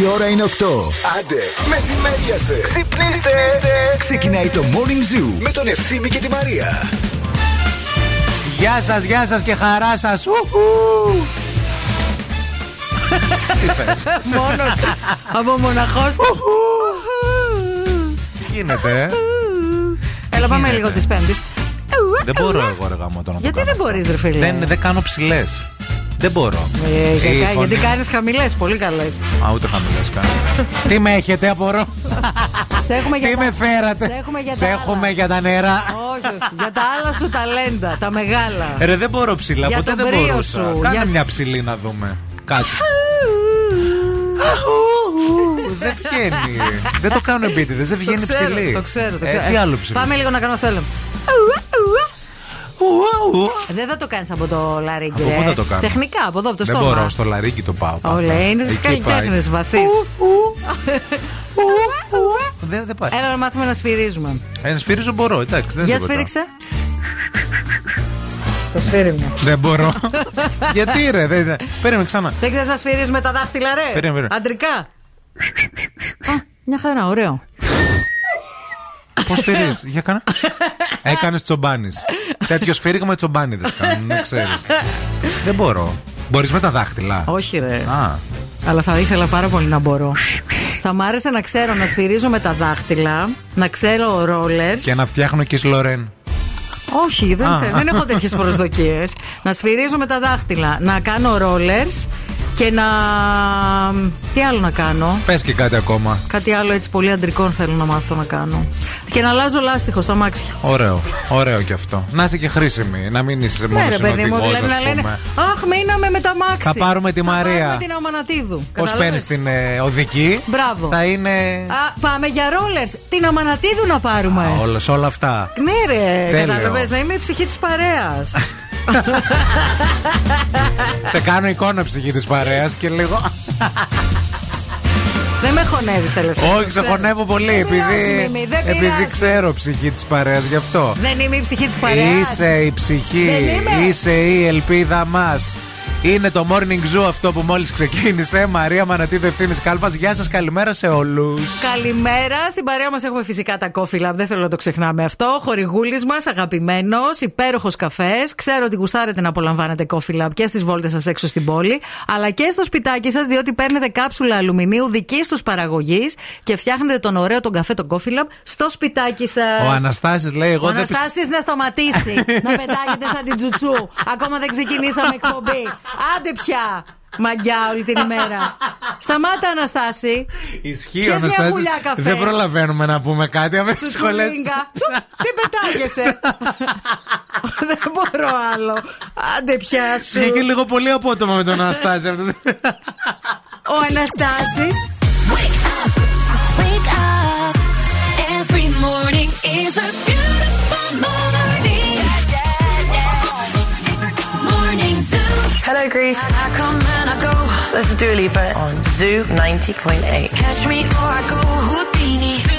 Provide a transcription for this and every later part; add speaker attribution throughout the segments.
Speaker 1: Η ώρα είναι 8. Άντε, μεσημέριασε. Ξυπνήστε. Ξεκινάει το Morning Zoo με τον Ευθύμη και τη Μαρία.
Speaker 2: Γεια σας, γεια σας και χαρά σας. Τι πες
Speaker 3: Μόνος από μοναχός του.
Speaker 2: Τι γίνεται ε;
Speaker 3: Έλα, πάμε
Speaker 2: γίνεται;
Speaker 3: λίγο της Πέμπτης.
Speaker 2: Δεν μπορώ εγώ ρε γάμο να το
Speaker 3: Γιατί
Speaker 2: κάνω
Speaker 3: δεν
Speaker 2: αυτό.
Speaker 3: μπορείς, ρε φίλε;
Speaker 2: Δεν, δεν κάνω ψηλές. Δεν μπορώ.
Speaker 3: Ε,
Speaker 2: Η
Speaker 3: κακά,
Speaker 2: φωνή-
Speaker 3: γιατί κάνεις χαμηλές, πολύ καλές.
Speaker 2: Α, ούτε χαμηλές κάνω. Τι με έχετε, απορώ;
Speaker 3: Σε έχουμε για
Speaker 2: Τι
Speaker 3: τα-
Speaker 2: με φέρατε;
Speaker 3: Σε έχουμε για
Speaker 2: Σε
Speaker 3: τα
Speaker 2: έχουμε
Speaker 3: άλλα.
Speaker 2: για τα νερά.
Speaker 3: Όχι, όχι. Για τα άλλα σου ταλέντα, τα μεγάλα.
Speaker 2: Ρε, δεν μπορώ ψηλά.
Speaker 3: Για
Speaker 2: Ποτέ
Speaker 3: τον
Speaker 2: δεν
Speaker 3: μπρίο
Speaker 2: μπορούσα.
Speaker 3: σου,
Speaker 2: Κάνε
Speaker 3: για-
Speaker 2: μια ψηλή να δούμε. Κάτι. δεν βγαίνει. δεν το κάνω επίτηδε. Δεν βγαίνει
Speaker 3: το ξέρω,
Speaker 2: ψηλή.
Speaker 3: Το ξέρω, το
Speaker 2: Ε,
Speaker 3: ξέρω.
Speaker 2: τι
Speaker 3: Ε,
Speaker 2: άλλο ψηλή;
Speaker 3: Πάμε λίγο να κάνω θέλω. Δεν θα το κάνεις από το λαρίγκι.
Speaker 2: Από πού
Speaker 3: ρε.
Speaker 2: θα το κάνω;
Speaker 3: Τεχνικά, από εδώ, από το
Speaker 2: Δεν
Speaker 3: στόμα.
Speaker 2: μπορώ, στο λαρίκι το πάω. πάντα.
Speaker 3: Όλα είναι στι
Speaker 2: Εκεί
Speaker 3: καλλιτέχνες
Speaker 2: πάει.
Speaker 3: βαθύ.
Speaker 2: Δεν, δεν πάει.
Speaker 3: Έλα να μάθουμε να σφυρίζουμε.
Speaker 2: Ε, σφύριζω μπορώ, εντάξει. Δεν
Speaker 3: Για
Speaker 2: τίποτα.
Speaker 3: σφύριξε. Το σφύριμα.
Speaker 2: Δεν μπορώ. Γιατί ρε, δεν. δεν- Περίμενε ξανά.
Speaker 3: Δεν ξέρεις να σφυρίζεις με τα δάχτυλα, ρε.
Speaker 2: Περίμενε, περίμενε.
Speaker 3: Αντρικά. Α, μια χαρά, ωραίο.
Speaker 2: Πώς σφυρίζεις, για κάνα. Έκανες τσομπάνι. Τέτοιο σφύριγμα τσομπάνιδες κάνουν, δεν ξέρεις. Δεν μπορώ. Μπορείς με τα δάχτυλα.
Speaker 3: Όχι, ρε.
Speaker 2: Α,
Speaker 3: Αλλά θα ήθελα πάρα πολύ να μπορώ. θα μ' άρεσε να ξέρω να σφυρίζω με τα δάχτυλα, να ξέρω ρόλερ.
Speaker 2: και να φτιάχνω και Λορέν.
Speaker 3: Όχι, δεν,
Speaker 2: Α.
Speaker 3: θε- δεν έχω τέτοιες προσδοκίες. να σφυρίζω με τα δάχτυλα, να κάνω ρόλερ και να. Τι άλλο να κάνω;
Speaker 2: Πες και κάτι ακόμα.
Speaker 3: Κάτι άλλο έτσι πολύ αντρικό θέλω να μάθω να κάνω. Και να αλλάζω λάστιχο στα μάξια.
Speaker 2: Ωραίο. Ωραίο κι αυτό. Να είσαι και χρήσιμη. Να μην είσαι μόνος
Speaker 3: Ναι, ρε παιδί μου,
Speaker 2: συνοδηγός,
Speaker 3: δηλαδή να
Speaker 2: ας
Speaker 3: λένε
Speaker 2: πούμε.
Speaker 3: Αχ, μείναμε με τα μάξι.
Speaker 2: Θα πάρουμε τη
Speaker 3: Θα
Speaker 2: Μαρία.
Speaker 3: πάρουμε την Αμανατίδου.
Speaker 2: Πώς
Speaker 3: Κατάλαβες;
Speaker 2: παίρνεις την ε, οδική;
Speaker 3: Μπράβο.
Speaker 2: Θα είναι.
Speaker 3: Α, πάμε για ρόλερ. Την Αμανατίδου να πάρουμε.
Speaker 2: Όλα, σε όλα αυτά.
Speaker 3: Ναι, ρε,
Speaker 2: Τέλειο.
Speaker 3: κατάλαβε να είμαι η ψυχή της παρέας.
Speaker 2: Σε κάνω εικόνα ψυχή της παρέας και λίγο.
Speaker 3: δεν με χωνεύεις τελευταία.
Speaker 2: Όχι,
Speaker 3: το
Speaker 2: σε
Speaker 3: ξέρω.
Speaker 2: χωνεύω πολύ
Speaker 3: Δεν πειράζει,
Speaker 2: επειδή,
Speaker 3: Μίμη, δεν
Speaker 2: επειδή
Speaker 3: πειράζει.
Speaker 2: ξέρω ψυχή της παρέας γι' αυτό.
Speaker 3: Δεν είμαι η ψυχή της παρέας.
Speaker 2: Είσαι η ψυχή,
Speaker 3: Δεν είμαι.
Speaker 2: είσαι η ελπίδα μας. Είναι το morning zoo αυτό που μόλις ξεκίνησε. Μαρία Μανατίδου Ευθύνη Κάλπας. Γεια σας, καλημέρα σε όλους.
Speaker 3: Καλημέρα. Στην παρέα μας έχουμε φυσικά τα Coffee Lab. Δεν θέλω να το ξεχνάμε αυτό. Χορηγούλης μας, αγαπημένος, υπέροχος καφές. Ξέρω ότι γουστάρετε να απολαμβάνετε Coffee Lab και στις βόλτες σας έξω στην πόλη, αλλά και στο σπιτάκι σας, διότι παίρνετε κάψουλα αλουμινίου δική τους παραγωγής και φτιάχνετε τον ωραίο τον καφέ, τον Coffee Lab, στο σπιτάκι σας.
Speaker 2: Ο Αναστάσης λέει: Εγώ
Speaker 3: Ο
Speaker 2: δεν πιστεύω.
Speaker 3: Αναστάσης να σταματήσει να πετάγεται σαν την τζουτσού. Ακόμα δεν ξεκινήσαμε εκπομπή. Άντε πια. Μαγκιά όλη την ημέρα. Σταμάτα, Αναστάση.
Speaker 2: Ισχύει
Speaker 3: Πιες
Speaker 2: ο
Speaker 3: μια
Speaker 2: Αναστάσης.
Speaker 3: γουλιά καφέ.
Speaker 2: Δεν προλαβαίνουμε να πούμε κάτι. Αμέσως σχολέ.
Speaker 3: Τσουτσουλίγκα. Τσου, Τι πετάγεσαι. δεν μπορώ άλλο. Άντε πια σου.
Speaker 2: Βγήκε λίγο πολύ απότομα με τον Αναστάση αυτό.
Speaker 3: Ο Αναστάσης
Speaker 4: Wake up, wake up. Every morning is a beautiful
Speaker 5: Hello, Greece.
Speaker 4: I come and I go.
Speaker 5: This is Dua Lipa eh? on Zoo 90.8.
Speaker 4: Catch me or I go Houdini.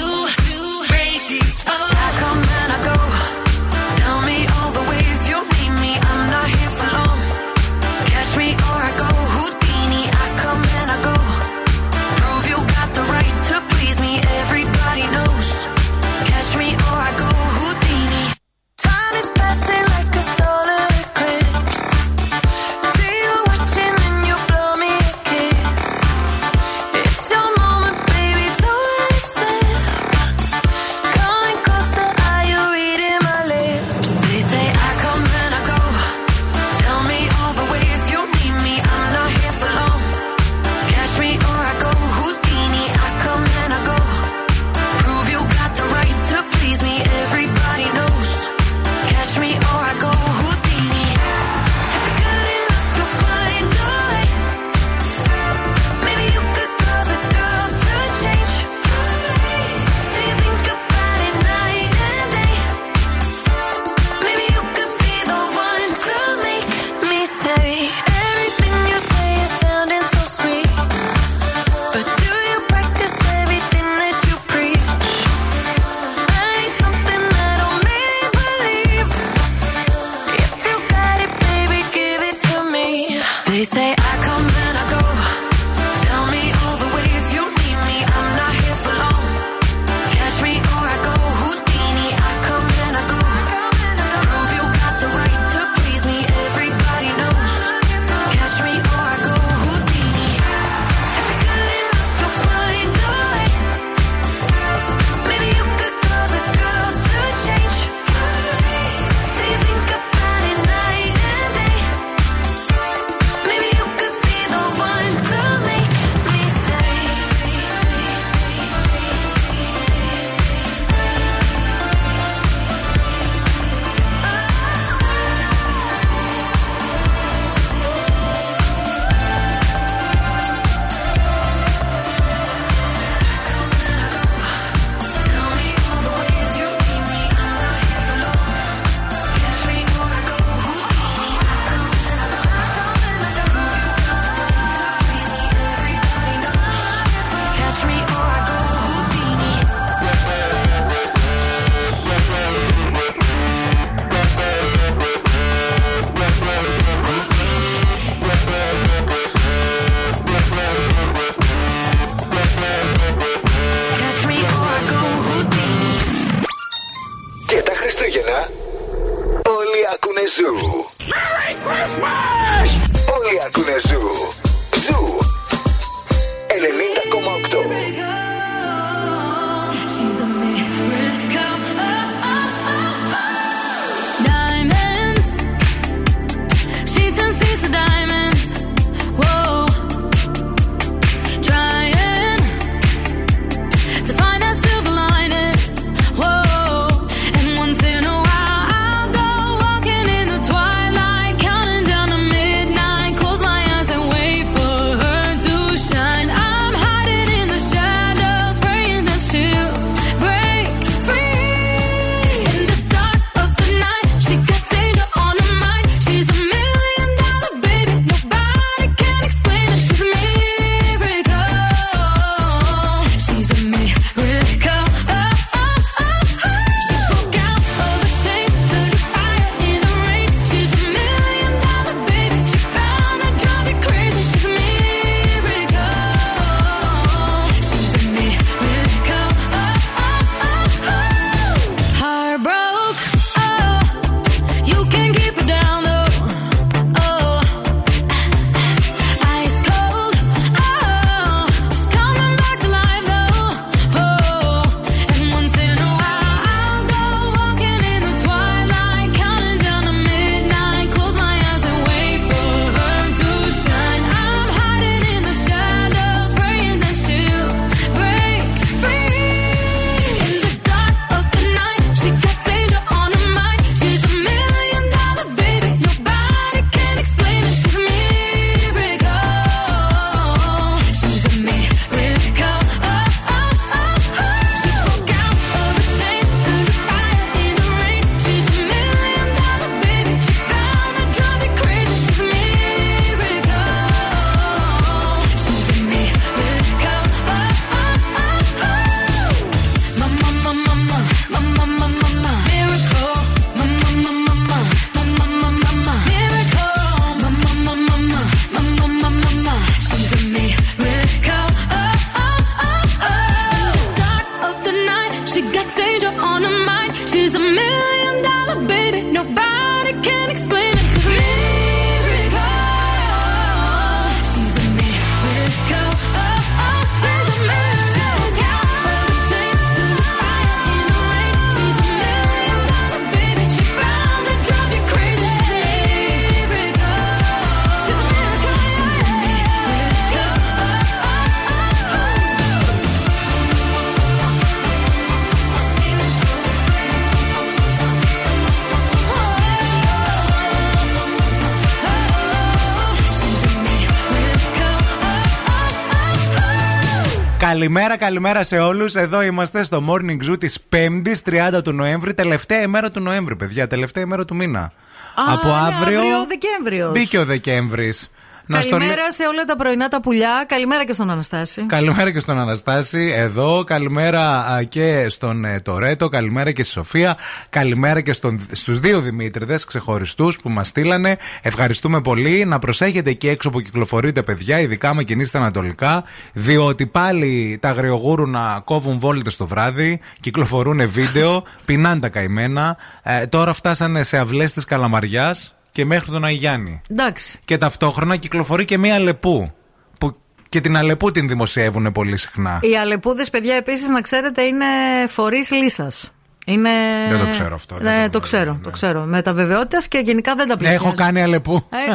Speaker 2: Καλημέρα, καλημέρα σε όλους. Εδώ είμαστε στο Morning Zoo της 5η 30 του Νοέμβρη. Τελευταία ημέρα του Νοέμβρη, παιδιά. Τελευταία ημέρα του μήνα. Από ναι, αύριο.
Speaker 3: αύριο Δεκέμβριος.
Speaker 2: Μπήκε ο Δεκέμβρης. Να στο λέ-
Speaker 3: Καλημέρα σε όλα τα πρωινά τα πουλιά. Καλημέρα και στον Αναστάση.
Speaker 2: Καλημέρα και στον Αναστάση εδώ. Καλημέρα α, και στον ε, Τορέτο. Καλημέρα και στη Σοφία. Καλημέρα και στον, στους δύο Δημήτριδες ξεχωριστούς που μας στείλανε. Ευχαριστούμε πολύ. Να προσέχετε εκεί έξω που κυκλοφορείτε παιδιά, ειδικά με κινείστε ανατολικά, διότι πάλι τα αγριογούρουνα κόβουν βόλτες το βράδυ, κυκλοφορούν βίντεο, πεινάνε τα καημένα. Ε, τώρα φτάσανε σε αυλές της Καλαμαριάς και μέχρι τον Αγιάννη.
Speaker 3: Εντάξει.
Speaker 2: Και ταυτόχρονα κυκλοφορεί και μία Αλεπού. Που και την Αλεπού την δημοσιεύουν πολύ συχνά.
Speaker 3: Οι αλεπούδες, παιδιά, επίσης να ξέρετε, είναι φορείς λύσας. Είναι...
Speaker 2: Δεν το ξέρω αυτό, δεν
Speaker 3: Ναι,
Speaker 2: το
Speaker 3: το
Speaker 2: ξέρω,
Speaker 3: ξέρω,
Speaker 2: ναι.
Speaker 3: το ξέρω. Με τα βεβαιότητας και γενικά δεν τα πλησιάζω.
Speaker 2: Έχω κάνει Αλεπού.
Speaker 3: Ε,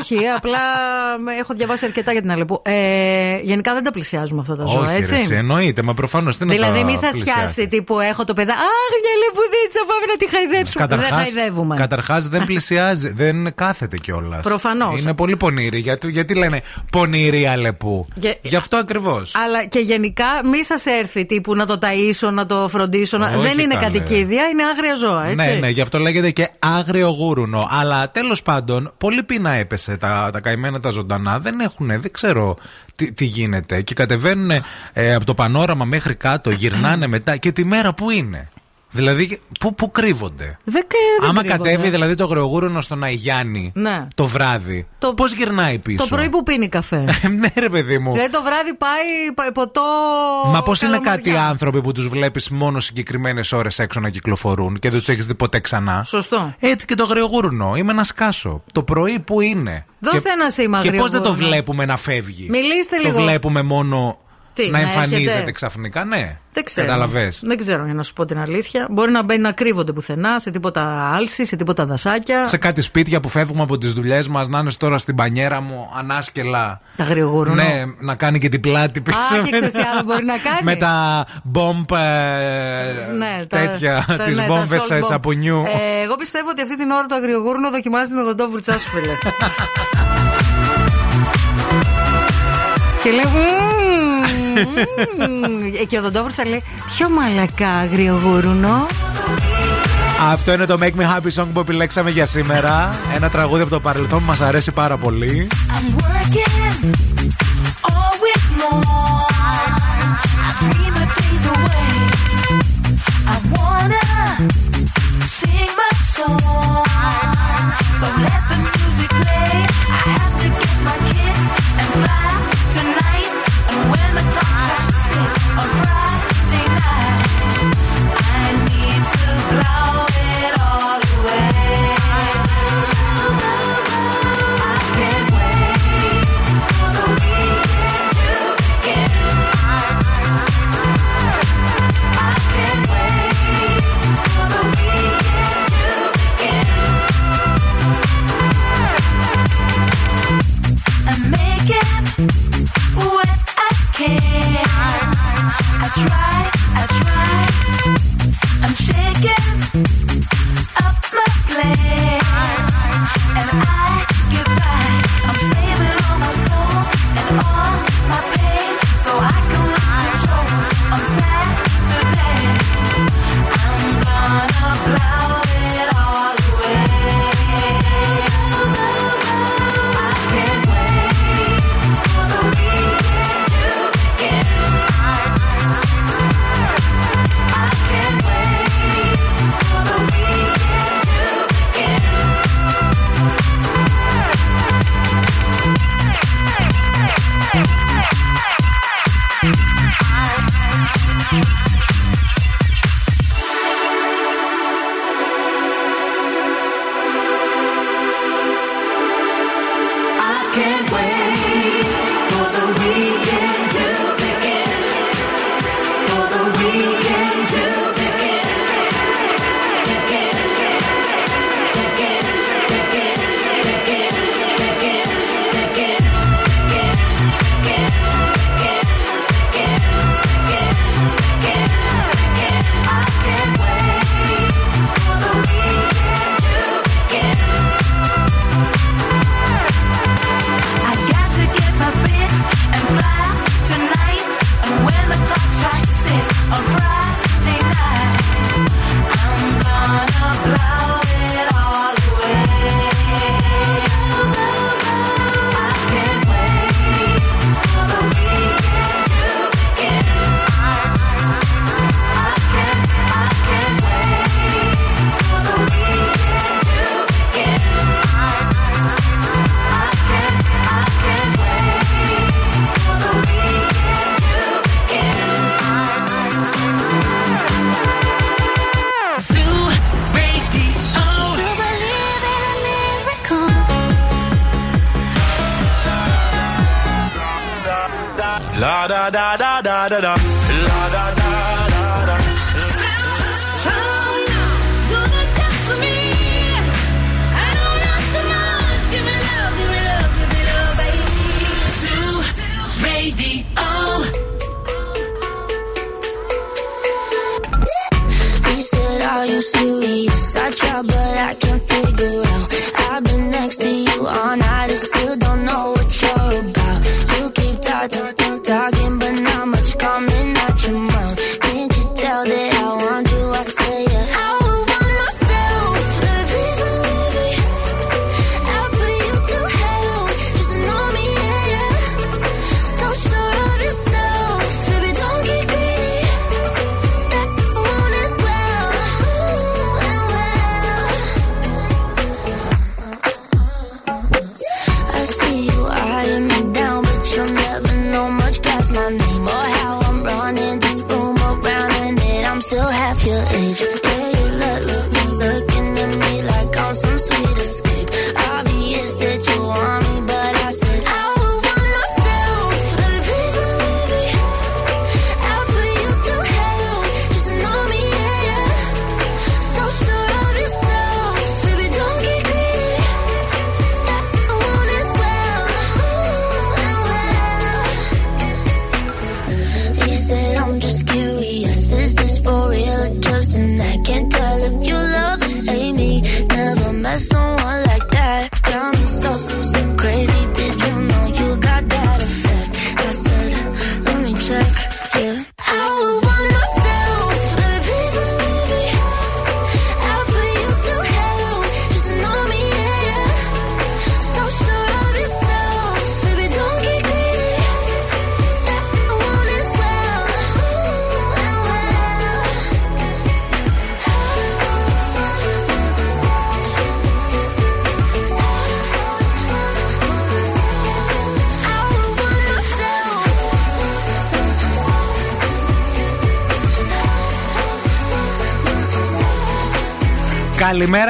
Speaker 3: όχι, απλά με- έχω διαβάσει αρκετά για την Αλεπού. Ε, γενικά δεν τα πλησιάζουμε αυτά τα ζώα,
Speaker 2: Όχι,
Speaker 3: έτσι.
Speaker 2: ρε, εσύ, εννοείται, μα προφανώς τι να
Speaker 3: Δηλαδή,
Speaker 2: τα
Speaker 3: μη σας
Speaker 2: πλησιάσει.
Speaker 3: πιάσει τύπου έχω το παιδά. Αχ, μια λεπουδίτσα, πάμε να τη χαϊδέψουμε. δεν χαϊδεύουμε.
Speaker 2: Καταρχάς δεν πλησιάζει, δεν κάθεται κιόλας.
Speaker 3: Προφανώς.
Speaker 2: Είναι πολύ πονήρη. Γιατί, γιατί λένε πονηρή Αλεπού.
Speaker 3: Γε-
Speaker 2: Γι' αυτό ακριβώς.
Speaker 3: Αλλά και γενικά μη σας έρθει τύπου να το ταΐσω, να το φροντίσω. να-
Speaker 2: Όχι,
Speaker 3: δεν είναι
Speaker 2: καλέ.
Speaker 3: κατοικίδια, είναι άγρια ζώα, έτσι.
Speaker 2: Ναι, ναι, γι' αυτό λέγεται και άγριο γούρουνο. Αλλά τέλος πάντων, πολύ πείνα έπεσε. Τα, τα καημένα τα ζωντανά δεν έχουν, δεν ξέρω τι, τι γίνεται. Και κατεβαίνουν ε, από το πανόραμα μέχρι κάτω, γυρνάνε μετά. Και τη μέρα που είναι; Δηλαδή, πού, πού κρύβονται;
Speaker 3: Δεν, δεν
Speaker 2: Άμα
Speaker 3: κρύβονται.
Speaker 2: κατέβει δηλαδή το αγριογούρουνο στον Αϊγιάννη
Speaker 3: Ναι.
Speaker 2: το βράδυ,
Speaker 3: Το-
Speaker 2: πώς γυρνάει πίσω;
Speaker 3: Το πρωί που πίνει καφέ.
Speaker 2: ναι, ρε παιδί μου.
Speaker 3: δηλαδή το βράδυ πάει πα- ποτό.
Speaker 2: Μα πώς είναι κάτι
Speaker 3: καλαμαριά.
Speaker 2: άνθρωποι που τους βλέπεις μόνο συγκεκριμένες ώρες έξω να κυκλοφορούν και δεν τους έχεις δει ποτέ ξανά;
Speaker 3: Σωστό.
Speaker 2: Έτσι και το αγριογούρνο. Είμαι ένας σκάσο. Το πρωί που είναι;
Speaker 3: Δώστε
Speaker 2: και,
Speaker 3: ένα σήμα
Speaker 2: Και πώς δεν το
Speaker 3: αγριογούρνο.
Speaker 2: βλέπουμε να φεύγει;
Speaker 3: Μιλήστε
Speaker 2: Το
Speaker 3: λίγο.
Speaker 2: βλέπουμε μόνο
Speaker 3: Τι,
Speaker 2: να
Speaker 3: να
Speaker 2: εμφανίζεται
Speaker 3: έρχεται.
Speaker 2: ξαφνικά. Ναι.
Speaker 3: Δεν ξέρω.
Speaker 2: Καταλαβέ.
Speaker 3: Δεν ξέρω για να σου πω την αλήθεια. Μπορεί να μπαίνει να κρύβονται πουθενά, σε τίποτα άλση, σε τίποτα δασάκια.
Speaker 2: Σε κάτι σπίτια που φεύγουμε από τις δουλειές μας, να είναι τώρα στην πανιέρα μου ανάσκελα.
Speaker 3: Τα γριογούρνο.
Speaker 2: Ναι, να κάνει και την πλάτη πίσω.
Speaker 3: και ξέρεις τι άλλο μπορεί να κάνει.
Speaker 2: Με τα μπομπ ε,
Speaker 3: Ναι, τα-
Speaker 2: τέτοια,
Speaker 3: τα-
Speaker 2: τις
Speaker 3: ναι, τα
Speaker 2: βόμβες
Speaker 3: salt
Speaker 2: ε,
Speaker 3: bomb.
Speaker 2: σαπουνιού.
Speaker 3: Ε, εγώ πιστεύω ότι αυτή την ώρα το αγριογούρνο δοκιμάζει την οδοντόβουρτσά σου, φίλε. και λέει. «Μμμ, μμμ». Ε, Και ο οδοντόβουρτσα λέει Ποιο μαλακά αγριογούρουνο.
Speaker 2: Αυτό είναι το Make Me Happy Song που επιλέξαμε για σήμερα. Ένα τραγούδι από το παρελθόν που μας αρέσει πάρα πολύ.
Speaker 4: I'm working all week long. I dream the days away. I wanna sing my song. So let the music play. I have Shaking up my plan,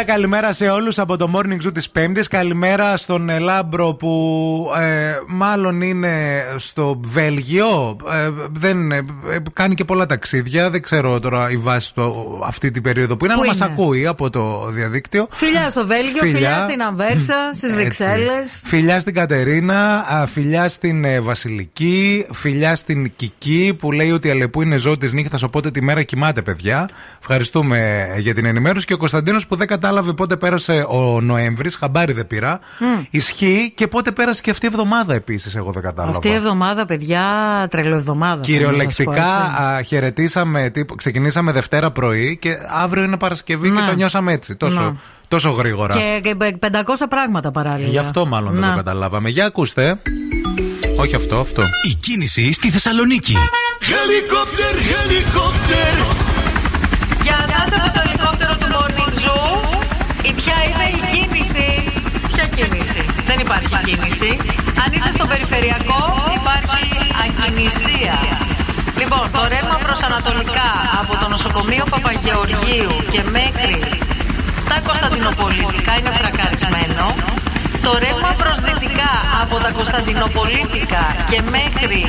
Speaker 2: Καλημέρα, καλημέρα σε όλους από το Morning Zoo της Πέμπτης. Καλημέρα στον ε, Λάμπρο που ε, μάλλον είναι στο Βέλγιο. Ε, δεν, ε, ε, κάνει και πολλά ταξίδια. Δεν ξέρω τώρα η βάση του αυτή την περίοδο που είναι,
Speaker 3: Πού
Speaker 2: αλλά μας
Speaker 3: είναι;
Speaker 2: ακούει από το διαδίκτυο.
Speaker 3: Φιλιά στο Βέλγιο, φιλιά, στην Αμβέρσα, στις
Speaker 2: Έτσι.
Speaker 3: Βρυξέλλες.
Speaker 2: Φιλιά στην Κατερίνα, α, φιλιά στην ε, Βασιλική, φιλιά στην Κική που λέει ότι η Αλεπού είναι ζώο της νύχτας, οπότε τη μέρα κοιμάται, παιδιά. Ευχαριστούμε ε, για την ενημέρωση. Και ο Κωνσταντίνος που δεν κατάλαβε πότε πέρασε ο Νοέμβρης, χαμπάρι δεν πήρα. Ισχύει και πότε πέρασε και αυτή η εβδομάδα επίσης, εγώ δεν κατάλαβα.
Speaker 3: Αυτή η εβδομάδα, παιδιά, τρελοεβδομάδα.
Speaker 2: Κυριολεκτικά
Speaker 3: θέλω να σας πω, έτσι.
Speaker 2: α, χαιρετήσαμε, τύπου- ξεκινήσαμε Δευτέρα πρωί και αύριο είναι Παρασκευή και
Speaker 3: Ναι.
Speaker 2: το νιώσαμε έτσι, τόσο,
Speaker 3: Ναι.
Speaker 2: τόσο γρήγορα.
Speaker 3: Και και 500 πράγματα παράλληλα.
Speaker 2: Γι' αυτό μάλλον δεν
Speaker 3: Να.
Speaker 2: το καταλάβαμε. Για ακούστε. Όχι αυτό, αυτό.
Speaker 1: Η κίνηση στη Θεσσαλονίκη.
Speaker 6: Helicopter, helicopter.
Speaker 3: Γεια σας από το ελικόπτερο του Morning Zoo. Η ποια είναι η κίνηση. Ποια κίνηση; Δεν υπάρχει κίνηση. Αν είσαι στο περιφερειακό, υπάρχει ακινησία. Λοιπόν, το ρεύμα προς ανατολικά από το νοσοκομείο Παπαγεωργίου και μέχρι τα Κωνσταντινοπολίτικα είναι φρακαρισμένο. Το ρεύμα προς δυτικά από τα Κωνσταντινοπολίτικα και μέχρι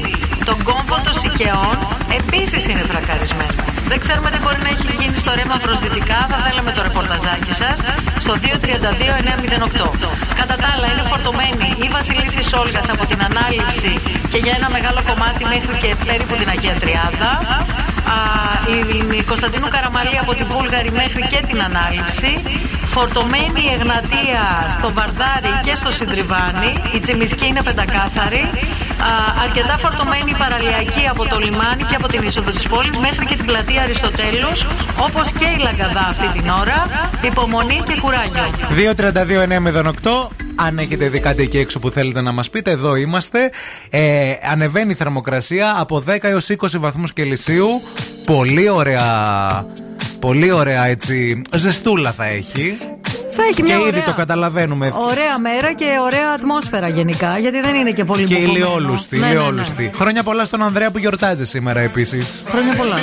Speaker 3: τον κόμβο των Σικαιών επίσης είναι φρακαρισμένο. Δεν ξέρουμε τι μπορεί να έχει γίνει στο ρεύμα προς δυτικά. Θα θέλαμε το ρεπορταζάκι σας στο 232-908. Κατά τα άλλα είναι φορτωμένη η Βασιλίση Σόλγας από την ανάληψη και για ένα μεγάλο κομμάτι μέχρι και περίπου την Αγία Τριάδα. Α, η, η Κωνσταντίνου Καραμαλή από τη Βούλγαρη μέχρι και την ανάληψη. Φορτωμένη η Εγνατία στο Βαρδάρι και στο Συντριβάνι. Η Τσιμισκή είναι πεντακάθαρη. Α, αρκετά φορτωμένη η Παραλιακή από το λιμάνι και από την είσοδο της πόλης μέχρι και την πλατεία Αριστοτέλους όπως και η Λαγκαδά αυτή την ώρα. Υπομονή και κουράγιο.
Speaker 2: 232-908. Αν έχετε δει κάτι εκεί έξω που θέλετε να μας πείτε, εδώ είμαστε. Ε, ανεβαίνει η θερμοκρασία από 10 έως 20 βαθμούς Κελσίου. Πολύ ωραία. Πολύ ωραία έτσι. Ζεστούλα θα έχει.
Speaker 3: Θα έχει
Speaker 2: Και
Speaker 3: μια
Speaker 2: ήδη
Speaker 3: ωραία,
Speaker 2: το καταλαβαίνουμε.
Speaker 3: ωραία μέρα και ωραία ατμόσφαιρα γενικά γιατί δεν είναι και πολύ
Speaker 2: Και
Speaker 3: μπουκωμένο.
Speaker 2: ηλιόλουστη,
Speaker 3: Ναι, ναι, ναι.
Speaker 2: ηλιόλουστη. Χρόνια πολλά στον Ανδρέα που γιορτάζει σήμερα επίσης.
Speaker 3: Χρόνια πολλά.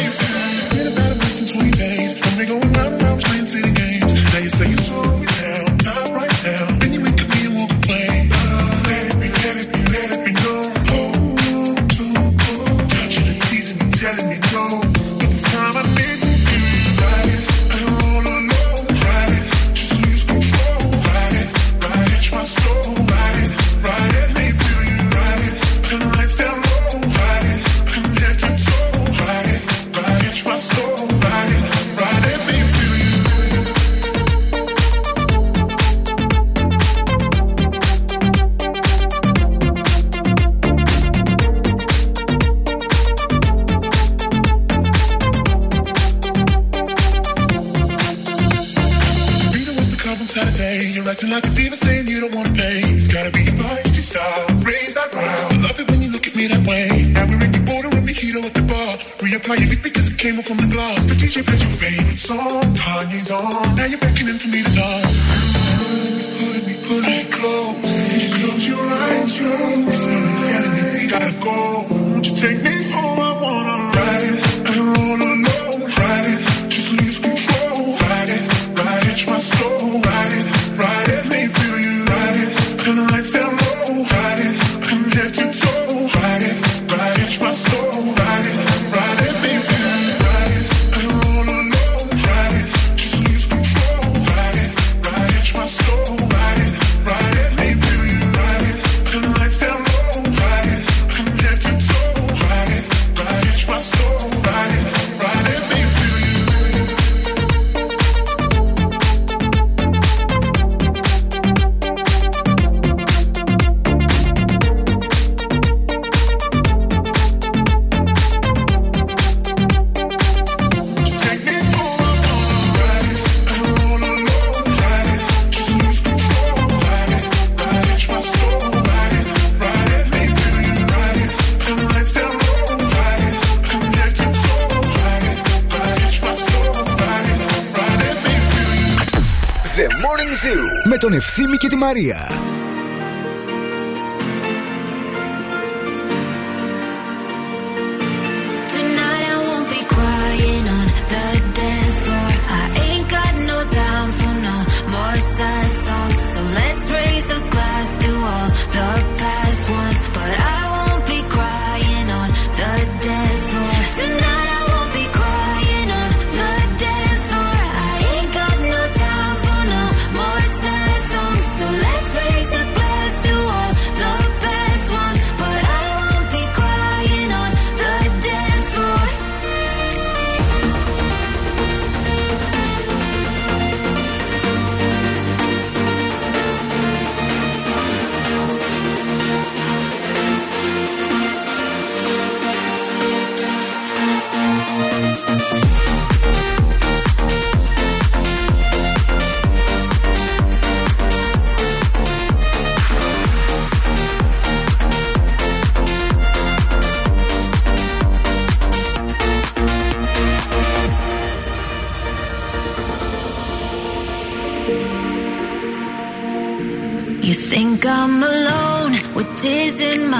Speaker 1: Yeah.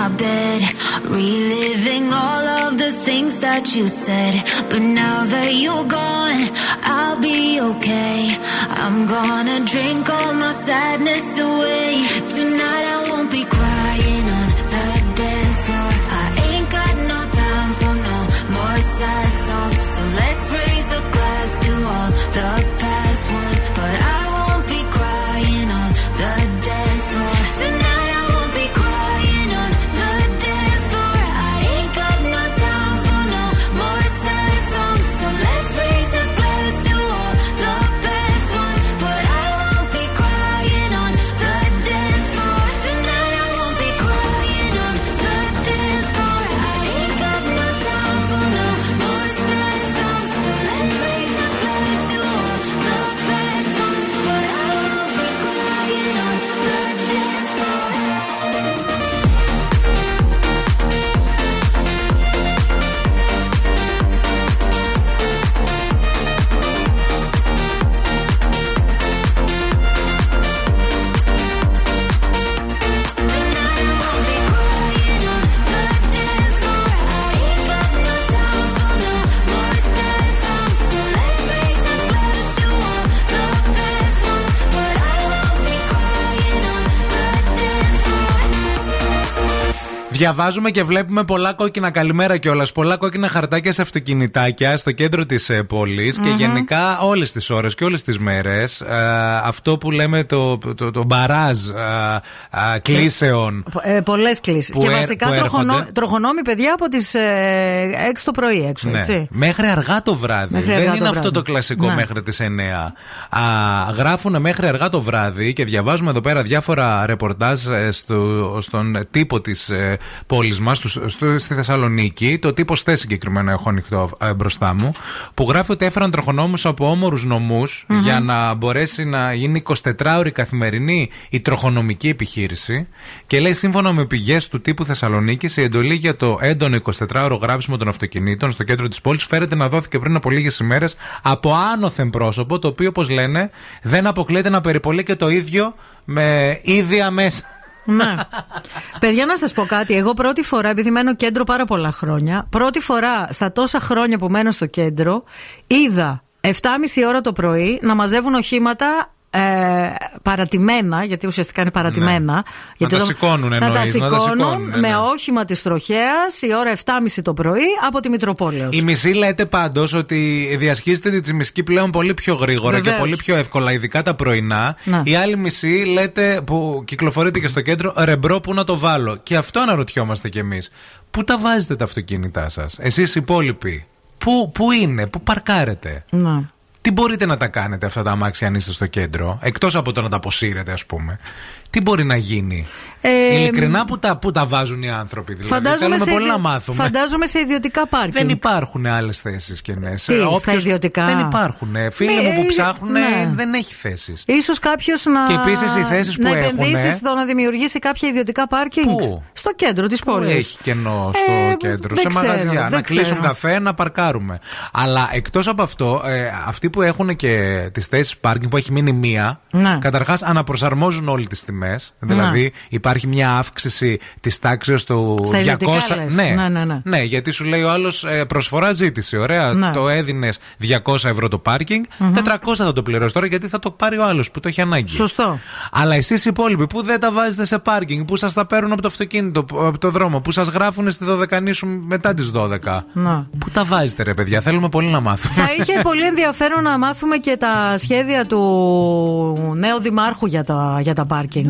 Speaker 1: my
Speaker 7: bed, reliving all of the things that you said. But now that you're gone, I'll be okay. I'm gonna drink all my sadness away.
Speaker 2: Διαβάζουμε και βλέπουμε πολλά κόκκινα καλημέρα κιόλας. Πολλά κόκκινα χαρτάκια σε αυτοκινητάκια στο κέντρο της ε, πολη mm-hmm. και γενικά όλες τις ώρες και όλες τις μέρες ε, αυτό που λέμε το, το, το μπαράζ ε, κλήσεων.
Speaker 3: Ε, Πολλές
Speaker 2: κλήσεις.
Speaker 3: Και βασικά τροχονό, τροχονόμοι παιδιά από τις 6 το πρωί έξω.
Speaker 2: Ναι.
Speaker 3: Έτσι.
Speaker 2: Μέχρι αργά το βράδυ.
Speaker 3: Μέχρι
Speaker 2: Δεν
Speaker 3: το
Speaker 2: είναι
Speaker 3: βράδυ.
Speaker 2: αυτό το κλασικό
Speaker 3: ναι.
Speaker 2: μέχρι τις 9. Α, γράφουν μέχρι αργά το βράδυ και διαβάζουμε εδώ πέρα διάφορα ρεπορτάζ στο, στον τύπο της πόλης μας, στη Θεσσαλονίκη, το τύπος θες συγκεκριμένα έχω ανοιχτό ε, μπροστά μου, που γράφει ότι έφεραν τροχονόμους από όμορους για να μπορέσει να γίνει 24ωρη καθημερινή η τροχονομική επιχείρηση. Και λέει, σύμφωνα με πηγές του τύπου Θεσσαλονίκη, η εντολή για το έντονο 24ωρο γράψιμο των αυτοκινήτων στο κέντρο της πόλης φέρεται να δόθηκε πριν από λίγες ημέρες από άνωθεν πρόσωπο, το οποίο, όπως λένε, δεν αποκλείεται να περιπολεί και το ίδιο με ίδια μέσα.
Speaker 3: Ναι. Παιδιά, να σας πω κάτι. Εγώ πρώτη φορά, επειδή μένω κέντρο πάρα πολλά χρόνια, πρώτη φορά στα τόσα χρόνια που μένω στο κέντρο, είδα 7.30 ώρα το πρωί να μαζεύουν οχήματα ε, παρατημένα, γιατί ουσιαστικά είναι παρατημένα.
Speaker 2: Ναι.
Speaker 3: Γιατί
Speaker 2: να τα σηκώνουν εννοείς,
Speaker 3: Να τα σηκώνουν
Speaker 2: ναι,
Speaker 3: με
Speaker 2: ναι.
Speaker 3: όχημα της τροχέας η ώρα 7.30 το πρωί από τη Μητροπόλεως.
Speaker 2: Η μισή λέτε πάντως ότι διασχίζετε τη τσιμισκή πλέον πολύ πιο γρήγορα
Speaker 3: Βεβαίως.
Speaker 2: και πολύ πιο εύκολα, ειδικά τα πρωινά.
Speaker 3: Να.
Speaker 2: Η άλλη μισή λέτε που κυκλοφορείτε και στο κέντρο, ρεμπρό που να το βάλω; Και αυτό αναρωτιόμαστε κι εμείς. Πού τα βάζετε τα αυτοκίνητά σας, εσείς οι υπόλοιποι; Πού, πού είναι, πού παρκάρετε;
Speaker 3: Να.
Speaker 2: Τι μπορείτε να τα κάνετε αυτά τα αμάξια αν είστε στο κέντρο, εκτός από το να τα αποσύρετε, ας πούμε. Τι μπορεί να γίνει;
Speaker 3: Ε,
Speaker 2: Ειλικρινά, πού τα, πού τα βάζουν οι άνθρωποι, δηλαδή. Θέλουμε
Speaker 3: σε
Speaker 2: πολύ
Speaker 3: ιδιο-
Speaker 2: να μάθουμε.
Speaker 3: φαντάζομαι σε ιδιωτικά πάρκινγκ.
Speaker 2: Δεν υπάρχουν άλλες θέσεις κενέ.
Speaker 3: Τι, στα ιδιωτικά;
Speaker 2: Δεν υπάρχουν. Ε, Φίλοι
Speaker 3: Ναι,
Speaker 2: μου που
Speaker 3: ε,
Speaker 2: ψάχνουν
Speaker 3: ναι.
Speaker 2: δεν έχει θέσεις.
Speaker 3: Ίσως κάποιος να.
Speaker 2: Και επίσης οι θέσεις που
Speaker 3: να
Speaker 2: έχουνε-
Speaker 3: επενδύσει στο να δημιουργήσει κάποια ιδιωτικά πάρκινγκ;
Speaker 2: Πού;
Speaker 3: Στο κέντρο της
Speaker 2: Πού
Speaker 3: πόλης.
Speaker 2: έχει κενό στο
Speaker 3: Ε,
Speaker 2: κέντρο,
Speaker 3: δεν
Speaker 2: σε
Speaker 3: ξέρω,
Speaker 2: μαγαζιά.
Speaker 3: δεν
Speaker 2: Να κλείσουν
Speaker 3: ξέρω.
Speaker 2: καφέ, να παρκάρουμε. Αλλά εκτός από αυτό, ε, αυτοί που έχουν και τις θέσεις πάρκινγκ που έχει μείνει μία,
Speaker 3: Ναι.
Speaker 2: καταρχάς αναπροσαρμόζουν όλε τι τιμές. Δηλαδή υπάρχει μια αύξηση της τάξης του
Speaker 3: Στα
Speaker 2: 200.
Speaker 3: ιδιωτικά λες.
Speaker 2: Ναι,
Speaker 3: Ναι, ναι, ναι.
Speaker 2: γιατί σου λέει ο άλλος προσφορά ζήτηση. Ωραία,
Speaker 3: Ναι.
Speaker 2: το έδινες 200 ευρώ το πάρκινγκ, 400 θα το πληρώσεις τώρα γιατί θα το πάρει ο άλλος που το έχει ανάγκη.
Speaker 3: Σωστό.
Speaker 2: Αλλά εσείς οι υπόλοιποι που δεν τα βάζετε σε πάρκινγκ, που σας τα παίρνουν από το αυτοκίνητο, που- από το δρόμο, που σας γράφουν στη Δωδεκανή σου μετά τις 12.
Speaker 3: Να.
Speaker 2: Πού τα βάζετε, ρε παιδιά, θέλουμε πολύ να μάθουμε.
Speaker 3: Θα είχε πολύ ενδιαφέρον να μάθουμε και τα σχέδια του νέου δημάρχου για τα, για τα πάρκινγκ.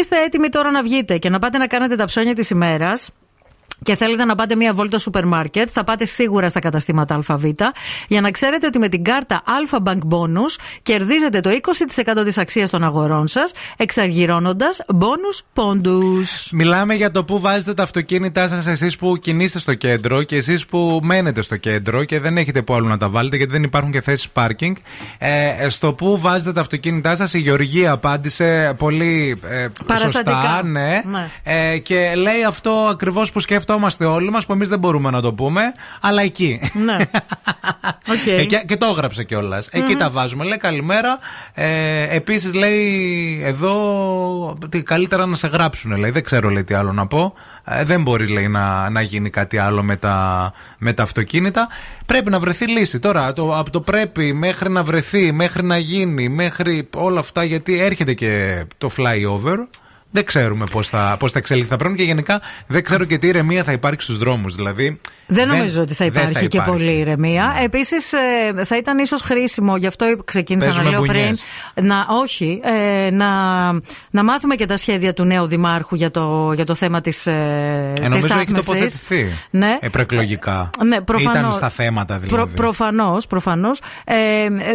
Speaker 3: είστε έτοιμοι τώρα να βγείτε και να πάτε να κάνετε τα ψώνια της ημέρας, και θέλετε να πάτε μία βόλτα στο σούπερ μάρκετ, θα πάτε σίγουρα στα καταστήματα ΑΒ για να ξέρετε ότι με την κάρτα Alpha Bank Bonus κερδίζετε το 20% της αξίας των αγορών σας, εξαργυρώνοντας bonus πόντους.
Speaker 2: Μιλάμε για το που βάζετε τα αυτοκίνητά σας, εσείς που κινείστε στο κέντρο και εσείς που μένετε στο κέντρο και δεν έχετε που άλλο να τα βάλετε γιατί δεν υπάρχουν και θέσεις πάρκινγκ. Ε, στο που βάζετε τα αυτοκίνητά σας, η Γεωργία απάντησε πολύ ε,
Speaker 3: Παραστατικά.
Speaker 2: σωστά. Ναι.
Speaker 3: Ναι.
Speaker 2: Ε, και λέει αυτό ακριβώς που σκεφτόμαστε όλοι μας, που εμείς δεν μπορούμε να το πούμε, αλλά εκεί.
Speaker 3: Ναι. Οκ.
Speaker 2: Ε, και, και το έγραψε κιόλας. Εκεί τα βάζουμε. Λέει καλημέρα. Ε, Επίσης λέει εδώ ότι καλύτερα να σε γράψουν. Λέει. Δεν ξέρω λέει, τι άλλο να πω. Ε, δεν μπορεί λέει, να, να γίνει κάτι άλλο με τα, με τα αυτοκίνητα. Πρέπει να βρεθεί λύση. Τώρα το, από το πρέπει μέχρι να βρεθεί, μέχρι να γίνει, μέχρι όλα αυτά γιατί έρχεται και το flyover. Δεν ξέρουμε πώς θα, πώς θα εξελιχθεί. Θα πρέπει και γενικά δεν ξέρω και τι ηρεμία θα υπάρξει στους δρόμους. Δηλαδή,
Speaker 3: Δεν νομίζω ότι θα
Speaker 2: δεν
Speaker 3: υπάρχει και
Speaker 2: υπάρχει.
Speaker 3: πολύ ηρεμία. Επίσης, θα ήταν ίσως χρήσιμο, γι' αυτό ξεκίνησα να
Speaker 2: Παίζουμε
Speaker 3: λέω πριν,
Speaker 2: μπουνιές.
Speaker 3: να, όχι, ε, να, να μάθουμε και τα σχέδια του νέου Δημάρχου για το, για το θέμα της ε,
Speaker 2: Ε,
Speaker 3: της
Speaker 2: νομίζω έχει
Speaker 3: στάθμευσης.
Speaker 2: τοποθετηθεί.
Speaker 3: Ναι.
Speaker 2: Ε, προεκλογικά.
Speaker 3: Ναι, προφανώς.
Speaker 2: Ήταν στα θέματα δηλαδή.
Speaker 3: Προ, Προφανώς, προφανώς. Ε,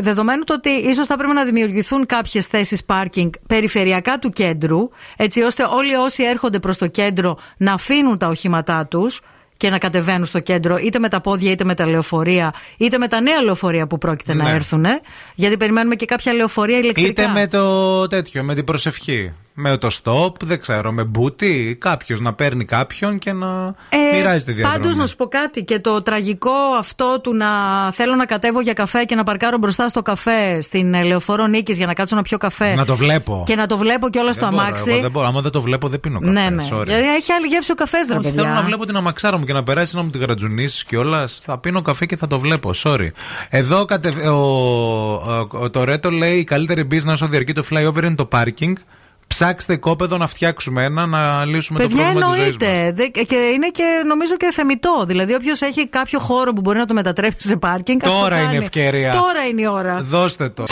Speaker 3: δεδομένου το ότι ίσως θα πρέπει να δημιουργηθούν κάποιες θέσεις πάρκινγκ περιφερειακά του κέντρου, έτσι ώστε όλοι όσοι έρχονται προς το κέντρο να αφήνουν τα οχήματά τους και να κατεβαίνουν στο κέντρο, είτε με τα πόδια, είτε με τα λεωφορεία, είτε με τα νέα λεωφορεία που πρόκειται να
Speaker 2: Ναι.
Speaker 3: έρθουν. Γιατί περιμένουμε και κάποια λεωφορεία ηλεκτρικά.
Speaker 2: Είτε με το τέτοιο, με την προσευχή. Με το stop, δεν ξέρω, με μπούτι, κάποιος να παίρνει κάποιον και να
Speaker 3: Ε,
Speaker 2: μοιράζει τη διαδρομή.
Speaker 3: Πάντως να σου πω κάτι και το τραγικό αυτό του να θέλω να κατέβω για καφέ και να παρκάρω μπροστά στο καφέ στην ε, λεωφόρο Νίκης για να κάτσω να πιω καφέ.
Speaker 2: Να το βλέπω.
Speaker 3: Και να το βλέπω και όλα στο
Speaker 2: Δεν μπορώ,
Speaker 3: αμάξι.
Speaker 2: εγώ δεν μπορώ. Άμα δεν το βλέπω, δεν πίνω καφέ.
Speaker 3: ναι, ναι.
Speaker 2: sorry.
Speaker 3: Γιατί έχει άλλη γεύση ο καφές, ρε
Speaker 2: Όχι,
Speaker 3: παιδιά.
Speaker 2: θέλω να βλέπω την αμαξάρα μου και να περάσει να μου τη γρατζουνίσεις κιόλας. Θα πίνω καφέ και θα το βλέπω. Sorry. Εδώ κατε... ο... ο- ο- το Ρέτο λέει: Η καλύτερη business όσο διαρκεί το flyover είναι το parking. Ψάξτε οικόπεδο να φτιάξουμε ένα, να λύσουμε
Speaker 3: Παιδιά,
Speaker 2: το πρόβλημα της ζωής
Speaker 3: εννοείται. Δε- Και είναι και νομίζω και θεμητό. Δηλαδή, όποιος έχει κάποιο χώρο που μπορεί να το μετατρέψει σε πάρκινγκ. ας το
Speaker 2: Τώρα είναι
Speaker 3: κάνει.
Speaker 2: ευκαιρία.
Speaker 3: Τώρα είναι η ώρα.
Speaker 2: Δώστε το.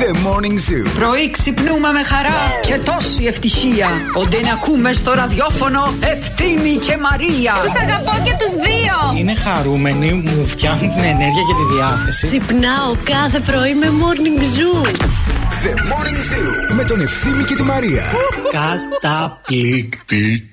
Speaker 1: The Morning Zoo.
Speaker 8: Πρωί ξυπνούμε με χαρά και τόση ευτυχία. Όντε να ακούμε στο ραδιόφωνο Ευθύμη και Μαρία.
Speaker 9: Τους αγαπώ και τους δύο.
Speaker 10: Είναι χαρούμενοι, μου φτιάχνουν την ενέργεια και τη διάθεση.
Speaker 9: Ξυπνάω κάθε πρωί με Morning Zoo.
Speaker 1: The Morning Zoo. Με τον Ευθύμη και τη Μαρία.
Speaker 10: Καταπληκτική.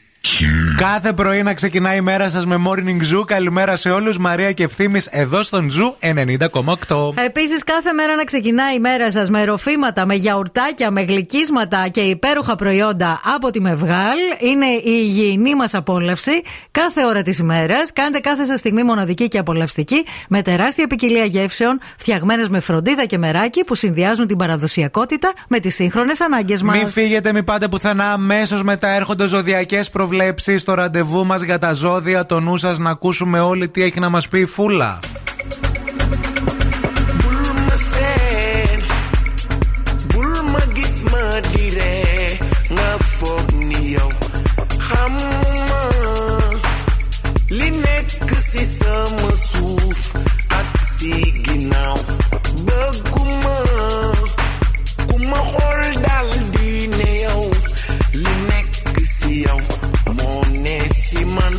Speaker 2: Κάθε πρωί να ξεκινάει η μέρα σας με morning zoo. Καλημέρα σε όλους. Μαρία και Ευθύμης εδώ στον Zoo 90,8.
Speaker 3: Επίσης, κάθε μέρα να ξεκινάει η μέρα σας με ροφήματα, με γιαουρτάκια, με γλυκίσματα και υπέροχα προϊόντα από τη Μευγάλ. Είναι η υγιεινή μας απόλαυση κάθε ώρα της ημέρας. Κάντε κάθε σας στιγμή μοναδική και απολαυστική με τεράστια ποικιλία γεύσεων φτιαγμένες με φροντίδα και μεράκι που συνδυάζουν την παραδοσιακότητα με τις σύγχρονες ανάγκες μας.
Speaker 2: Μην φύγετε, μην πάτε πουθενά. Αμέσως μετά έρχονται ζωδιακές προβλέψεις στο ραντεβού μας για τα ζώδια. Το νου σας να ακούσουμε όλοι τι έχει να μας πει η Φούλα.
Speaker 6: bul ma seen bul ma gis ma dire nga foog si man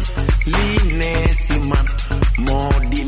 Speaker 6: lii ne si man moo di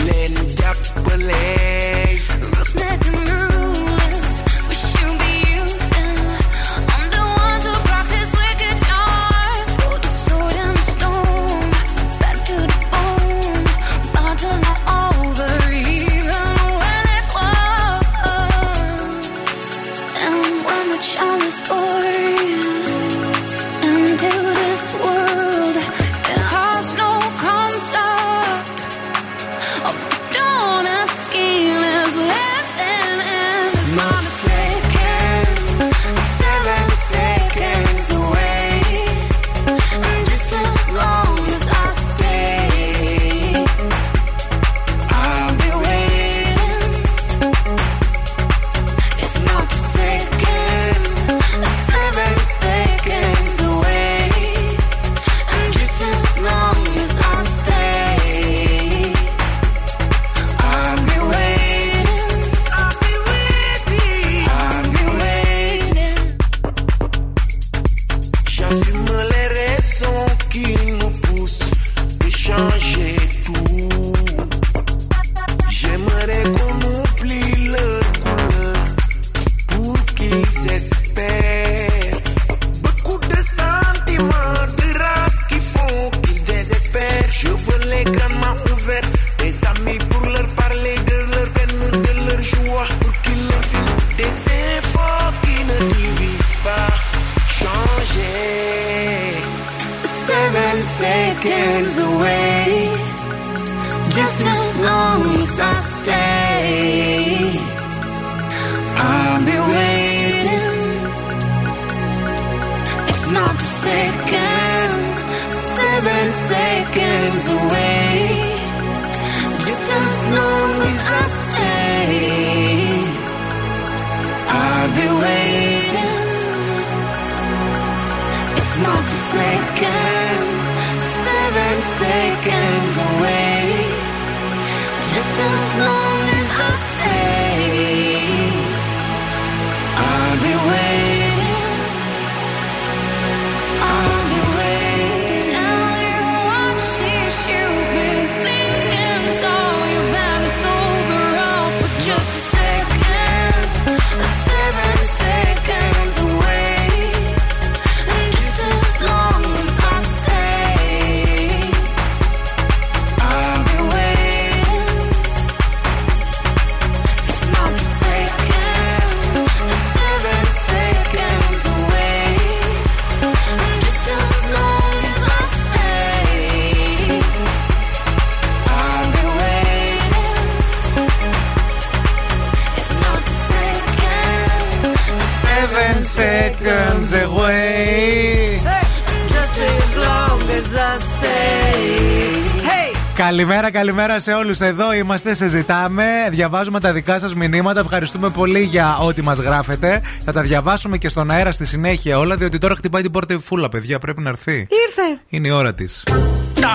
Speaker 2: Καλημέρα, καλημέρα σε όλους. Εδώ είμαστε, συζητάμε, διαβάζουμε τα δικά σας μηνύματα. Ευχαριστούμε πολύ για ό,τι μας γράφετε. Θα τα διαβάσουμε και στον αέρα στη συνέχεια όλα, διότι τώρα χτυπάει την πόρτα η φούλα, παιδιά. Πρέπει να έρθει.
Speaker 11: Ήρθε!
Speaker 2: Είναι η ώρα της.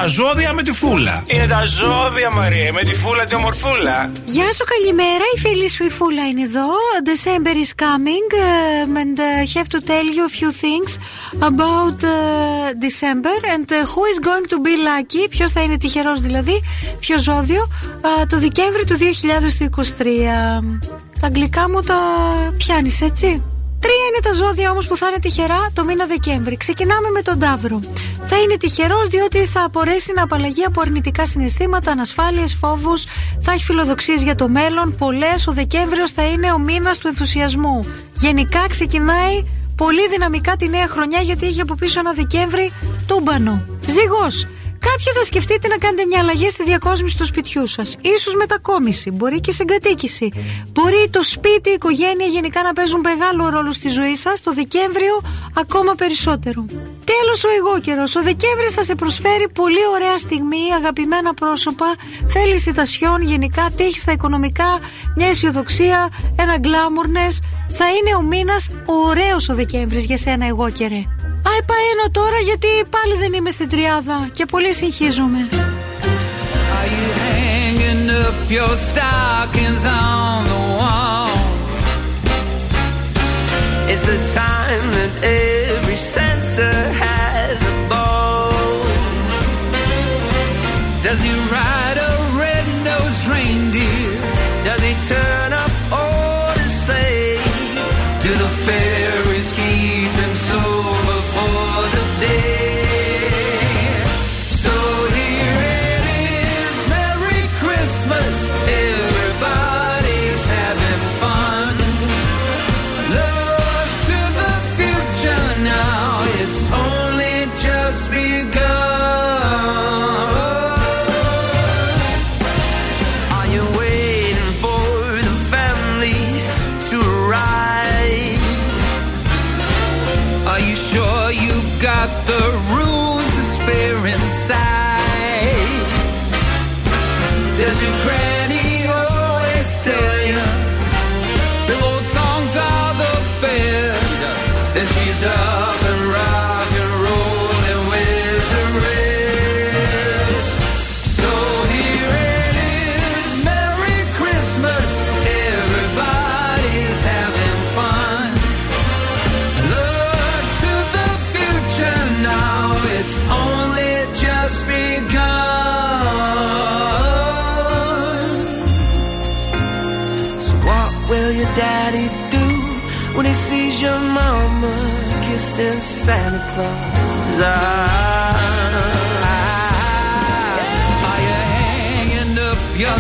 Speaker 6: Τα ζώδια με τη φούλα. Είναι τα ζώδια, Μαρία, με τη φούλα τη ομορφούλα.
Speaker 3: Γεια σου, καλημέρα. Η φίλη σου η Φούλα είναι εδώ. December is coming um, and uh, have to tell you a few things about uh, December and uh, who is going to be lucky; Ποιος θα είναι τυχερός δηλαδή, ποιο ζώδιο, uh, το Δεκέμβρη του 2023. Τα αγγλικά μου τα πιάνεις έτσι; Τρία είναι τα ζώδια όμως που θα είναι τυχερά το μήνα Δεκέμβρη. Ξεκινάμε με τον Ταύρο. Θα είναι τυχερός διότι θα απορρέσει να απαλλαγεί από αρνητικά συναισθήματα, ανασφάλειες, φόβους, θα έχει φιλοδοξίες για το μέλλον. Πολλές. Ο Δεκέμβριος θα είναι ο μήνας του ενθουσιασμού. Γενικά ξεκινάει πολύ δυναμικά τη νέα χρονιά γιατί έχει από πίσω ένα Δεκέμβρη τούμπανο. Ζυγός. Κάποιοι θα σκεφτείτε να κάνετε μια αλλαγή στη διακόσμηση του σπιτιού σας. σω μετακόμιση, μπορεί και συγκατοίκηση. Μπορεί το σπίτι, η οικογένεια γενικά να παίζουν μεγάλο ρόλο στη ζωή σας. Το Δεκέμβριο ακόμα περισσότερο. Τέλος, ο εγώ καιρό. Ο Δεκέμβρης θα σε προσφέρει πολύ ωραία στιγμή, αγαπημένα πρόσωπα, θέληση τασιών, γενικά τύχη στα οικονομικά, μια αισιοδοξία, ένα γκλάμουρνες. Θα είναι ο μήνας ωραίος ο Δεκέμβρης για σένα, εγώ καιρέ. Α, επαένω τώρα γιατί πάλι δεν είμαι στην τριάδα και πολύ συγχύζομαι.
Speaker 12: Are you hanging up your stockings on the wall? It's the time that every Santa kissing Santa Claus? Ah, are you hanging up your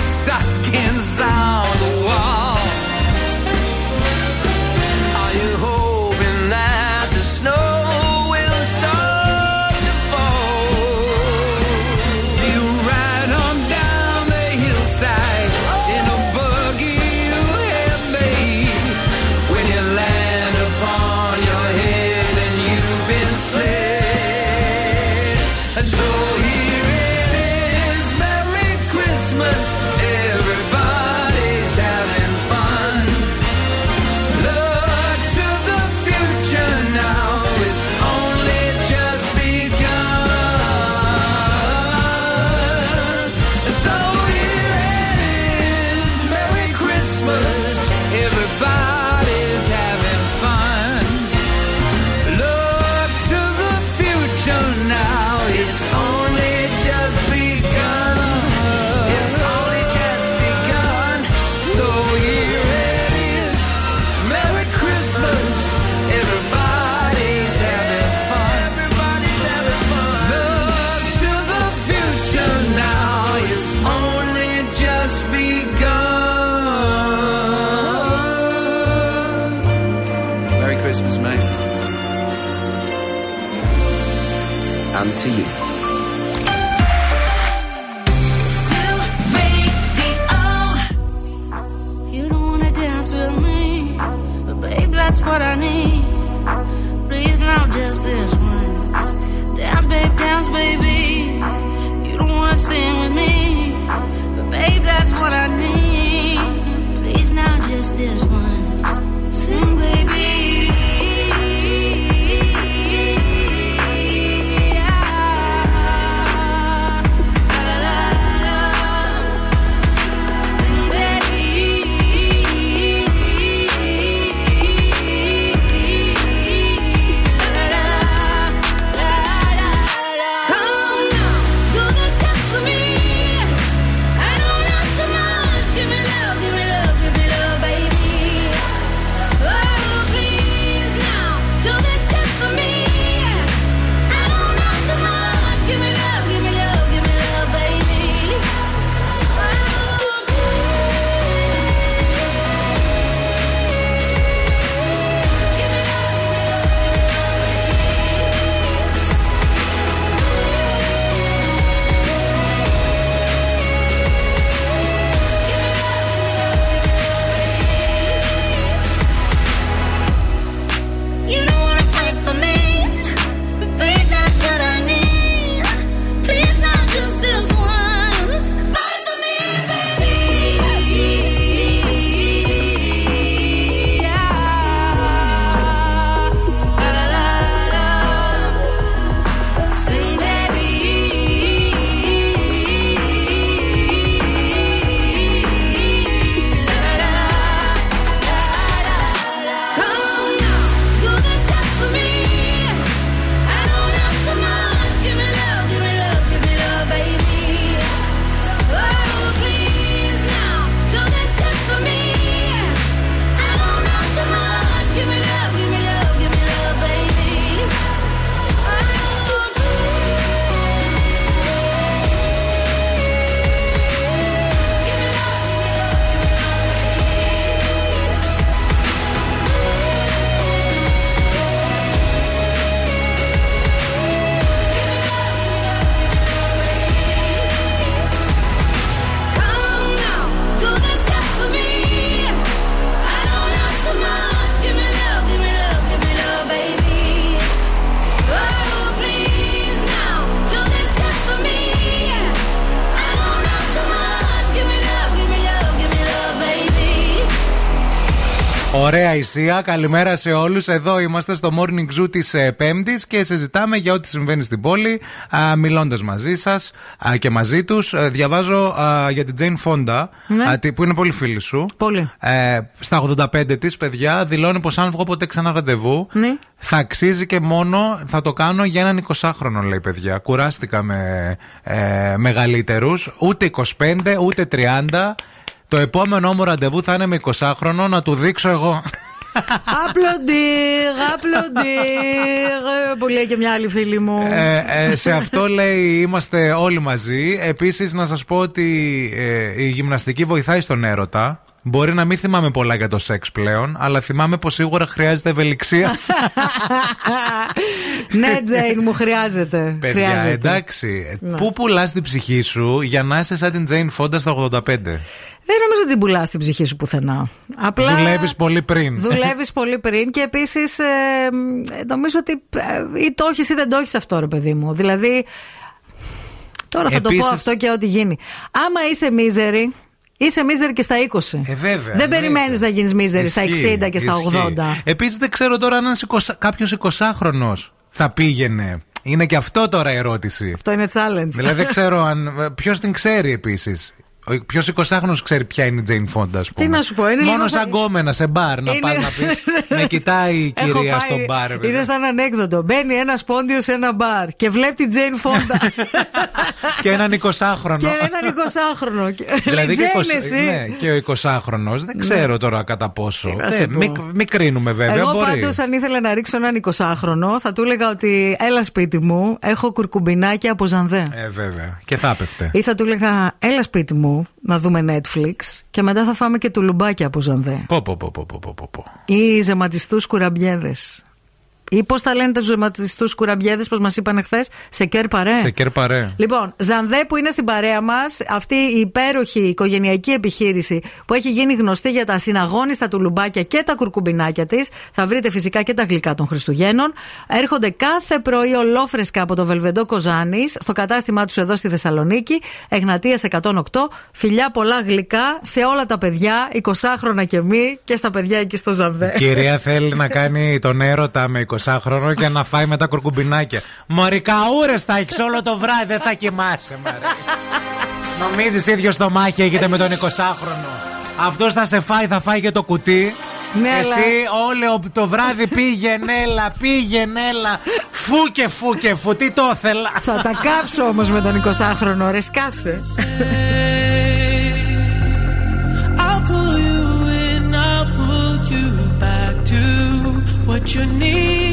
Speaker 2: Ωραία Ισία, καλημέρα σε όλους Εδώ είμαστε στο Morning Zoo της ε, Πέμπτης Και συζητάμε για ό,τι συμβαίνει στην πόλη α, Μιλώντας μαζί σας α, Και μαζί τους Ε, Διαβάζω α, για την Jane Fonda
Speaker 3: Ναι.
Speaker 2: α, τι- Που είναι πολύ φίλη σου
Speaker 3: Πολύ.
Speaker 2: ε, Στα 85 της παιδιά Δηλώνει πως αν βγω ποτέ ξανά ραντεβού
Speaker 3: Ναι.
Speaker 2: Θα αξίζει και μόνο Θα το κάνω για έναν 20χρονο λέει παιδιά Κουράστηκα με ε, μεγαλύτερους Ούτε 25 ούτε 30 το επόμενό μου ραντεβού θα είναι με 20χρονο να του δείξω εγώ.
Speaker 3: Απλοντήρ, απλοντήρ. Που λέει και μια άλλη φίλη μου.
Speaker 2: Ε, ε, σε αυτό λέει είμαστε όλοι μαζί. Επίσης να σας πω ότι ε, η γυμναστική βοηθάει στον έρωτα. Μπορεί να μην θυμάμαι πολλά για το σεξ πλέον, αλλά θυμάμαι πως σίγουρα χρειάζεται ευελιξία.
Speaker 3: ναι, Τζέιν, μου χρειάζεται.
Speaker 2: Παιδιά,
Speaker 3: χρειάζεται.
Speaker 2: εντάξει.
Speaker 3: Ναι.
Speaker 2: Πού πουλάς την ψυχή σου για να είσαι σαν την Τζέιν Φόντα στα 85.
Speaker 3: Δεν νομίζω ότι την πουλάς την ψυχή σου πουθενά. Απλά.
Speaker 2: Δουλεύεις πολύ πριν.
Speaker 3: Δουλεύεις πολύ πριν και επίσης νομίζω ότι ε, ή το έχεις ή δεν το έχεις αυτό, ρε παιδί μου. Δηλαδή. Τώρα θα το
Speaker 2: Επίσης-
Speaker 3: πω αυτό και ό,τι γίνει. Άμα είσαι μίζερη, είσαι μίζερη και στα 20.
Speaker 2: Ε, βέβαια.
Speaker 3: δεν περιμένεις να γίνεις μίζερη στα
Speaker 2: Ισχύει,
Speaker 3: 60 και στα
Speaker 2: ισχύει.
Speaker 3: 80.
Speaker 2: Επίσης δεν ξέρω τώρα αν κάποιος 20χρονος θα πήγαινε. Είναι και αυτό τώρα η ερώτηση.
Speaker 3: Αυτό είναι challenge.
Speaker 2: δηλαδή δεν ξέρω αν. Ποιος την ξέρει επίσης. Ποιος 20χρονος ξέρει ποια είναι η Τζέιν Φόντα, ας πούμε;
Speaker 3: να σου πω, είναι
Speaker 2: Μόνο
Speaker 3: λίγο-
Speaker 2: σαν γκόμενα σε μπαρ να
Speaker 3: Είναι-
Speaker 2: πας να πεις. Με κοιτάει η
Speaker 3: Έχω
Speaker 2: κυρία
Speaker 3: πάει-
Speaker 2: στο μπαρ, ρε παιδί.
Speaker 3: Είναι σαν ανέκδοτο. Μπαίνει ένας πόντιος σε ένα μπαρ και βλέπει την Τζέιν Φόντα.
Speaker 2: Και έναν 20χρονο.
Speaker 3: και έναν 20χρονο. Και-
Speaker 2: Δηλαδή
Speaker 3: Λέει,
Speaker 2: και,
Speaker 3: «Τζέιν,
Speaker 2: 20,
Speaker 3: εσύ».
Speaker 2: ναι, και ο 20χρονος δεν ξέρω τώρα κατά πόσο.
Speaker 3: να σε
Speaker 2: Ε,
Speaker 3: πω.
Speaker 2: μη, μη κρίνουμε βέβαια.
Speaker 3: Εγώ
Speaker 2: μπορεί.
Speaker 3: πάντως, αν ήθελα να ρίξω έναν 20χρονο, θα του έλεγα ότι έλα σπίτι μου, έχω κουρκουμπινάκια από Ζανδέ.
Speaker 2: Ε, βέβαια. Και θα έπεφτε.
Speaker 3: Ή θα του έλεγα, έλα σπίτι μου να δούμε Netflix και μετά θα φάμε και τουλουμπάκια από Ζανδέ.
Speaker 2: Πω, πω, πω, πω, πω, πω, πω.
Speaker 3: Ή ζεματιστούς κουραμπιέδες. Ή πώς τα λένε του ζεματιστούς κουραμπιέδες, πώς μας είπαν χθες, σε κέρ παρέ.
Speaker 2: Σε κέρ παρέ.
Speaker 3: Λοιπόν, Ζανδέ που είναι στην παρέα μας, αυτή η υπέροχη οικογενειακή επιχείρηση που έχει γίνει γνωστή για τα συναγώνιστα του λουμπάκια και τα κουρκουμπινάκια της. Θα βρείτε φυσικά και τα γλυκά των Χριστουγέννων. Έρχονται κάθε πρωί ολόφρεσκα από το Βελβεντό Κοζάνης στο κατάστημά τους εδώ στη Θεσσαλονίκη. Εγνατίας 108. Φιλιά πολλά γλυκά σε όλα τα παιδιά, 20χρονα και μη και στα παιδιά εκεί στο Ζανδέ.
Speaker 2: Κυρία θέλει να κάνει τον έρωτα με 20χρονο και να φάει με τα κουρκουμπινάκια. Μωρικαούρε θα έχεις όλο το βράδυ, δεν θα κοιμάσαι, μαρέ. Νομίζεις ίδιο στο μάχη έχετε με τον 20χρονο. Αυτός θα σε φάει, θα φάει και το κουτί.
Speaker 3: Ναι, αλλά-
Speaker 2: Εσύ όλο το βράδυ πήγαινε, έλα, πήγαινε, έλα. Φου και φου και φου, τι το ήθελα.
Speaker 3: Θα τα κάψω όμως με τον 20χρονο, ρε σκάσε.
Speaker 13: I'll pull you in, I'll pull you back to what you need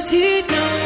Speaker 13: Does he know?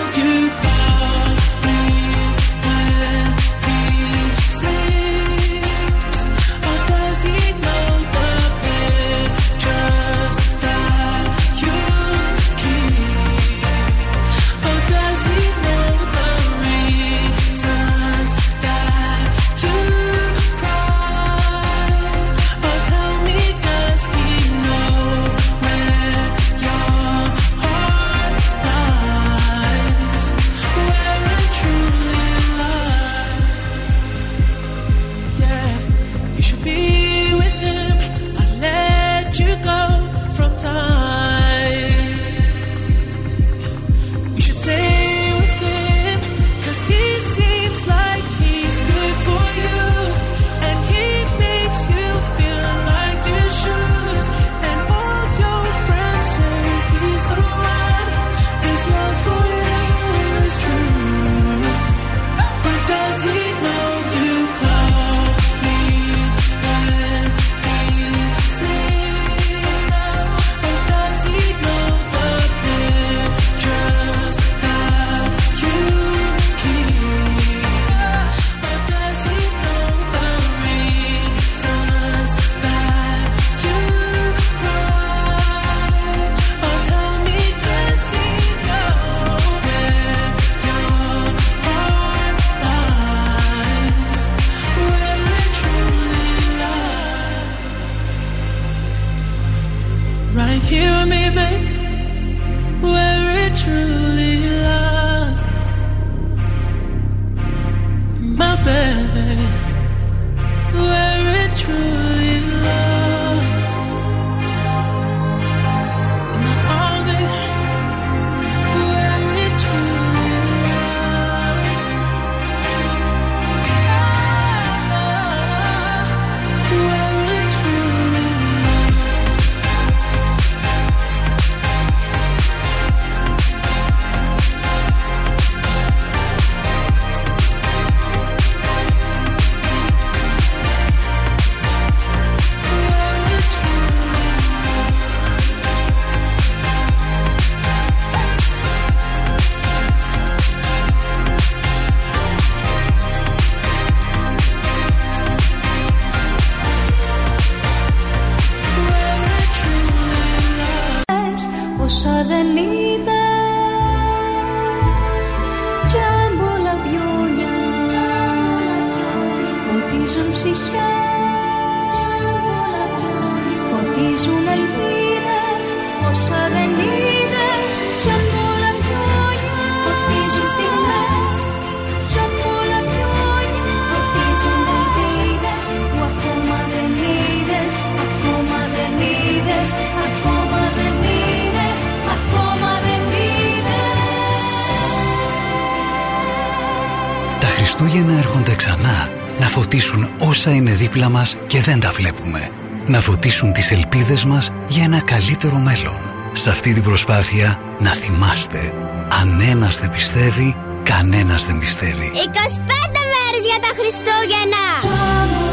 Speaker 14: Να φωτίσουν τις ελπίδες μας για ένα καλύτερο μέλλον. Σε αυτή την προσπάθεια να θυμάστε, αν ένας δεν πιστεύει, κανένας δεν πιστεύει.
Speaker 15: 25 μέρες για τα Χριστούγεννα!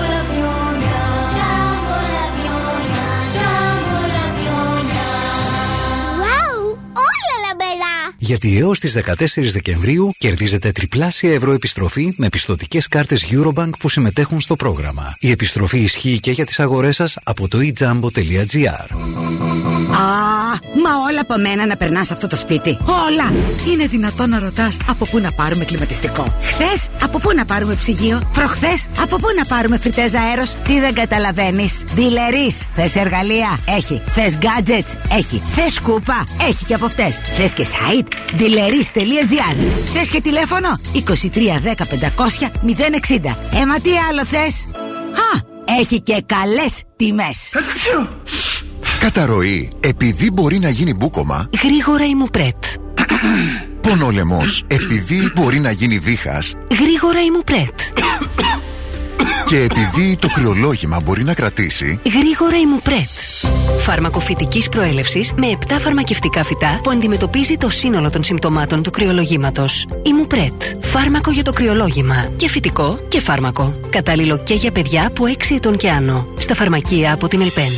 Speaker 14: Γιατί έως τις 14 Δεκεμβρίου κερδίζετε τριπλάσια ευρώ επιστροφή με πιστοτικές κάρτες Eurobank που συμμετέχουν στο πρόγραμμα. Η επιστροφή ισχύει και για τις αγορές σας από το ejambo.gr.
Speaker 16: Α, μα όλα από μένα να περνάς αυτό το σπίτι. Όλα! Είναι δυνατόν να ρωτάς από πού να πάρουμε κλιματιστικό; Χθες από πού να πάρουμε ψυγείο; Προχθές από πού να πάρουμε φριτέζα αέρος; Τι δεν καταλαβαίνεις; Δηλερή. Θες εργαλεία; Έχει. Θες gadgets; Έχει. Θες σκούπα; Έχει και από αυτές. Θες και site; Δηλερή.gr. Θες και τηλέφωνο; 2310 500 060. Έμα τι άλλο θες; Α, έχει και καλές τιμές.
Speaker 17: Καταρροή. Επειδή μπορεί να γίνει μπούκομα.
Speaker 18: Γρήγορα ημουπρέτ.
Speaker 17: Πονόλεμος. Επειδή μπορεί να γίνει βήχας.
Speaker 18: Γρήγορα ημουπρέτ.
Speaker 17: Και επειδή το κρυολόγημα μπορεί να κρατήσει.
Speaker 18: Γρήγορα ημουπρέτ. Φαρμακοφυτικής προέλευσης με 7 φαρμακευτικά φυτά που αντιμετωπίζει το σύνολο των συμπτωμάτων του κρυολογήματος. Ημουπρέτ. Φάρμακο για το κρυολόγημα. Και φυτικό και φάρμακο. Κατάλληλο και για παιδιά από 6 ετών και άνω. Στα φαρμακεία από την ΕΛΠΕΝ.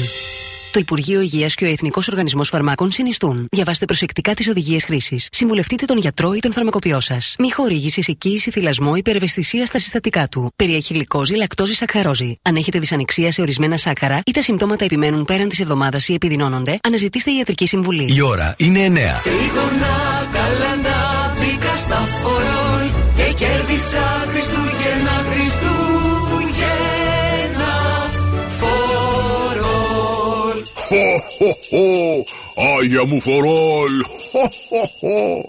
Speaker 18: Το Υπουργείο Υγείας και ο Εθνικός Οργανισμός Φαρμάκων συνιστούν. Διαβάστε προσεκτικά τις οδηγίες χρήσης. Συμβουλευτείτε τον γιατρό ή τον φαρμακοποιό σας. Μη χορήγηση, οικίηση, θυλασμό ή υπερευαισθησία στα συστατικά του. Περιέχει γλυκόζη, λακτόζη, σακχαρόζη. Αν έχετε δυσανεξία σε ορισμένα σάκαρα ή τα συμπτώματα επιμένουν πέραν της εβδομάδας ή επιδεινώνονται, αναζητήστε ιατρική συμβουλή.
Speaker 14: Η ώρα είναι 9.
Speaker 13: Τρίγωνα καλά να μπήκα στα φορόλ και κέρδισα Χριστούγεννα, Χριστούγεννα
Speaker 19: Άγια μου φορόλ. Χω, χω, χω.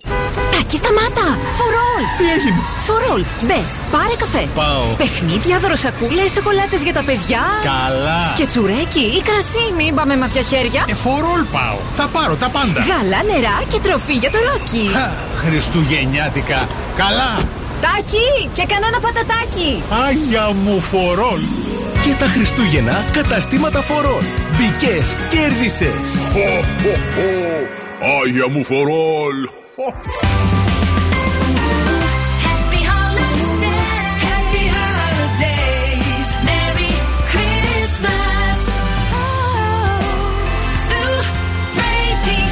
Speaker 20: Τάκη, σταμάτα! Φορόλ!
Speaker 19: Τι έγινε;
Speaker 20: Φορόλ! Μπε, πάρε καφέ.
Speaker 19: Πάω.
Speaker 20: Παιχνίδια, δροσακούλε, σοκολάτες για τα παιδιά.
Speaker 19: Καλά.
Speaker 20: Και τσουρέκι ή κρασί, μην πάμε με πια χέρια.
Speaker 19: Ε, φορόλ πάω. Θα πάρω τα πάντα.
Speaker 20: Γαλά, νερά και τροφή για το ρόκι.
Speaker 19: Χα, Χριστουγεννιάτικα. Καλά.
Speaker 20: Τάκι και κανένα πατατάκι.
Speaker 19: Άγια μου φορόλ.
Speaker 21: Και τα Χριστούγεννα καταστήματα φορών. Μπικέ, κέρδισες.
Speaker 19: Χω, χω, χω. Άγια μου φορόλ. Χω.
Speaker 13: Happy holidays. Happy holidays. Merry Christmas. Zoo Radio.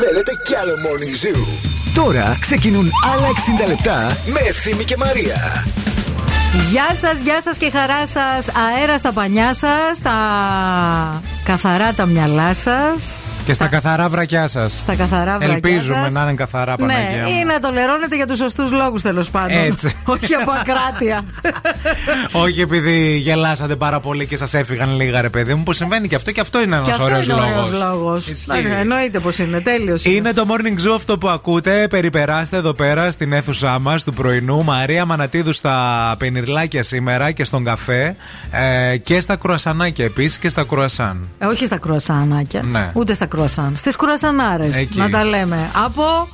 Speaker 1: Θέλετε κι άλλο Morning Zoo; Τώρα ξεκινούν άλλα 60 λεπτά με Ευθύμη και Μαρία.
Speaker 3: Γεια σας, γεια σας και χαρά σας. Αέρα στα πανιά σας, στα καθαρά τα μυαλά σας.
Speaker 2: Και στα καθαρά βρακιά σας.
Speaker 3: Στα καθαρά βρακιά
Speaker 2: Ελπίζουμε
Speaker 3: σας.
Speaker 2: να είναι καθαρά, Παναγία.
Speaker 3: Ναι,
Speaker 2: μου.
Speaker 3: ή να το λερώνετε για τους σωστούς λόγους τέλος πάντων.
Speaker 2: Έτσι.
Speaker 3: Όχι από ακράτεια.
Speaker 2: Όχι επειδή γελάσατε πάρα πολύ και σας έφυγαν λίγα ρε παιδί μου, που συμβαίνει και αυτό και αυτό είναι
Speaker 3: Και
Speaker 2: ένας
Speaker 3: αυτό
Speaker 2: ωραίος
Speaker 3: είναι ωραίος
Speaker 2: λόγος.
Speaker 3: λόγο. Εννοείται πως είναι. Τέλειος.
Speaker 2: Είναι το morning zoo αυτό που ακούτε. Περιπεράστε εδώ πέρα στην αίθουσά μας του πρωινού. Μαρία Μανατίδου στα πενιρλάκια σήμερα και στον καφέ. Ε, και στα κρουασανάκια επίσης και στα κρουασάν.
Speaker 3: Ε, όχι στα κρουασανάκια.
Speaker 2: Ναι.
Speaker 3: Ούτε στα κρουασάν. Στις κρουασανάρε.
Speaker 2: Εκεί.
Speaker 3: Να τα λέμε. Από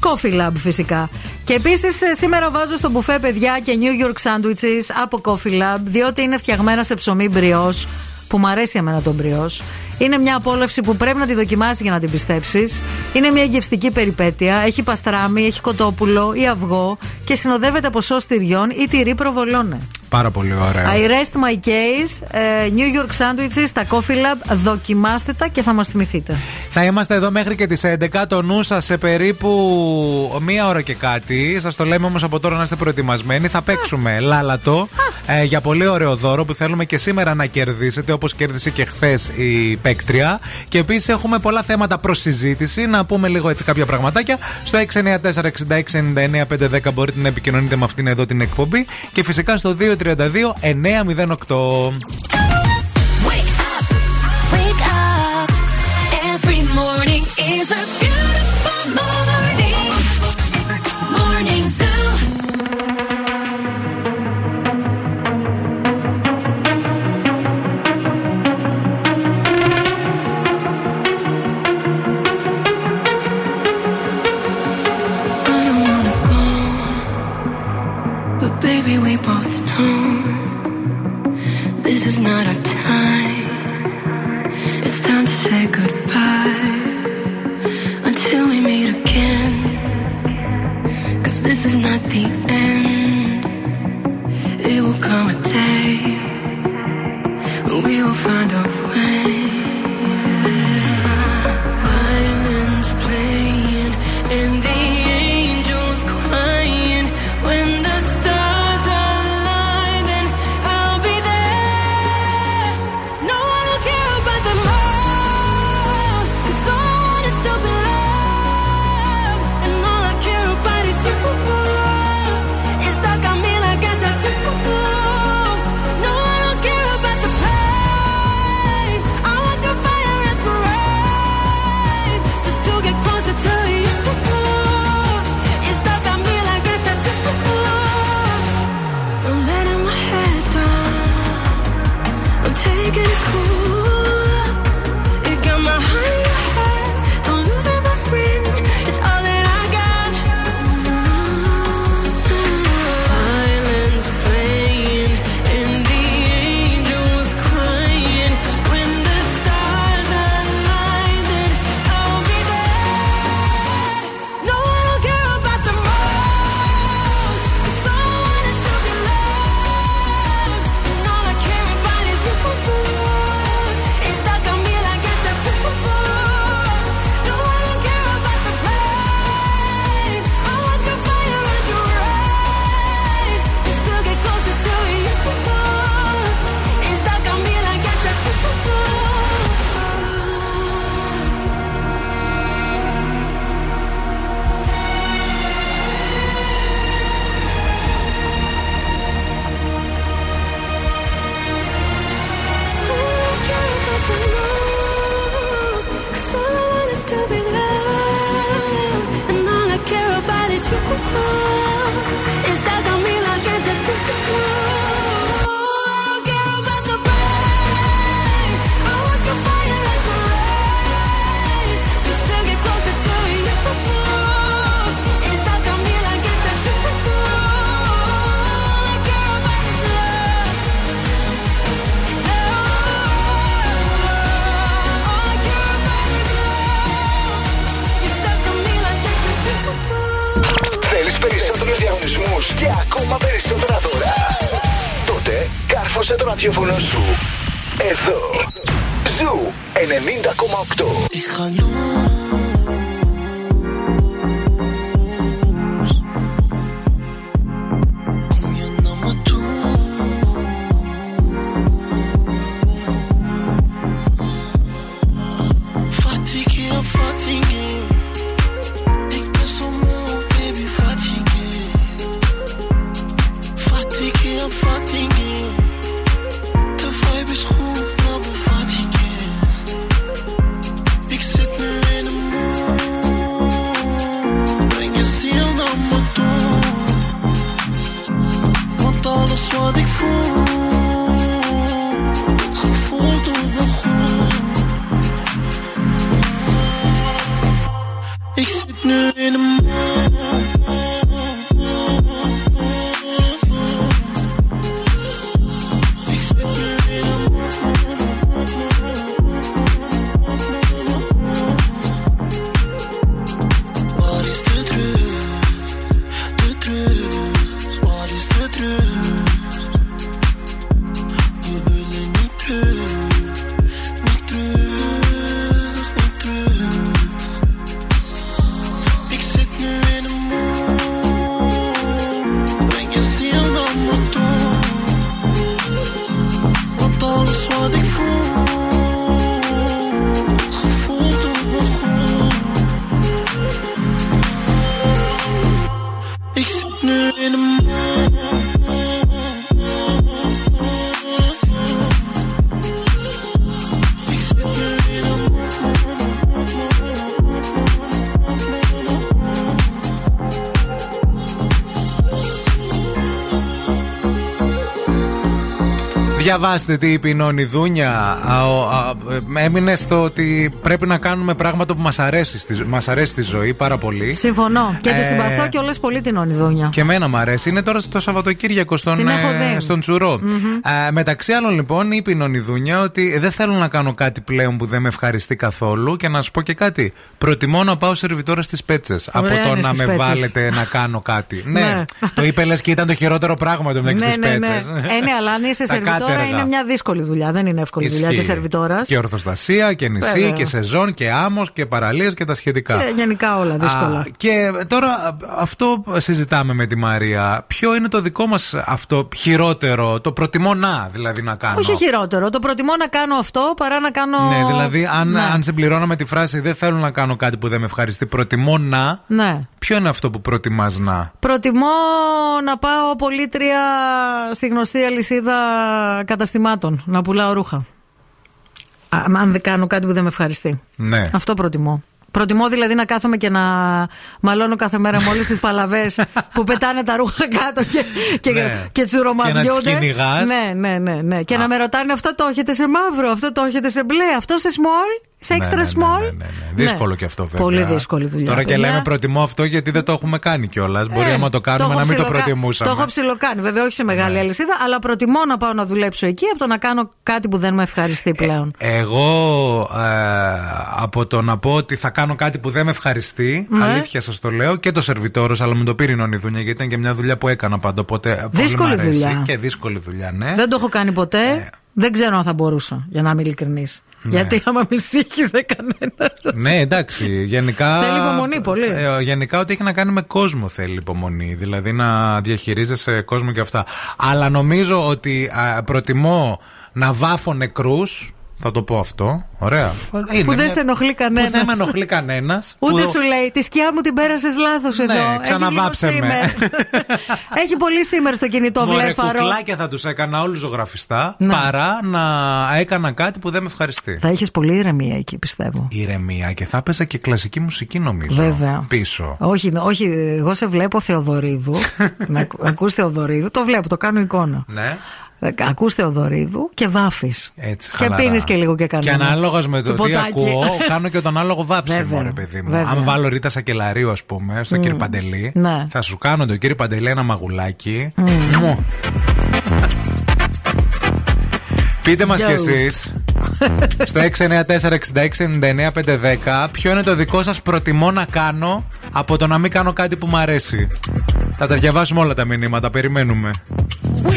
Speaker 3: Coffee Lab φυσικά. Και επίσης σήμερα βάζω στο μπουφέ παιδιά και New York sandwiches από Coffee Lab, διότι είναι φτιαγμένα σε ψωμί μπριός, που μου αρέσει εμένα τον μπριός. Είναι μια απόλαυση που πρέπει να τη δοκιμάσει για να την πιστέψεις. Είναι μια γευστική περιπέτεια. Έχει παστράμι, έχει κοτόπουλο ή αυγό και συνοδεύεται από σως τυριών ή τυρί προβολώνε.
Speaker 2: Πάρα πολύ ωραίο.
Speaker 3: I rest my case. ε, New York sandwiches στα Coffee Lab. Δοκιμάστε τα και θα μας θυμηθείτε.
Speaker 2: Θα είμαστε εδώ μέχρι και τις 11. Το νου σας σε περίπου μία ώρα και κάτι. Σας το λέμε όμως από τώρα να είστε προετοιμασμένοι. Θα παίξουμε λάλατο ε, για πολύ ωραίο δώρο που θέλουμε και σήμερα να κερδίσετε όπως κέρδισε και χθες η παίκτρια. Και επίσης έχουμε πολλά θέματα προς συζήτηση. Να πούμε λίγο έτσι κάποια πραγματάκια. Στο 694-6699-510 μπορείτε να επικοινωνείτε με αυτήν εδώ την εκπομπή. Και φυσικά στο 232-908.
Speaker 13: Wake up. Every morning is a not our time. It's time to say goodbye until we meet again. Cause this is not the end. It will come a day when we will find a
Speaker 22: ραδιόφωνο σου. Εδώ. Ζου 90,8.
Speaker 2: Διαβάστε τι είπε η Νόνη Δούνια. Α, ο- α, ε, Έμεινε στο ότι πρέπει να κάνουμε πράγματα που μας αρέσει, στη- μας αρέσει στη ζωή πάρα πολύ.
Speaker 3: Συμφωνώ. Και τη
Speaker 2: Ε,
Speaker 3: συμπαθώ και όλες πολύ την Ονιδούνια.
Speaker 2: Και εμένα μου αρέσει. Είναι τώρα στο Σαββατοκύριακο στον,
Speaker 3: Την έχω
Speaker 2: ε,
Speaker 3: δει.
Speaker 2: στον τσουρο
Speaker 3: Μμμ.
Speaker 2: Ε, μεταξύ άλλων, λοιπόν, είπε η Νονιδούνια ότι δεν θέλω να κάνω κάτι πλέον που δεν με ευχαριστεί καθόλου. Και να σου πω και κάτι. Προτιμώ να πάω σερβιτόρα στις πέτσες από
Speaker 3: Ωραία
Speaker 2: το
Speaker 3: είναι
Speaker 2: να
Speaker 3: στις
Speaker 2: με
Speaker 3: πέτσες.
Speaker 2: βάλετε να κάνω κάτι. ναι,
Speaker 3: Ναι.
Speaker 2: το είπε λες και ήταν το χειρότερο πράγμα το μεταξύ
Speaker 3: Ναι,
Speaker 2: στις
Speaker 3: ναι, ναι.
Speaker 2: πέτσες.
Speaker 3: Ε, ναι, αλλά αν είσαι
Speaker 2: Τα
Speaker 3: σερβιτόρα
Speaker 2: κάτεργα.
Speaker 3: είναι μια δύσκολη δουλειά. Δεν είναι εύκολη δουλειά της σερβιτόρας.
Speaker 2: Και ορθοστασία και νησί
Speaker 3: Βέβαια.
Speaker 2: και σεζόν και άμμος και παραλίες και τα σχετικά.
Speaker 3: Και γενικά όλα δύσκολα.
Speaker 2: Α, και τώρα α, αυτό συζητάμε με τη Μαρία. Ποιο είναι το δικό μας αυτό χειρότερο, το προτιμώ να δηλαδή να κάνω;
Speaker 3: Όχι χειρότερο. Το προτιμώ να κάνω αυτό παρά να κάνω.
Speaker 2: Ναι, δηλαδή αν,
Speaker 3: Ναι.
Speaker 2: αν συμπληρώνω με τη φράση Δεν θέλω να κάνω κάτι που δεν με ευχαριστεί, προτιμώ να.
Speaker 3: Ναι.
Speaker 2: Ποιο είναι αυτό που προτιμάς να;
Speaker 3: Προτιμώ να πάω πολίτρια στη γνωστή αλυσίδα καταστημάτων να πουλάω ρούχα. Α, αν δεν κάνω κάτι που δεν με ευχαριστεί.
Speaker 2: Ναι.
Speaker 3: Αυτό προτιμώ. Προτιμώ δηλαδή να κάθομαι και να μαλώνω κάθε μέρα με όλες τις παλαβές που πετάνε τα ρούχα κάτω και, και,
Speaker 2: Ναι.
Speaker 3: και τσουρομαδιούνται.
Speaker 2: Και να τις κυνηγάς.
Speaker 3: Ναι, ναι, ναι. ναι. Και να με ρωτάνε αυτό το έχετε σε μαύρο, αυτό το έχετε σε μπλε, αυτό σε small, σε
Speaker 2: Ναι,
Speaker 3: extra
Speaker 2: ναι, ναι,
Speaker 3: small;
Speaker 2: ναι, ναι, ναι. Δύσκολο και αυτό βέβαια.
Speaker 3: Πολύ δύσκολη δουλειά.
Speaker 2: Τώρα και
Speaker 3: παιδιά.
Speaker 2: λέμε προτιμώ αυτό γιατί δεν το έχουμε κάνει κιόλας. Μπορεί
Speaker 3: Ε,
Speaker 2: άμα το κάνουμε
Speaker 3: έχω
Speaker 2: να μην το
Speaker 3: ψιλοκα-
Speaker 2: προτιμούσαμε. Ναι.
Speaker 3: Το έχω ψιλοκάνει. Βέβαια, όχι σε μεγάλη αλυσίδα, αλλά προτιμώ να πάω να δουλέψω εκεί από το να κάνω κάτι που δεν με ευχαριστεί πλέον.
Speaker 2: Εγώ ε, από το να πω ότι θα κάνω κάτι που δεν με ευχαριστεί,
Speaker 3: Ναι.
Speaker 2: αλήθεια σας το λέω, και το σερβιτόρο, αλλά μου το πήρε η Νόνη δουλειά γιατί ήταν και μια δουλειά που έκανα πάντα. Οπότε πολύ
Speaker 3: Δύσκολη
Speaker 2: μ' αρέσει.
Speaker 3: δουλειά.
Speaker 2: Και δύσκολη δουλειά, ναι.
Speaker 3: Δεν το έχω κάνει ποτέ.
Speaker 2: Ε.
Speaker 3: Δεν ξέρω αν θα μπορούσα, για να είμαι ειλικρινής.
Speaker 2: Ναι.
Speaker 3: Γιατί άμα με σύγχυζε κανένας.
Speaker 2: Ναι, εντάξει. Γενικά.
Speaker 3: Θέλει υπομονή πολύ.
Speaker 2: Ε, γενικά, ό,τι έχει να κάνει με κόσμο θέλει υπομονή. Δηλαδή να διαχειρίζεσαι κόσμο και αυτά. Αλλά νομίζω ότι α, προτιμώ να βάφω νεκρούς. Θα το πω αυτό. Ωραία. Είναι
Speaker 3: που δεν
Speaker 2: μια-
Speaker 3: σε ενοχλεί κανένα.
Speaker 2: Που δεν με ενοχλεί κανένας.
Speaker 3: Ούτε σου λέει, τη σκιά μου την πέρασες λάθος
Speaker 2: Ναι,
Speaker 3: εδώ. Έχει
Speaker 2: ξαναβάψε
Speaker 3: λίγο
Speaker 2: με.
Speaker 3: σήμερ. Έχει πολύ σήμερα στο κινητό
Speaker 2: Μωρέ,
Speaker 3: βλέφαρο.
Speaker 2: κουκλάκια θα τους έκανα όλους ζωγραφιστά
Speaker 3: Ναι.
Speaker 2: παρά να έκανα κάτι που δεν με ευχαριστεί.
Speaker 3: Θα είχες πολύ ηρεμία εκεί, πιστεύω.
Speaker 2: Ηρεμία και θα έπαιζα και κλασική μουσική νομίζω.
Speaker 3: Βέβαια.
Speaker 2: Πίσω.
Speaker 3: Όχι, όχι, εγώ σε βλέπω Θεοδωρίδου. να ακού- ακούς Θεοδωρίδου. Το βλέπω, το κάνω εικόνα.
Speaker 2: Ναι.
Speaker 3: Ε, Ακούς Θεοδωρίδου και βάφεις.
Speaker 2: Έτσι,
Speaker 3: Και
Speaker 2: χαλαρά.
Speaker 3: πίνεις και λίγο και κανένα.
Speaker 2: Και ανάλογα με το τι
Speaker 3: ποτάκι.
Speaker 2: ακούω, κάνω και τον άλογο βάψιμο,
Speaker 3: Βέβαια,
Speaker 2: ρε παιδί μου.
Speaker 3: βέβαια.
Speaker 2: Αν βάλω Ρίτα Σακελαρίου, ας πούμε, στο
Speaker 3: Μμ.
Speaker 2: κύριο Παντελή,
Speaker 3: Ναι.
Speaker 2: θα σου κάνω τον κύριο Παντελή ένα μαγουλάκι.
Speaker 3: Μμ.
Speaker 2: Μου. Πείτε μας
Speaker 3: Yo.
Speaker 2: κι εσείς στο 694-6699-510 ποιο είναι το δικό σας προτιμώ να κάνω από το να μην κάνω κάτι που μου αρέσει. Θα τα διαβάσουμε όλα τα μηνύματα, περιμένουμε.
Speaker 13: We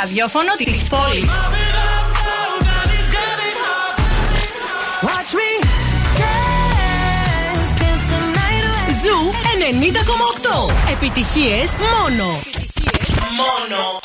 Speaker 23: ραδιόφωνο της πόλης.
Speaker 20: Watch me dance, dance the night away.
Speaker 24: Ζου 90,8. Επιτυχίες μόνο.
Speaker 20: Μόνο.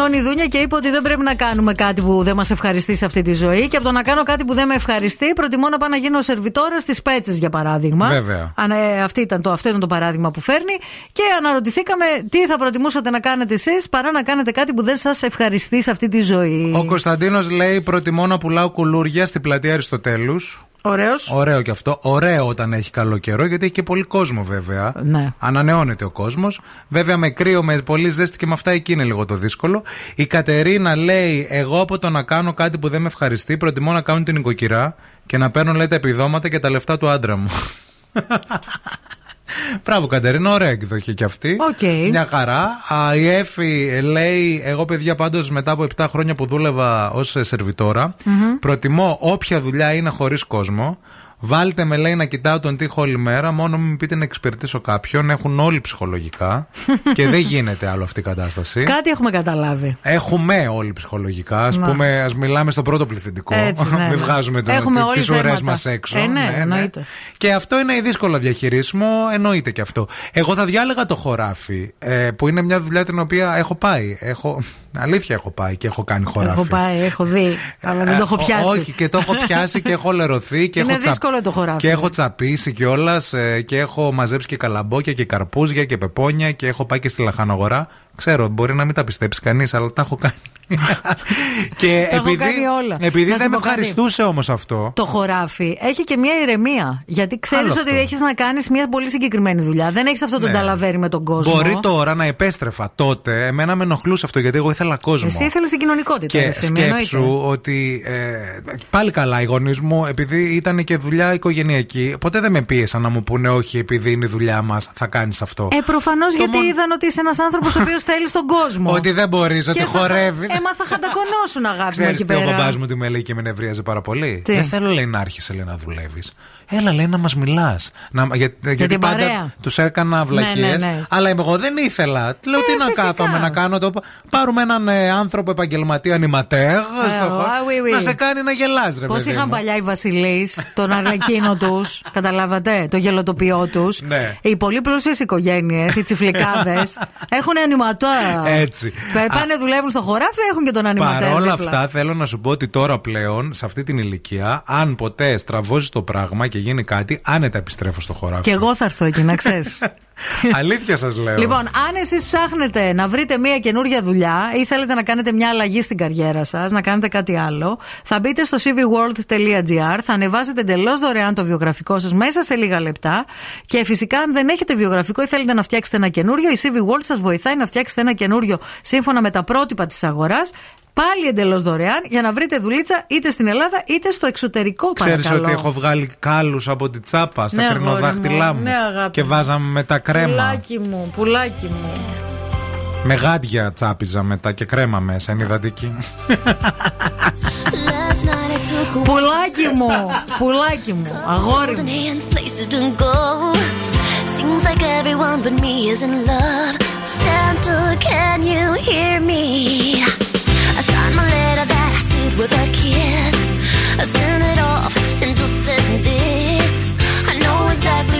Speaker 3: Νόνη Δούνια και είπε ότι δεν πρέπει να κάνουμε κάτι που δεν μας ευχαριστεί σε αυτή τη ζωή. Και από το να κάνω κάτι που δεν με ευχαριστεί, προτιμώ να πάω να γίνω σερβιτόρα στις πέτσες, για παράδειγμα.
Speaker 2: Βέβαια.
Speaker 3: Αν, ε, αυτή ήταν το, αυτό ήταν το παράδειγμα που φέρνει. Και αναρωτηθήκαμε τι θα προτιμούσατε να κάνετε εσείς παρά να κάνετε κάτι που δεν σας ευχαριστεί σε αυτή τη ζωή.
Speaker 2: Ο Κωνσταντίνος λέει: Προτιμώ να πουλάω κουλούρια στην πλατεία Αριστοτέλους.
Speaker 3: Ωραίος.
Speaker 2: Ωραίο και αυτό. Ωραίο όταν έχει καλό καιρό, γιατί έχει και πολύ κόσμο βέβαια.
Speaker 3: Ναι.
Speaker 2: Ανανεώνεται ο κόσμος. Βέβαια με κρύο, με πολύ ζέστη και με αυτά εκεί είναι λίγο το δύσκολο. Η Κατερίνα λέει: Εγώ από το να κάνω κάτι που δεν με ευχαριστεί, προτιμώ να κάνω την οικοκυρά και να παίρνω λέει τα επιδόματα και τα λεφτά του άντρα μου. Μπράβο, Κατερίνα, ωραία εκδοχή κι αυτή.
Speaker 3: Οκ.
Speaker 2: Μια χαρά. Α, η Έφη λέει: Εγώ, παιδιά, πάντως μετά από 7 χρόνια που δούλευα ως σερβιτόρα,
Speaker 3: Μμμ.
Speaker 2: προτιμώ όποια δουλειά είναι χωρίς κόσμο. Βάλτε με, λέει, να κοιτάω τον τοίχο όλη μέρα. Μόνο μην πείτε να εξυπηρετήσω κάποιον. Έχουν όλοι ψυχολογικά. και δεν γίνεται άλλο αυτή η κατάσταση.
Speaker 3: Κάτι έχουμε καταλάβει.
Speaker 2: Έχουμε όλοι ψυχολογικά. Α
Speaker 3: Να.
Speaker 2: πούμε, ας μιλάμε στο πρώτο πληθυντικό.
Speaker 3: Έτσι, ναι,
Speaker 2: Μην
Speaker 3: ναι.
Speaker 2: βγάζουμε το,
Speaker 3: Έχουμε όλοι
Speaker 2: τις ουρέ
Speaker 3: θέματα.
Speaker 2: μας έξω.
Speaker 3: Ε, ναι, εννοείται.
Speaker 2: Και αυτό είναι δύσκολο διαχειρίσιμο, εννοείται και αυτό. Εγώ θα διάλεγα το χωράφι, ε, που είναι μια δουλειά την οποία έχω πάει. Έχω, αλήθεια έχω πάει και έχω κάνει χωράφι.
Speaker 3: Έχω πάει, έχω δει, αλλά δεν το έχω
Speaker 2: Ε,
Speaker 3: πιάσει.
Speaker 2: όχι, και το έχω πιάσει και έχω λερωθεί και
Speaker 3: Είναι
Speaker 2: έχω, τσα-
Speaker 3: δύσκολο το χωράφι.
Speaker 2: και έχω τσαπίσει κιόλας και έχω μαζέψει και καλαμπόκια και καρπούζια και πεπόνια και έχω πάει και στη λαχανογορά. Ξέρω, μπορεί να μην τα πιστέψει κανείς, αλλά τα έχω κάνει. και
Speaker 3: Τα έχω
Speaker 2: επειδή,
Speaker 3: κάνει όλα.
Speaker 2: επειδή
Speaker 3: Να σου
Speaker 2: δεν με
Speaker 3: πω κάτι.
Speaker 2: ευχαριστούσε όμως αυτό.
Speaker 3: Το χωράφι έχει και μια ηρεμία. Γιατί ξέρεις
Speaker 2: Άλλο
Speaker 3: ότι
Speaker 2: αυτό.
Speaker 3: έχεις να κάνεις μια πολύ συγκεκριμένη δουλειά. Δεν έχεις αυτό το
Speaker 2: Ναι.
Speaker 3: ταλαβέρι με τον κόσμο.
Speaker 2: Μπορεί τώρα να επέστρεφα τότε. Εμένα με ενοχλούσε αυτό γιατί εγώ ήθελα κόσμο.
Speaker 3: Εσύ ήθελες την κοινωνικότητα.
Speaker 2: Και
Speaker 3: ρε Ευθύμη, εννοείται.
Speaker 2: σκέψου ότι ε, πάλι καλά οι γονείς μου, επειδή ήταν και δουλειά οικογενειακή, ποτέ δεν με πίεσαν να μου πούνε όχι, επειδή είναι η δουλειά μας, θα κάνεις αυτό.
Speaker 3: Ε, προφανώς γιατί
Speaker 2: μόνο-
Speaker 3: είδαν ότι είσαι ένας άνθρωπος ο οποίος θέλει τον κόσμο.
Speaker 2: Ότι δεν μπορείς,
Speaker 3: Και
Speaker 2: ότι
Speaker 3: θα-
Speaker 2: χορεύεις.
Speaker 3: Ε, μα θα χαντακονώσουν, αγάπη μου
Speaker 2: Ξέρεις
Speaker 3: εκεί
Speaker 2: τι ο
Speaker 3: πέρα.
Speaker 2: μπαμπάς μου τι με λέει και με νευρίαζε πάρα πολύ.
Speaker 3: Τι;
Speaker 2: Δεν θέλω, λέει, να άρχισε λέει, να δουλεύεις. Έλα, λέει, να μας μιλάς. Για, γιατί
Speaker 3: την
Speaker 2: πάντα
Speaker 3: παρέα.
Speaker 2: τους έκανα βλακίε.
Speaker 3: Ναι, ναι, ναι.
Speaker 2: Αλλά είμαι εγώ δεν ήθελα. Λέω, τι να
Speaker 3: φυσικά.
Speaker 2: κάθομαι να κάνω το. Πάρουμε έναν ε, άνθρωπο επαγγελματία ανηματέρ. στο
Speaker 3: α,
Speaker 2: χώρο,
Speaker 3: oui, oui.
Speaker 2: Να σε κάνει να γελάς, ρε
Speaker 3: Πώς
Speaker 2: παιδί
Speaker 3: είχαν
Speaker 2: μου.
Speaker 3: παλιά οι Βασιλείς, τον αρλεκίνο τους, καταλάβατε, το γελοτοποιό τους.
Speaker 2: Ναι.
Speaker 3: Οι πολύ πλούσιες οικογένειες, οι τσιφλικάδες, έχουν ανηματά.
Speaker 2: Έτσι.
Speaker 3: Πάνε, δουλεύουν στο χωράφι, έχουν και τον ανηματέρ.
Speaker 2: Παρ' όλα
Speaker 3: δίπλα.
Speaker 2: αυτά, θέλω να σου πω ότι τώρα πλέον, σε αυτή την ηλικία, αν ποτέ στραβώσεις το πράγμα και γίνει κάτι, άνετα επιστρέφω στο χωράφι.
Speaker 3: Και εγώ θα έρθω εκεί, να ξέρεις.
Speaker 2: Αλήθεια σας λέω.
Speaker 3: Λοιπόν, αν εσείς ψάχνετε να βρείτε μια καινούργια δουλειά ή θέλετε να κάνετε μια αλλαγή στην καριέρα σας, να κάνετε κάτι άλλο, θα μπείτε στο cvworld.gr, θα ανεβάσετε εντελώς δωρεάν το βιογραφικό σας μέσα σε λίγα λεπτά και φυσικά αν δεν έχετε βιογραφικό ή θέλετε να φτιάξετε ένα καινούριο, η CV World σας βοηθάει να φτιάξετε ένα καινούριο σύμφωνα με τα πρότυπα της αγοράς. Πάλι εντελώς δωρεάν για να βρείτε δουλίτσα είτε στην Ελλάδα είτε στο εξωτερικό
Speaker 2: Ξέρεις
Speaker 3: παρακαλώ.
Speaker 2: ότι έχω βγάλει κάλους από τη τσάπα στα
Speaker 3: Ναι, αγόρι
Speaker 2: κρινοδάχτυλά
Speaker 3: μου.
Speaker 2: μου.
Speaker 3: Ναι, αγάπη
Speaker 2: και
Speaker 3: μου.
Speaker 2: βάζαμε με τα κρέμα.
Speaker 3: Πουλάκι μου, πουλάκι μου.
Speaker 2: Με γάντια τσάπιζα μετά και κρέμα μέσα, είναι υδατική.
Speaker 3: Πουλάκι μου, πουλάκι μου, αγόρι μου.
Speaker 20: hands, places to go. Seems like everyone but me is in love. Santa, can you hear me? With a kiss. I sent it off and just said this. I know exactly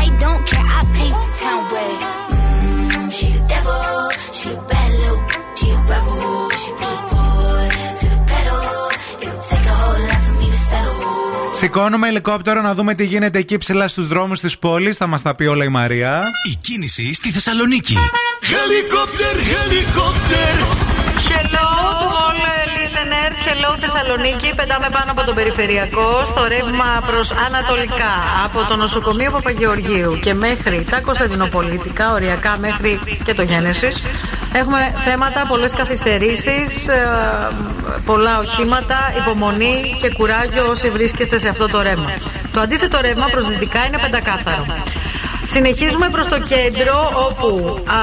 Speaker 2: Σηκώνουμε ελικόπτερο να δούμε τι γίνεται εκεί ψηλά στους δρόμους της πόλης. Θα μας τα πει όλα η Μαρία.
Speaker 21: Η κίνηση στη Θεσσαλονίκη.
Speaker 13: Helicopter, helicopter.
Speaker 3: Hello to all uh, listeners, hello Θεσσαλονίκη. Πετάμε πάνω από τον περιφερειακό στο ρεύμα προς Ανατολικά. Από το νοσοκομείο Παπαγεωργίου και μέχρι τα Κωνσταντινοπολίτικα, οριακά μέχρι και το Γένεσης. Έχουμε θέματα, πολλές καθυστερήσεις, πολλά οχήματα, υπομονή και κουράγιο όσοι βρίσκεστε σε αυτό το ρεύμα. Το αντίθετο ρεύμα προ δυτικά είναι πεντακάθαρο. Συνεχίζουμε προς το κέντρο όπου α,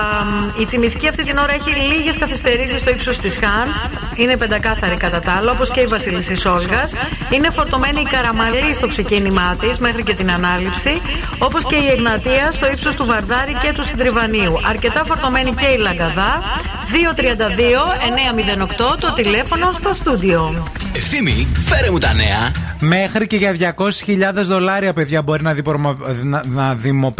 Speaker 3: η Τσιμισκή αυτή την ώρα έχει λίγες καθυστερήσεις στο ύψος της Χάνθ. Είναι πεντακάθαρη κατά τα άλλα, όπως και η Βασιλισσής Όλγας. Είναι φορτωμένη η Καραμαλή στο ξεκίνημά της μέχρι και την ανάληψη, όπως και η Εγνατία στο ύψος του Βαρδάρη και του Συντριβανίου. Αρκετά φορτωμένη και η Λαγκαδά. 232-908 το τηλέφωνο στο στούντιο.
Speaker 21: Ευθύμη, φέρε μου τα νέα.
Speaker 2: Μέχρι και για 200.000 δολάρια, παιδιά, μπορεί να, διπορμα...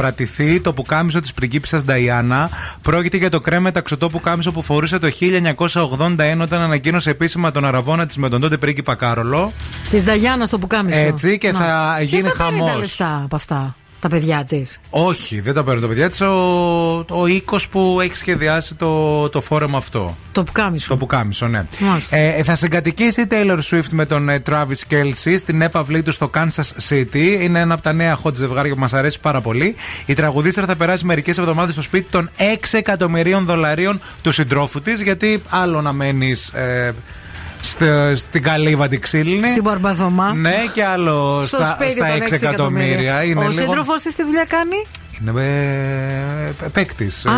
Speaker 2: να, να δημοπρατηθεί το πουκάμισο της πριγκίπισσας Νταϊάννα. Πρόκειται για το κρέμε ταξωτό πουκάμισο που φορούσε το 1981 όταν ανακοίνωσε επίσημα τον αραβόνα της με τον τότε πρίγκιπα Κάρολο.
Speaker 3: Της Νταγιάννα το πουκάμισο.
Speaker 2: Έτσι και
Speaker 3: Να.
Speaker 2: θα
Speaker 3: Ποιος
Speaker 2: γίνει
Speaker 3: θα παίρνει
Speaker 2: χαμός.
Speaker 3: τα λεφτά από αυτά, τα παιδιά της.
Speaker 2: Όχι, δεν τα παίρνει το παιδιά της. Ο, ο οίκος που έχει σχεδιάσει το, το φόρεμα αυτό.
Speaker 3: Το πουκάμισο.
Speaker 2: Το πουκάμισο, ναι.
Speaker 3: Μάλιστα.
Speaker 2: Ε, θα συγκατοικήσει η Taylor Swift με τον ε, Travis Kelsey στην έπαυλή του στο Kansas City. Είναι ένα από τα νέα hot ζευγάρια που μας αρέσει πάρα πολύ. Η τραγουδίστρα θα περάσει μερικές εβδομάδες στο σπίτι των 6 εκατομμυρίων δολαρίων του συντρόφου της, γιατί άλλο να μένεις. Ε, στο- στην καλύβα την ξύλινη.
Speaker 3: Την Παρμπαδωμά.
Speaker 2: Ναι, και άλλο
Speaker 3: Στο
Speaker 2: στα,
Speaker 3: σπίτι
Speaker 2: στα
Speaker 3: των
Speaker 2: 6
Speaker 3: 6
Speaker 2: εκατομμύρια. Είναι
Speaker 3: Ο
Speaker 2: λίγο.
Speaker 3: σύντροφος της τι δουλειά κάνει;
Speaker 2: Είναι ε, παίκτη,
Speaker 3: Α.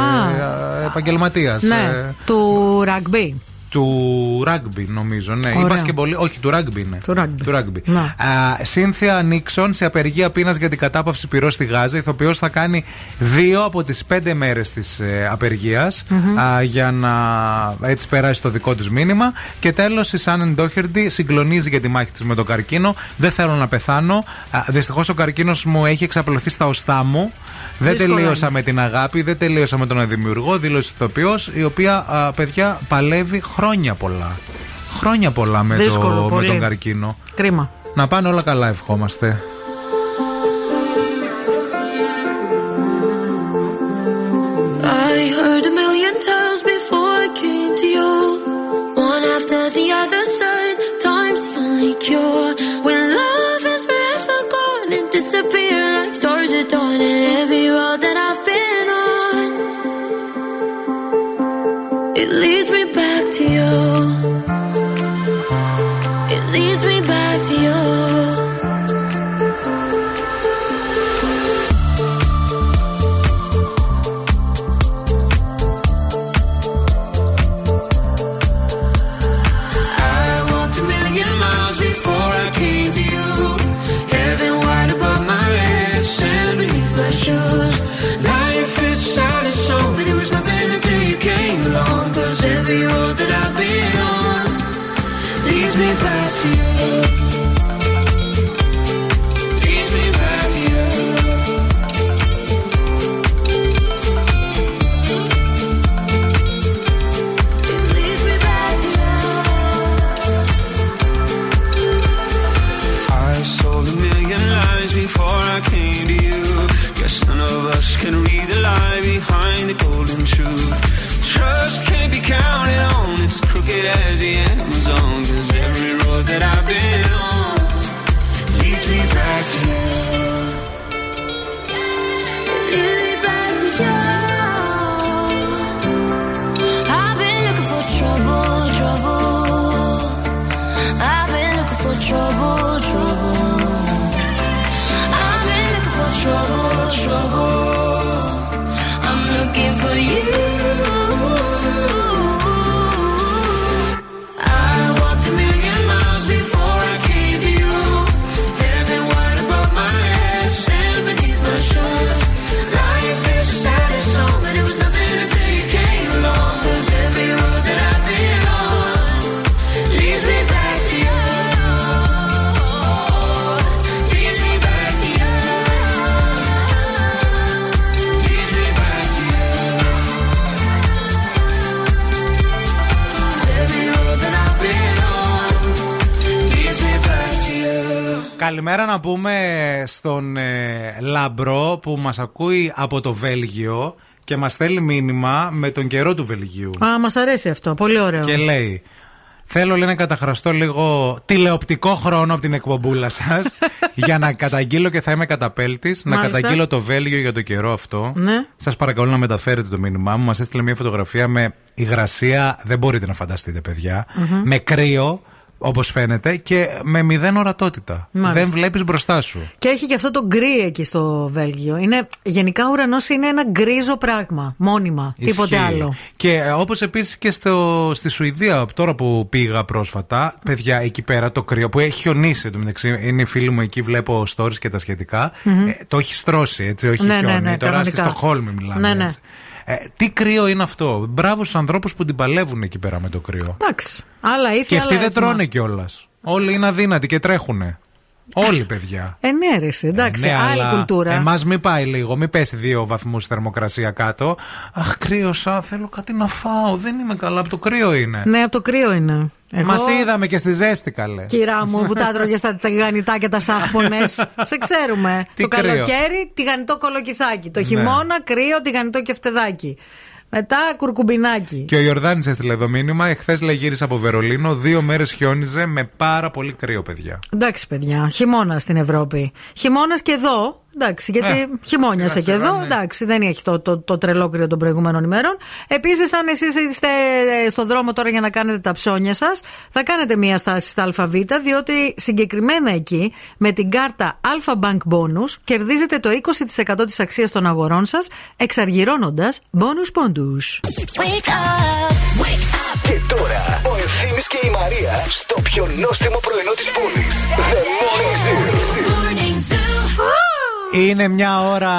Speaker 2: ε, επαγγελματίας.
Speaker 3: Ναι, του ραγκμπι.
Speaker 2: Του ράγκμπι, νομίζω. Ναι,
Speaker 3: Ωραία.
Speaker 2: η μπασκεμπολί- όχι, του ράγκμπι είναι.
Speaker 3: Του ράγκμπι.
Speaker 2: Του ράγκμπι.
Speaker 3: Να.
Speaker 2: Α, Σύνθια Νίξον σε απεργία πείνας για την κατάπαυση πυρός στη Γάζα. Ηθοποιός θα κάνει δύο από τις πέντε μέρες της ε, απεργίας
Speaker 25: Μμμ.
Speaker 2: για να έτσι περάσει το δικό τη μήνυμα. Και τέλος, η Σάνεν Ντόχερντι συγκλονίζει για τη μάχη της με τον καρκίνο. Δεν θέλω να πεθάνω. Δυστυχώς ο καρκίνος μου έχει εξαπλωθεί στα οστά μου. Δεν
Speaker 25: Δύσκολα
Speaker 2: τελείωσα
Speaker 25: είναι.
Speaker 2: με την αγάπη, δεν τελείωσα με τον δημιουργό, δήλωσε ηθοποιός, η οποία α, παιδιά παλεύει χρόνια πολλά. Χρόνια πολλά με,
Speaker 3: Δύσκολο,
Speaker 2: το, με
Speaker 3: πολύ.
Speaker 2: τον καρκίνο.
Speaker 3: Κρίμα.
Speaker 2: Να πάνε όλα καλά, ευχόμαστε. Να πούμε στον ε, Λαμπρό που μας ακούει από το Βέλγιο και μας στέλνει μήνυμα με τον καιρό του Βελγίου.
Speaker 3: Α, μας αρέσει αυτό. Πολύ ωραίο.
Speaker 2: Και λέει Θέλω λέει, να καταχραστώ λίγο τηλεοπτικό χρόνο από την εκπομπούλα σας για να καταγγείλω και θα είμαι καταπέλτης. Να
Speaker 3: Μάλιστα.
Speaker 2: καταγγείλω το Βέλγιο για το καιρό αυτό.
Speaker 3: Ναι.
Speaker 2: Σας παρακαλώ να μεταφέρετε το μήνυμά μου. Μας έστειλε μια φωτογραφία με υγρασία, δεν μπορείτε να φανταστείτε, παιδιά.
Speaker 3: Μμμ.
Speaker 2: Με κρύο, όπως φαίνεται, και με μηδέν ορατότητα.
Speaker 3: Μάλιστα.
Speaker 2: Δεν βλέπεις μπροστά σου.
Speaker 3: Και έχει και αυτό το γκρι εκεί στο Βέλγιο. Είναι, γενικά ο ουρανός είναι ένα γκρίζο πράγμα. Μόνιμα. Τίποτε
Speaker 2: Ισχύει.
Speaker 3: άλλο.
Speaker 2: Και όπως επίσης και στο, στη Σουηδία, τώρα που πήγα πρόσφατα, παιδιά εκεί πέρα το κρύο που έχει χιονίσει. εν τω μεταξύ, είναι οι φίλοι μου εκεί, βλέπω stories και τα σχετικά.
Speaker 3: Μμμ.
Speaker 2: Ε, το έχει στρώσει, έτσι, όχι
Speaker 3: Ναι, ναι,
Speaker 2: χιόνι.
Speaker 3: ναι,
Speaker 2: τώρα στη
Speaker 3: κανονικά.
Speaker 2: Στοχόλμη μιλάμε.
Speaker 3: Ναι, ναι.
Speaker 2: έτσι. Ε, τι κρύο είναι αυτό. Μπράβο στους ανθρώπους που την παλεύουν εκεί πέρα με το κρύο.
Speaker 3: Εντάξει. Άλλα ήθη,
Speaker 2: Και αυτοί
Speaker 3: άλλα
Speaker 2: δεν
Speaker 3: έθιμα.
Speaker 2: τρώνε κιόλας. Όλοι είναι αδύνατοι και τρέχουνε. Όλοι, παιδιά.
Speaker 3: Ε, ναι, ρε, εσύ, εντάξει,
Speaker 2: Ναι,
Speaker 3: άλλη
Speaker 2: αλλά
Speaker 3: κουλτούρα.
Speaker 2: Εμάς μην πάει λίγο, μην πέσει δύο βαθμούς θερμοκρασία κάτω. Αχ, κρύωσα, θέλω κάτι να φάω. Δεν είμαι καλά, από το κρύο είναι.
Speaker 3: Ναι, από το κρύο είναι. Εγώ,
Speaker 2: Μας είδαμε και στη ζέστη, καλέ.
Speaker 3: Κυρά μου που τα τρώγε στα τηγανιτά και τα σάχπονες. Σε ξέρουμε.
Speaker 2: Τι
Speaker 3: το
Speaker 2: κρύο.
Speaker 3: καλοκαίρι τηγανιτό κολοκυθάκι. Το
Speaker 2: Ναι.
Speaker 3: χειμώνα κρύο τηγανιτό κεφτεδάκι. Μετά κουρκουμπινάκι.
Speaker 2: Και ο Ιορδάνης έστειλε εδώ μήνυμα. Εχθές λέει γύρισα από Βερολίνο. Δύο μέρες χιόνιζε με πάρα πολύ κρύο, παιδιά.
Speaker 3: Εντάξει, παιδιά, χειμώνα στην Ευρώπη. Χειμώνας και εδώ. Εντάξει, γιατί
Speaker 2: Ε,
Speaker 3: χειμώνιασε
Speaker 2: σιγά
Speaker 3: και
Speaker 2: σιγά,
Speaker 3: εδώ.
Speaker 2: ναι.
Speaker 3: Εντάξει, δεν έχει το, το, το τρελό κρύο των προηγούμενων ημερών. Επίσης, αν εσείς είστε ε, στο δρόμο τώρα για να κάνετε τα ψώνια σας, θα κάνετε μία στάση στα ΑΒ, διότι συγκεκριμένα εκεί με την κάρτα Alpha Bank Bonus κερδίζετε το 20% της αξίας των αγορών σας, εξαργυρώνοντας bonus πόντους.
Speaker 20: Wake up, wake up
Speaker 1: Τώρα ο Ευθύμης και η Μαρία στο πιο νόστιμο πρωινό της πόλης. The Morning Zoo.
Speaker 2: Είναι μια ώρα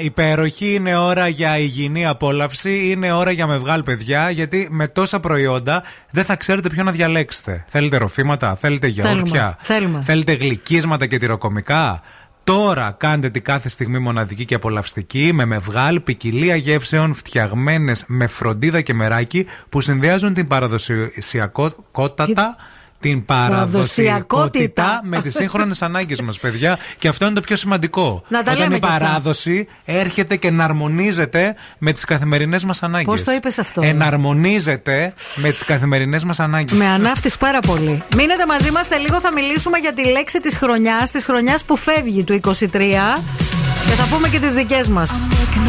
Speaker 2: υπέροχη, είναι ώρα για υγιεινή απόλαυση, είναι ώρα για με βγάλ παιδιά, γιατί με τόσα προϊόντα δεν θα ξέρετε ποιο να διαλέξετε. Θέλετε ροφήματα, θέλετε γιαούρτια,
Speaker 3: θέλουμε.
Speaker 2: θέλετε γλυκίσματα και τυροκομικά. Τώρα κάντε την κάθε στιγμή μοναδική και απολαυστική με μευγάλ, ποικιλία γεύσεων φτιαγμένες με φροντίδα και μεράκι που συνδυάζουν την παραδοσιακότητα. Την παραδοσιακότητα
Speaker 3: Παραδοσιακότητα.
Speaker 2: με τις σύγχρονες ανάγκες μας, παιδιά. Και αυτό είναι το πιο σημαντικό.
Speaker 3: Να τα
Speaker 2: Όταν
Speaker 3: λέμε
Speaker 2: η
Speaker 3: κι αυτά.
Speaker 2: παράδοση έρχεται και εναρμονίζεται με τις καθημερινές μας ανάγκες.
Speaker 3: Πώς το είπες αυτό;
Speaker 2: Εναρμονίζεται με τις καθημερινές μας ανάγκες.
Speaker 3: Με ανάφτει πάρα πολύ. Μείνετε μαζί μας. Σε λίγο θα μιλήσουμε για τη λέξη της χρονιάς, της χρονιάς που φεύγει του 23. Και θα πούμε και τις δικές μας.
Speaker 26: Working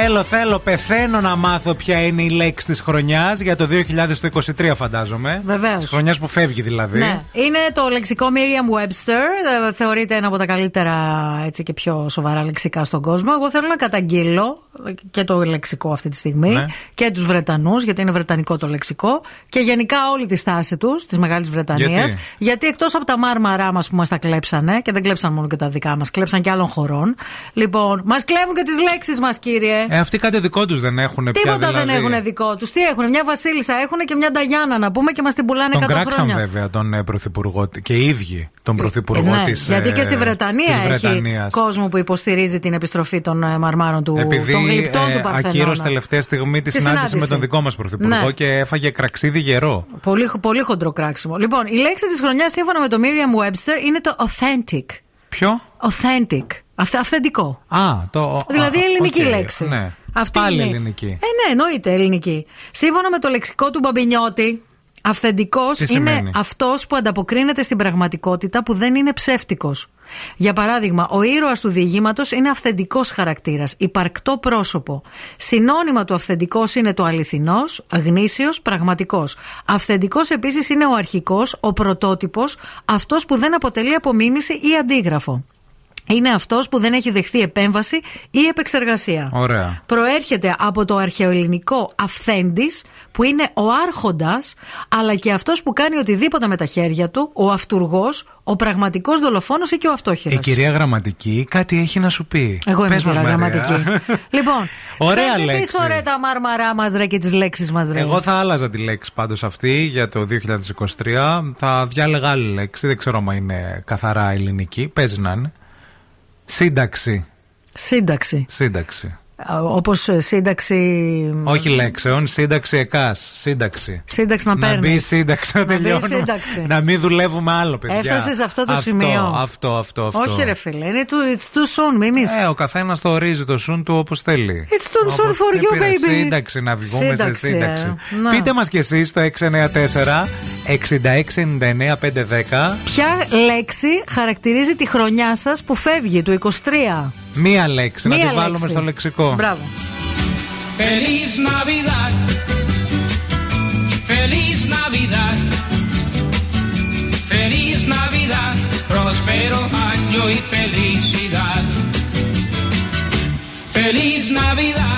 Speaker 2: Θέλω, θέλω, πεθαίνω να μάθω ποια είναι η λέξη της χρονιάς για το 2023, φαντάζομαι.
Speaker 3: Βεβαίως.
Speaker 2: Της χρονιάς που φεύγει δηλαδή.
Speaker 3: Ναι. Είναι το λεξικό Merriam Webster. Ε, Θεωρείται ένα από τα καλύτερα έτσι, και πιο σοβαρά λεξικά στον κόσμο. Εγώ θέλω να καταγγείλω και το λεξικό αυτή τη στιγμή
Speaker 2: Ναι.
Speaker 3: και τους Βρετανούς, γιατί είναι βρετανικό το λεξικό, και γενικά όλη τη στάση τους, της Μεγάλης Βρετανίας.
Speaker 2: Γιατί;
Speaker 3: Γιατί εκτός από τα μάρμαρά μας που μας τα κλέψανε, και δεν κλέψαν μόνο και τα δικά μας, κλέψαν και άλλων χωρών. Λοιπόν, μας κλέβουν και τις λέξεις μας, κύριε.
Speaker 2: Ε, αυτοί κάτι δικό τους δεν έχουν πια.
Speaker 3: Τίποτα
Speaker 2: δηλαδή.
Speaker 3: δεν έχουν δικό τους. Τι έχουν, μια Βασίλισσα έχουν και μια Νταγιάννα να πούμε και μας την πουλάνε
Speaker 2: Τον
Speaker 3: 100
Speaker 2: κράξαν
Speaker 3: χρόνια.
Speaker 2: βέβαια τον ε, πρωθυπουργό και οι ίδιοι τον πρωθυπουργό
Speaker 3: ναι,
Speaker 2: της,
Speaker 3: γιατί και
Speaker 2: ε,
Speaker 3: στη Βρετανία
Speaker 2: της
Speaker 3: έχει
Speaker 2: Βρετανίας.
Speaker 3: κόσμο που υποστηρίζει την επιστροφή των ε, μαρμάρων του
Speaker 2: Επειδή
Speaker 3: των γλυπτών
Speaker 2: ε,
Speaker 3: του Παρθενώνα.
Speaker 2: ακύρωσε τελευταία στιγμή τη
Speaker 3: Τη
Speaker 2: συνάντηση με
Speaker 3: συνάντηση.
Speaker 2: τον δικό μας πρωθυπουργό
Speaker 3: Ναι.
Speaker 2: και έφαγε κραξίδι γερό.
Speaker 3: Πολύ, πολύ χοντρό κράξιμο. Λοιπόν, η λέξη της χρονιάς σύμφωνα με το Merriam Webster είναι το authentic.
Speaker 2: Ποιο;
Speaker 3: Authentic. Αυθε- αυθεντικό.
Speaker 2: Α, το.
Speaker 3: Δηλαδή
Speaker 2: α,
Speaker 3: ελληνική
Speaker 2: οκ,
Speaker 3: λέξη.
Speaker 2: Ναι.
Speaker 3: Αυτή
Speaker 2: Πάλι
Speaker 3: είναι.
Speaker 2: ελληνική.
Speaker 3: Ε, ναι, εννοείται ελληνική. Σύμφωνα με το λεξικό του Μπαμπινιώτη, Αυθεντικός
Speaker 2: Τι
Speaker 3: είναι
Speaker 2: σημαίνει;
Speaker 3: αυτός που ανταποκρίνεται στην πραγματικότητα που δεν είναι ψεύτικος. Για παράδειγμα, ο ήρωας του διηγήματος είναι αυθεντικός χαρακτήρας, υπαρκτό πρόσωπο. Συνώνυμα του αυθεντικός είναι το αληθινός, γνήσιος, πραγματικός. Αυθεντικός επίσης είναι ο αρχικός, ο πρωτότυπος, αυτός που δεν αποτελεί απομίμηση ή αντίγραφο. Είναι αυτός που δεν έχει δεχθεί επέμβαση ή επεξεργασία.
Speaker 2: Ωραία.
Speaker 3: Προέρχεται από το αρχαιοελληνικό αυθέντης που είναι ο άρχοντας αλλά και αυτός που κάνει οτιδήποτε με τα χέρια του, ο αυτούργος, ο πραγματικός δολοφόνος ή και ο αυτόχειρος.
Speaker 2: Η κυρία Γραμματική κάτι έχει να σου πει.
Speaker 3: Εγώ είμαι
Speaker 2: Πες μας,
Speaker 3: κυρία
Speaker 2: Μαρία.
Speaker 3: Γραμματική. λοιπόν,
Speaker 2: Ωραία
Speaker 3: φέρτε
Speaker 2: λέξη.
Speaker 3: πίσω ρε τα μάρμαρά μας ρε και τις λέξεις μας ρε.
Speaker 2: Εγώ θα άλλαζα τη λέξη πάντως αυτή για το 2023. Θα διάλεγα άλλη λέξη. Δεν ξέρω αν είναι καθαρά ελληνική. Παίζει να είναι. Σύνταξη.
Speaker 3: Σύνταξη.
Speaker 2: Σύνταξη.
Speaker 3: Α, Όπως ε, σύνταξη...
Speaker 2: Όχι λέξεων, σύνταξη εκάς. Σύνταξη.
Speaker 3: Σύνταξη να
Speaker 2: Να
Speaker 3: παίρνεις.
Speaker 2: μπει σύνταξη να
Speaker 3: Να μπει
Speaker 2: τελειώνουμε.
Speaker 3: σύνταξη.
Speaker 2: Να μην δουλεύουμε άλλο, παιδιά.
Speaker 3: Έφτασες σε αυτό το
Speaker 2: αυτό,
Speaker 3: σημείο.
Speaker 2: Αυτό, αυτό, αυτό.
Speaker 3: Όχι ρε φίλε, είναι too, it's too soon, μιμείς.
Speaker 2: Ε, ο καθένας το ορίζει το σουν του όπως θέλει.
Speaker 3: It's too soon
Speaker 2: Όπως
Speaker 3: for
Speaker 2: δεν
Speaker 3: you,
Speaker 2: πειράζει.
Speaker 3: baby.
Speaker 2: Σύνταξη, να βγούμε
Speaker 3: Σύνταξη,
Speaker 2: σε σύνταξη.
Speaker 3: ε. Να.
Speaker 2: Πείτε μας κι εσείς το 694 6699 510.
Speaker 3: Ποια λέξη χαρακτηρίζει τη χρονιά σας που φεύγει, του 23.
Speaker 2: Μία λέξη,
Speaker 3: Μία
Speaker 2: να τη βάλουμε
Speaker 3: λέξη.
Speaker 2: στο λεξικό.
Speaker 3: Μπράβο.
Speaker 12: Feliz Navidad. Feliz Navidad. Feliz Navidad. Próspero año y felicidad. Feliz Navidad.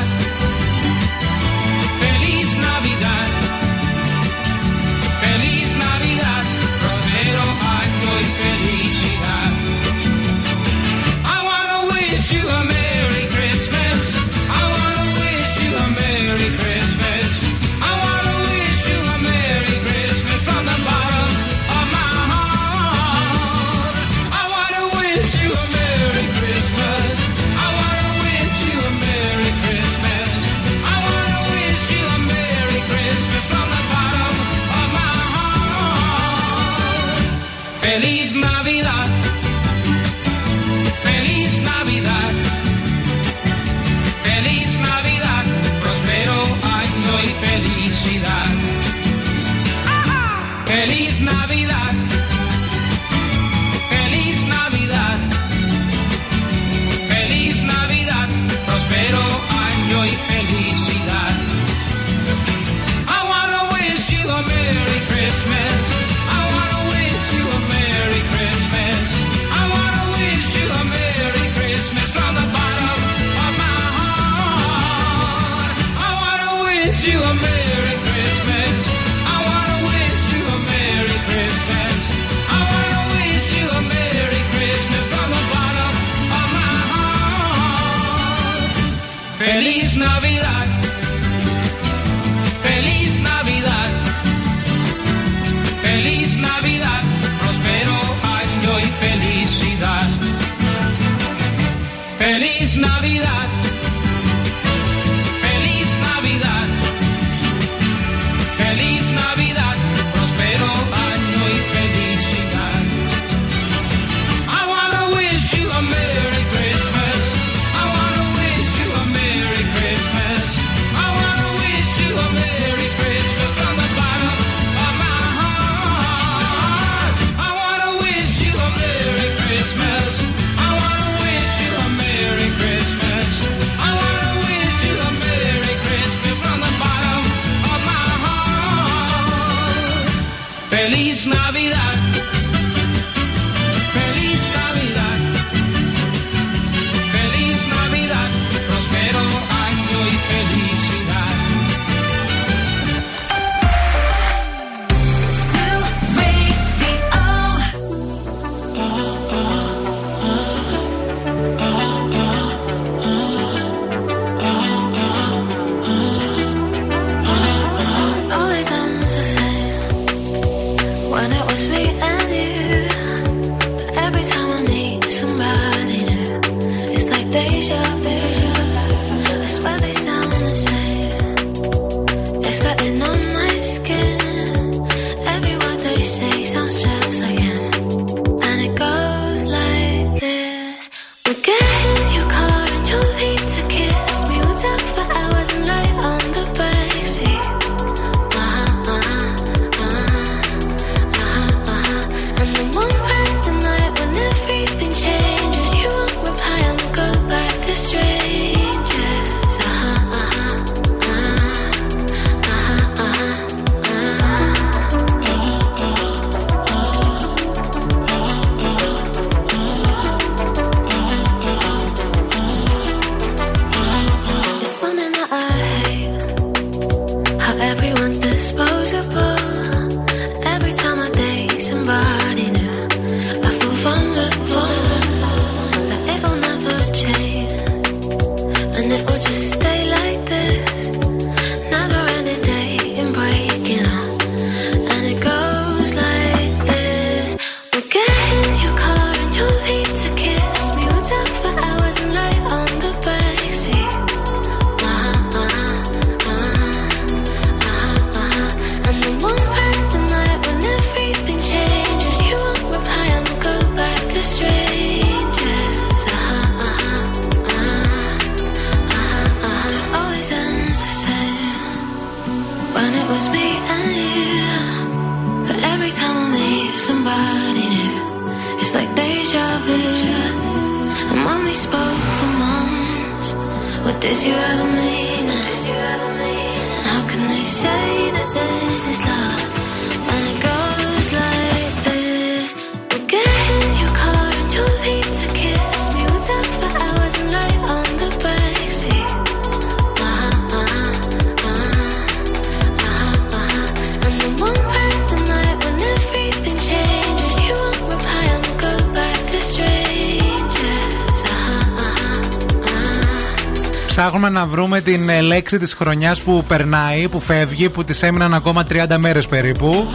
Speaker 2: Την ε, λέξη της χρονιάς που περνάει, που φεύγει, που της έμειναν ακόμα 30 μέρες περίπου.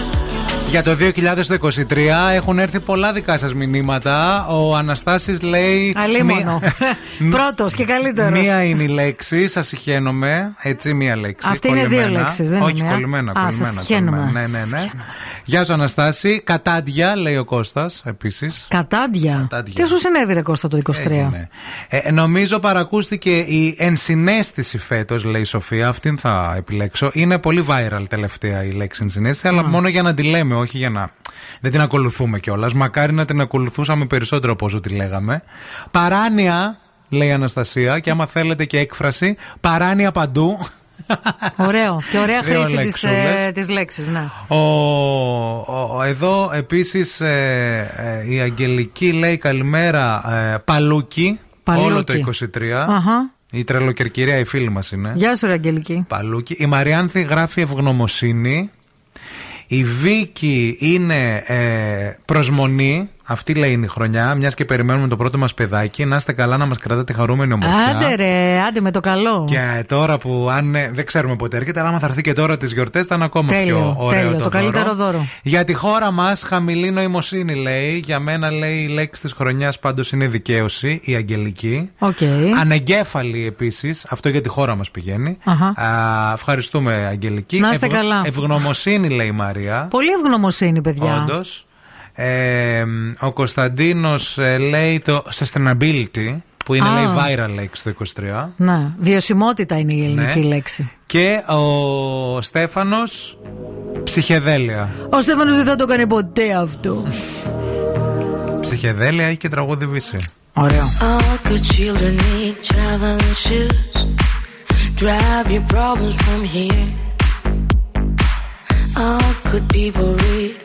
Speaker 2: Για το 2023 έχουν έρθει πολλά δικά σας μηνύματα. Ο Αναστάσης λέει...
Speaker 3: Αλίμονο. Πρώτος και καλύτερος.
Speaker 2: Μία είναι η λέξη, σας συχαίνομαι. Έτσι, μία λέξη.
Speaker 3: Αυτή είναι δύο
Speaker 2: κολλημένα.
Speaker 3: λέξεις, δεν
Speaker 2: Όχι,
Speaker 3: είναι, ε;
Speaker 2: κολλημένα.
Speaker 3: Α,
Speaker 2: κολλημένα,
Speaker 3: σας συχαίνομαι.
Speaker 2: κολλημένα. Ναι, ναι, ναι. Γεια σου, Αναστάση. Κατάντια, λέει ο Κώστας επίσης.
Speaker 3: Κατάντια. Τι σου συνέβη, ρε Κώστα, το 23.
Speaker 2: Έγινε. Ε, νομίζω παρακούστηκε η ενσυναίσθηση φέτος, λέει η Σοφία. Αυτήν θα επιλέξω. Είναι πολύ viral τελευταία η λέξη ενσυναίσθηση, αλλά μόνο για να τη λέμε, όχι για να. Δεν την ακολουθούμε κιόλας. Μακάρι να την ακολουθούσαμε περισσότερο από όσο τη λέγαμε. Παράνοια, λέει η Αναστασία, και άμα θέλετε και έκφραση, παράνοια παντού.
Speaker 3: Ωραίο. Και ωραία
Speaker 2: Δύο
Speaker 3: χρήση της,
Speaker 2: λέξουλες.
Speaker 3: ε, της λέξης, ναι.
Speaker 2: Ο, ο- εδώ επίσης ε, ε, η Αγγελική λέει καλημέρα ε, Παλούκι,
Speaker 3: Παλούκι.
Speaker 2: όλο το 23
Speaker 3: Αχα.
Speaker 2: Η τρελοκερκυραία η φίλη μας είναι
Speaker 3: Γεια σου, ρε Αγγελική.
Speaker 2: Παλούκι Η Μαριάνθη γράφει ευγνωμοσύνη Η Βίκη είναι ε, προσμονή αυτή λέει είναι η χρονιά, μιας και περιμένουμε το πρώτο μας παιδάκι. Να είστε καλά να μας κρατάτε χαρούμενη ομορφιά.
Speaker 3: Άντε ρε, άντε με το καλό.
Speaker 2: Και τώρα που αν ε, δεν ξέρουμε πότε έρχεται, αλλά άμα θα έρθει και τώρα τις γιορτές, θα είναι ακόμα
Speaker 3: Τέλειο,
Speaker 2: πιο ωραίο
Speaker 3: τέλειο,
Speaker 2: το,
Speaker 3: το καλύτερο δώρο.
Speaker 2: Για τη χώρα μας, χαμηλή νοημοσύνη λέει. Για μένα λέει η λέξη της χρονιάς πάντως είναι δικαίωση, η Αγγελική.
Speaker 3: Οκ.
Speaker 2: Ανεγκέφαλη επίσης, αυτό για τη χώρα μας πηγαίνει.
Speaker 3: Αχα.
Speaker 2: Α, ευχαριστούμε, Αγγελική.
Speaker 3: Να είστε καλά.
Speaker 2: Ευγνωμοσύνη, λέει η Μαρία.
Speaker 3: Πολύ ευγνωμοσύνη, παιδιά.
Speaker 2: Όντως. Ε, ο Κωνσταντίνος λέει το sustainability, που είναι
Speaker 3: Α.
Speaker 2: λέει viral λέξη το 23.
Speaker 3: Ναι, βιωσιμότητα είναι η ελληνική
Speaker 2: Ναι.
Speaker 3: λέξη.
Speaker 2: Και ο Στέφανος ψυχεδέλεια.
Speaker 3: Ο Στέφανος δεν θα το έκανε ποτέ αυτό.
Speaker 2: Ψυχεδέλεια έχει και τραγούδι βύση.
Speaker 3: Ωραίο.
Speaker 27: All good children need traveling shoes. Drive your problems from here. All good people read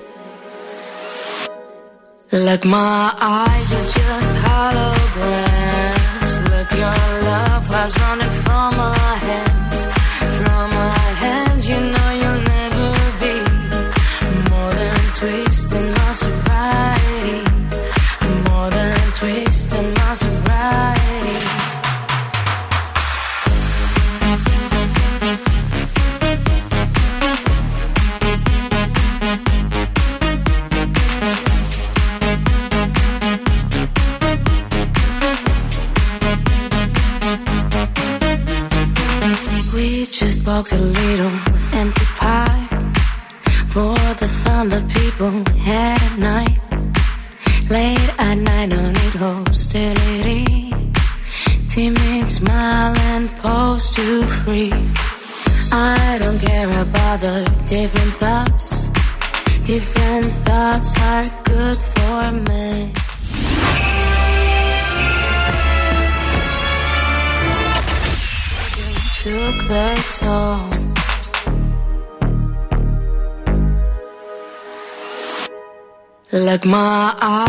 Speaker 27: Like my eyes are just holograms. Look, your love was running from my hands, box a little empty pie. For the fun that people had my eyes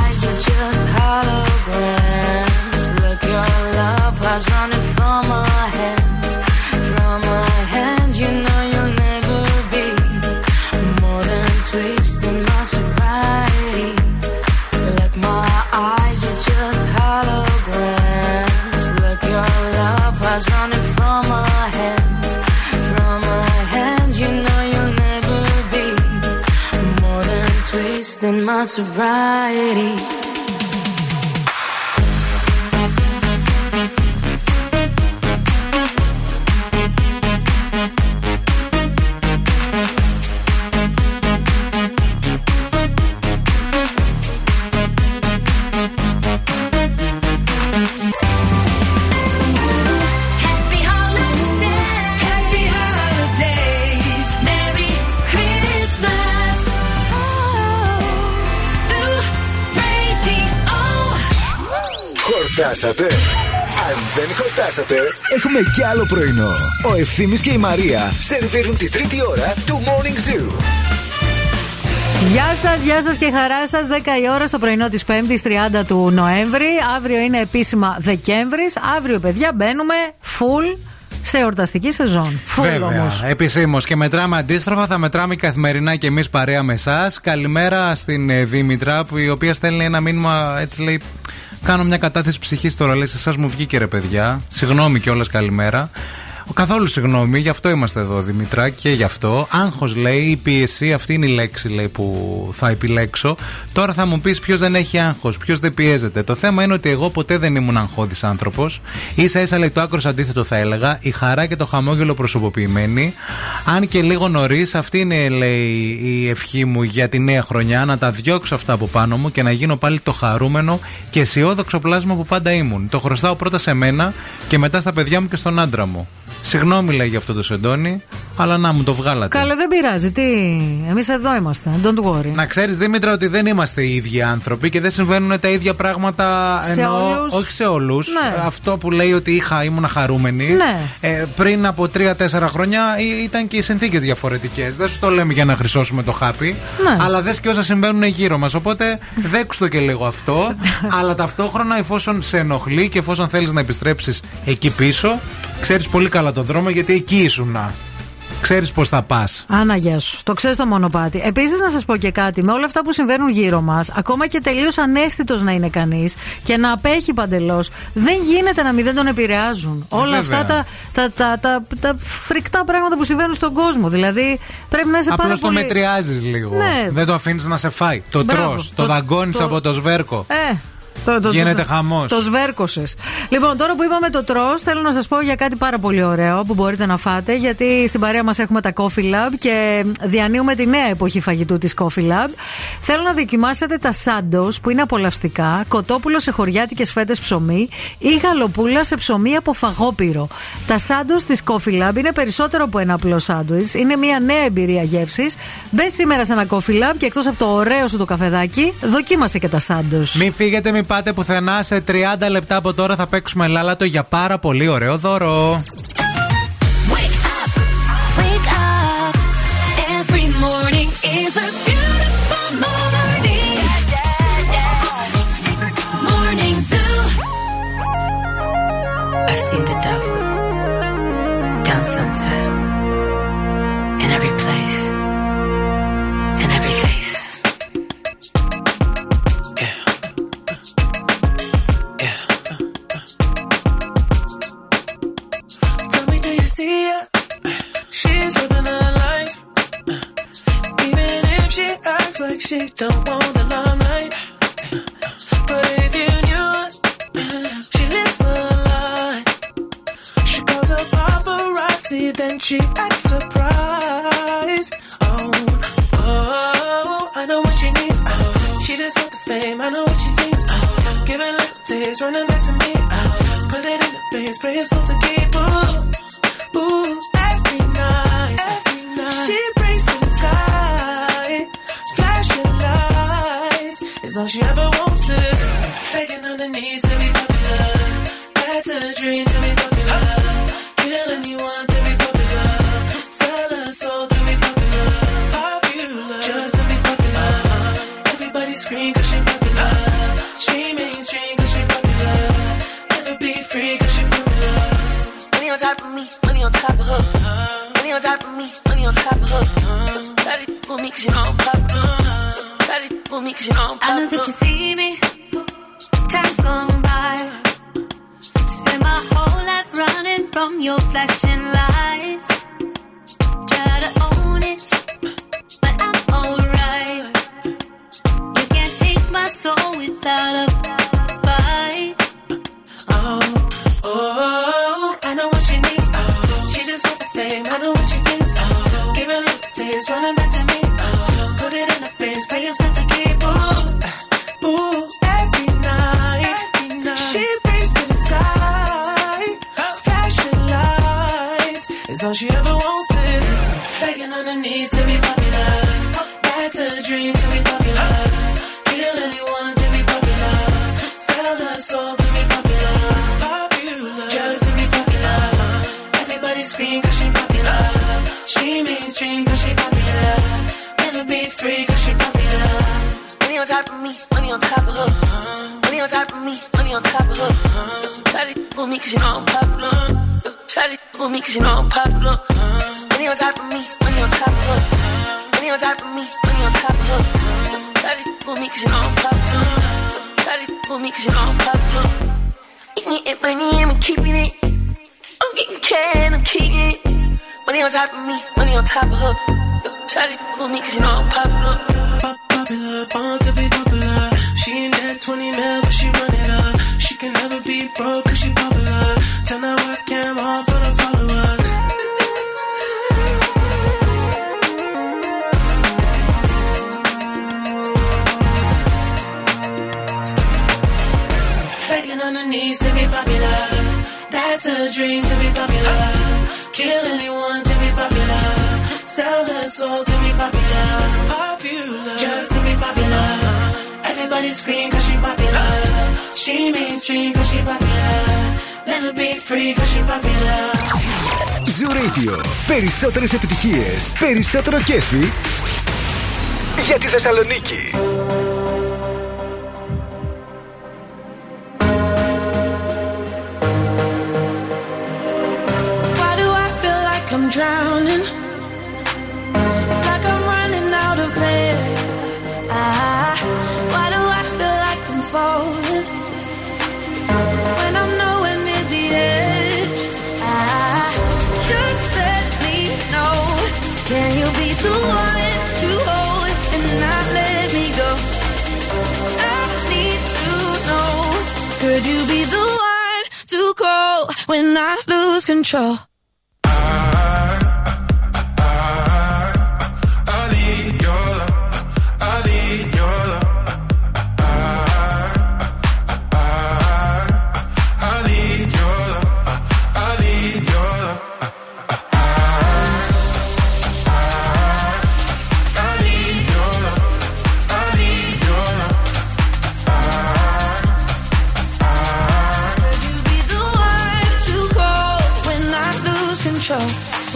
Speaker 1: Χορτάσατε; Αν δεν χορτάσατε, έχουμε κι άλλο πρωινό. Ο Ευθύμης και η Μαρία σερβίρουν τη τρίτη ώρα του Morning Zoo.
Speaker 3: Γεια σας, γεια σας και χαρά σας. 10 η ώρα στο πρωινό της 5η 30 του Νοέμβρη. Αύριο είναι επίσημα Δεκέμβρης. Αύριο, παιδιά, μπαίνουμε full σε εορταστική σεζόν. Full
Speaker 2: Βέβαια,
Speaker 3: όμως.
Speaker 2: επισήμως. Και μετράμε αντίστροφα, θα μετράμε καθημερινά και εμείς παρέα με εσάς. Καλημέρα στην ε, Δήμητρα, που η οποία στέλνει ένα μήνυμα, έτσι λέει. Κάνω μια κατάθεση ψυχής τώρα, λέει, σε εσάς μου βγήκε ρε παιδιά. Συγγνώμη κιόλας, καλημέρα. Καθόλου συγγνώμη, γι' αυτό είμαστε εδώ Δημητρά και γι' αυτό. Άγχος λέει, η πίεση, αυτή είναι η λέξη λέει, που θα επιλέξω. Τώρα θα μου πεις ποιος δεν έχει άγχος, ποιος δεν πιέζεται. Το θέμα είναι ότι εγώ ποτέ δεν ήμουν αγχώδης άνθρωπος. σα ίσα λέει το άκρος αντίθετο θα έλεγα. Η χαρά και το χαμόγελο προσωποποιημένοι. Αν και λίγο νωρίς, αυτή είναι λέει η ευχή μου για τη νέα χρονιά. Να τα διώξω αυτά από πάνω μου και να γίνω πάλι το χαρούμενο και αισιόδοξο πλάσμα που πάντα ήμουν. Το χρωστάω πρώτα σε μένα και μετά στα παιδιά μου και στον άντρα μου. Συγγνώμη λέει για αυτό το σεντόνι, αλλά να μου το βγάλατε.
Speaker 3: Καλά, δεν πειράζει. Τι. Εμείς εδώ είμαστε. Don't worry.
Speaker 2: Να ξέρεις, Δήμητρα, ότι δεν είμαστε οι ίδιοι άνθρωποι και δεν συμβαίνουν τα ίδια πράγματα.
Speaker 3: Σε
Speaker 2: ενώ,
Speaker 3: όλους.
Speaker 2: Όχι σε όλους.
Speaker 3: Ναι.
Speaker 2: Αυτό που λέει ότι είχα, ήμουν χαρούμενη.
Speaker 3: Ναι.
Speaker 2: Ε, πριν από 3-4 χρόνια ή- ήταν και οι συνθήκες διαφορετικές. Δεν σου το λέμε για να χρυσώσουμε το χάπι.
Speaker 3: Ναι.
Speaker 2: Αλλά δες και όσα συμβαίνουν γύρω μας. Οπότε δέξου το και λίγο αυτό. αλλά ταυτόχρονα, εφόσον σε ενοχλεί και εφόσον θέλεις να επιστρέψεις εκεί πίσω, ξέρεις πολύ καλά τον δρόμο γιατί εκεί ήσουν. Ξέρεις πώς θα πας.
Speaker 3: Άνα, γεια σου. Το ξέρεις το μονοπάτι. Επίσης, να σας πω και κάτι. Με όλα αυτά που συμβαίνουν γύρω μας, ακόμα και τελείως ανέστητος να είναι κανείς και να απέχει παντελώς, δεν γίνεται να μην δεν τον επηρεάζουν. όλα
Speaker 2: βέβαια.
Speaker 3: αυτά τα, τα, τα, τα, τα φρικτά πράγματα που συμβαίνουν στον κόσμο. Δηλαδή, πρέπει να είσαι
Speaker 2: Απλώς
Speaker 3: πάρα
Speaker 2: το
Speaker 3: πολύ.
Speaker 2: μετριάζεις λίγο.
Speaker 3: Ναι.
Speaker 2: Δεν το αφήνεις να σε φάει. Το
Speaker 3: Μπράβο.
Speaker 2: τρώ, το,
Speaker 3: Το-
Speaker 2: δαγκώνεις
Speaker 3: το-
Speaker 2: από το σβέρκο.
Speaker 3: Ε, το, το,
Speaker 2: Γίνεται
Speaker 3: το,
Speaker 2: χαμός.
Speaker 3: Το σβέρκωσες. Λοιπόν, τώρα που είπαμε το τρώ, θέλω να σας πω για κάτι πάρα πολύ ωραίο που μπορείτε να φάτε. Γιατί στην παρέα μας έχουμε τα Coffee Lab και διανύουμε τη νέα εποχή φαγητού της Coffee Lab. Θέλω να δοκιμάσετε τα σάντο που είναι απολαυστικά, κοτόπουλο σε χωριάτικες φέτες ψωμί ή γαλοπούλα σε ψωμί από φαγόπυρο. Τα σάντο της Coffee Lab είναι περισσότερο από ένα απλό σάντουιτς. Είναι μια νέα εμπειρία γεύσης. Μπε σήμερα σε ένα Coffee Lab και εκτός από το ωραίο σου το καφεδάκι, δοκίμασε και τα σάντο.
Speaker 2: Μην φύγετε, μην Πάτε πουθενά σε 30 λεπτά από τώρα θα παίξουμε λάλατο για πάρα πολύ ωραίο δώρο.
Speaker 1: περισσότερο κέφι για τη Θεσσαλονίκη.
Speaker 4: sure.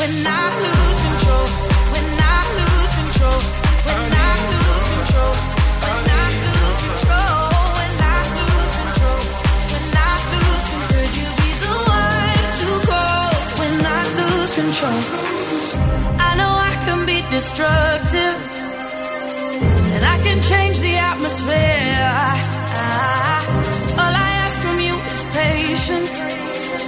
Speaker 4: when I lose.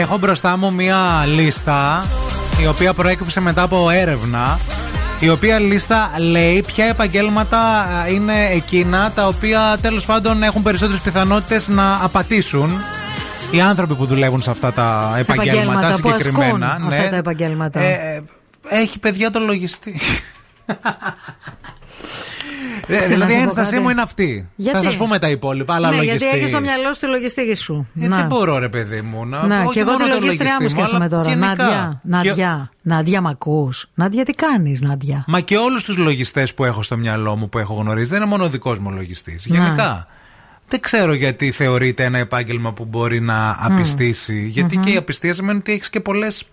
Speaker 2: Έχω μπροστά μου μία λίστα η οποία προέκυψε μετά από έρευνα η οποία λίστα λέει ποια επαγγέλματα ε, είναι εκείνα τα οποία τέλος πάντων έχουν περισσότερες πιθανότητες να απατήσουν οι άνθρωποι που δουλεύουν σε αυτά τα επαγγέλματα,
Speaker 3: που ασκούν
Speaker 2: συγκεκριμένα. ναι.
Speaker 3: αυτά τα επαγγέλματα.
Speaker 2: Ε, ε, έχει παιδιά το λογιστή. Ε,
Speaker 3: Ξέρω
Speaker 2: δηλαδή
Speaker 3: να
Speaker 2: η
Speaker 3: σου πω
Speaker 2: ένστασή
Speaker 3: κάτι.
Speaker 2: μου είναι αυτή.
Speaker 3: Γιατί;
Speaker 2: Θα σας πούμε τα υπόλοιπα, αλλά
Speaker 3: ναι,
Speaker 2: λογιστής.
Speaker 3: γιατί έχεις στο μυαλό σου τη λογιστική σου.
Speaker 2: Ε,
Speaker 3: Να.
Speaker 2: δεν μπορώ, ρε παιδί μου. Να,
Speaker 3: Να,
Speaker 2: όχι
Speaker 3: και εγώ
Speaker 2: μόνο
Speaker 3: τη
Speaker 2: το
Speaker 3: λογιστριά μου
Speaker 2: λογιστή
Speaker 3: σκέφτομαι
Speaker 2: αλλά
Speaker 3: τώρα.
Speaker 2: γενικά.
Speaker 3: Νάντια,
Speaker 2: Και-
Speaker 3: Νάντια, Νάντια, μ' ακούς. Νάντια, τι κάνεις, Νάντια;
Speaker 2: Μα και όλους τους λογιστές που έχω στο μυαλό μου που έχω γνωρίσει, δεν είναι μόνο ο δικός μου λογιστής.
Speaker 3: Να.
Speaker 2: Γενικά. Δεν ξέρω γιατί θεωρείται ένα επάγγελμα που μπορεί να απιστήσει. Γιατί
Speaker 3: Μμμ.
Speaker 2: και η απιστία σημαίνει ότι έχεις και πολλές.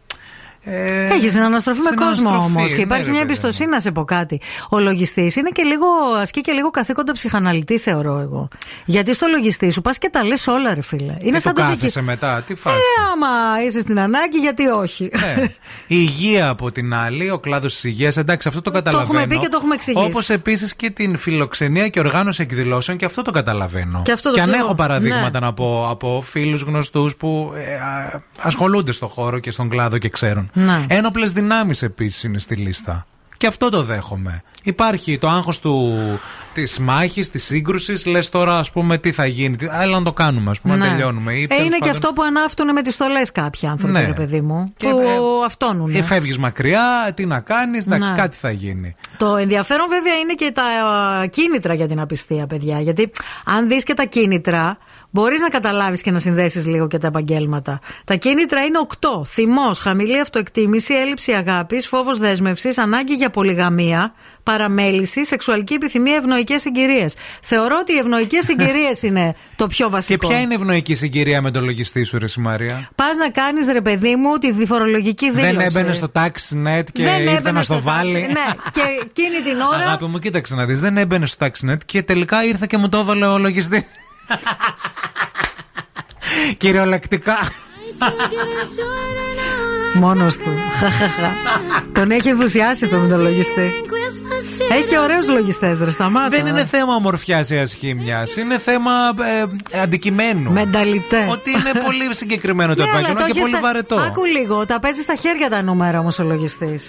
Speaker 2: Ε,
Speaker 3: Έχεις συναναστροφή με κόσμο
Speaker 2: συναναστροφή,
Speaker 3: όμως και
Speaker 2: ναι,
Speaker 3: υπάρχει
Speaker 2: ρε
Speaker 3: μια
Speaker 2: παιδί μου.
Speaker 3: εμπιστοσύνη να σε πω κάτι. Ο λογιστής είναι και λίγο, ασκεί και λίγο καθήκοντα ψυχαναλυτή, θεωρώ εγώ. Γιατί στο λογιστή σου πας και τα λες όλα, ρε φίλε. Είναι
Speaker 2: Τι
Speaker 3: σαν
Speaker 2: το
Speaker 3: το
Speaker 2: κάθεσαι
Speaker 3: δίκη.
Speaker 2: μετά, τι φάση.
Speaker 3: Ε, άμα είσαι στην ανάγκη, γιατί όχι.
Speaker 2: Ναι. Η υγεία από την άλλη, ο κλάδος της υγείας, εντάξει, αυτό το καταλαβαίνω.
Speaker 3: έχουμε πει και το έχουμε εξηγήσει.
Speaker 2: Όπως επίσης και την φιλοξενία και οργάνωση εκδηλώσεων, και αυτό το καταλαβαίνω.
Speaker 3: Και αυτό το
Speaker 2: αν
Speaker 3: το-
Speaker 2: έχω παραδείγματα
Speaker 3: ναι.
Speaker 2: να πω από φίλους γνωστούς που ε, α, ασχολούνται στον χώρο και στον κλάδο και ξέρουν.
Speaker 3: Ναι.
Speaker 2: Ένοπλες δυνάμεις επίσης είναι στη λίστα. Και αυτό το δέχομαι. Υπάρχει το άγχος της μάχης, της σύγκρουσης. Λες τώρα, ας πούμε, τι θα γίνει. Τι, έλα να το κάνουμε, ας πούμε, να
Speaker 3: Ναι.
Speaker 2: τελειώνουμε. Ή,
Speaker 3: Ε,
Speaker 2: τέλος
Speaker 3: είναι και
Speaker 2: πάντων,
Speaker 3: αυτό που ανάφτουν με τις στολές κάποιοι άνθρωποι,
Speaker 2: Ναι.
Speaker 3: ρε παιδί μου.
Speaker 2: Και,
Speaker 3: που
Speaker 2: ε,
Speaker 3: αυτόνουνε.
Speaker 2: Ε, φεύγεις μακριά, τι να κάνεις, εντάξει,
Speaker 3: Ναι.
Speaker 2: κάτι θα γίνει.
Speaker 3: Το ενδιαφέρον βέβαια είναι και τα ε, κίνητρα για την απιστία, παιδιά. Γιατί αν δεις και τα κίνητρα, μπορείς να καταλάβεις και να συνδέσεις λίγο και τα επαγγέλματα. Τα κίνητρα είναι οκτώ. Θυμός, χαμηλή αυτοεκτίμηση, έλλειψη αγάπης, φόβος δέσμευσης, ανάγκη για πολυγαμία, παραμέληση, σεξουαλική επιθυμία, ευνοϊκές συγκυρίες. Θεωρώ ότι οι ευνοϊκές συγκυρίες είναι το πιο
Speaker 2: Και
Speaker 3: βασικό.
Speaker 2: ποια είναι η ευνοϊκή συγκυρία με τον λογιστή σου, Ρε Μαρία.
Speaker 3: Πας να κάνεις, ρε παιδί μου, τη διφορολογική δήλωση.
Speaker 2: Δεν έμπαινε στο taxi.net και
Speaker 3: Δεν
Speaker 2: ήρθε
Speaker 3: έμπαινε
Speaker 2: να στο
Speaker 3: στο
Speaker 2: βάλει.
Speaker 3: τάξη. Ναι, και εκείνη την ώρα.
Speaker 2: Αγάπη μου, κοίταξε να δεις. Δεν έμπαινε στο taxi.net και τελικά ήρθε και μου το έβαλε ο λογιστής. Κυριολεκτικά.
Speaker 3: Μόνο του. τον έχει ενθουσιάσει αυτό με τον λογιστή. Έχει και ωραίου λογιστέ, ρε σταμάτα.
Speaker 2: Δεν είναι θέμα ομορφιά ή ασχήμια. Είναι θέμα ε, αντικειμένου.
Speaker 3: Μενταλιτέ.
Speaker 2: Ότι είναι πολύ συγκεκριμένο το
Speaker 3: Ναι, αλλά
Speaker 2: επάγγελμα
Speaker 3: το
Speaker 2: και
Speaker 3: έχεις
Speaker 2: πολύ
Speaker 3: στα-
Speaker 2: βαρετό.
Speaker 3: Άκου λίγο, τα παίζει στα χέρια τα νούμερα όμω ο λογιστή.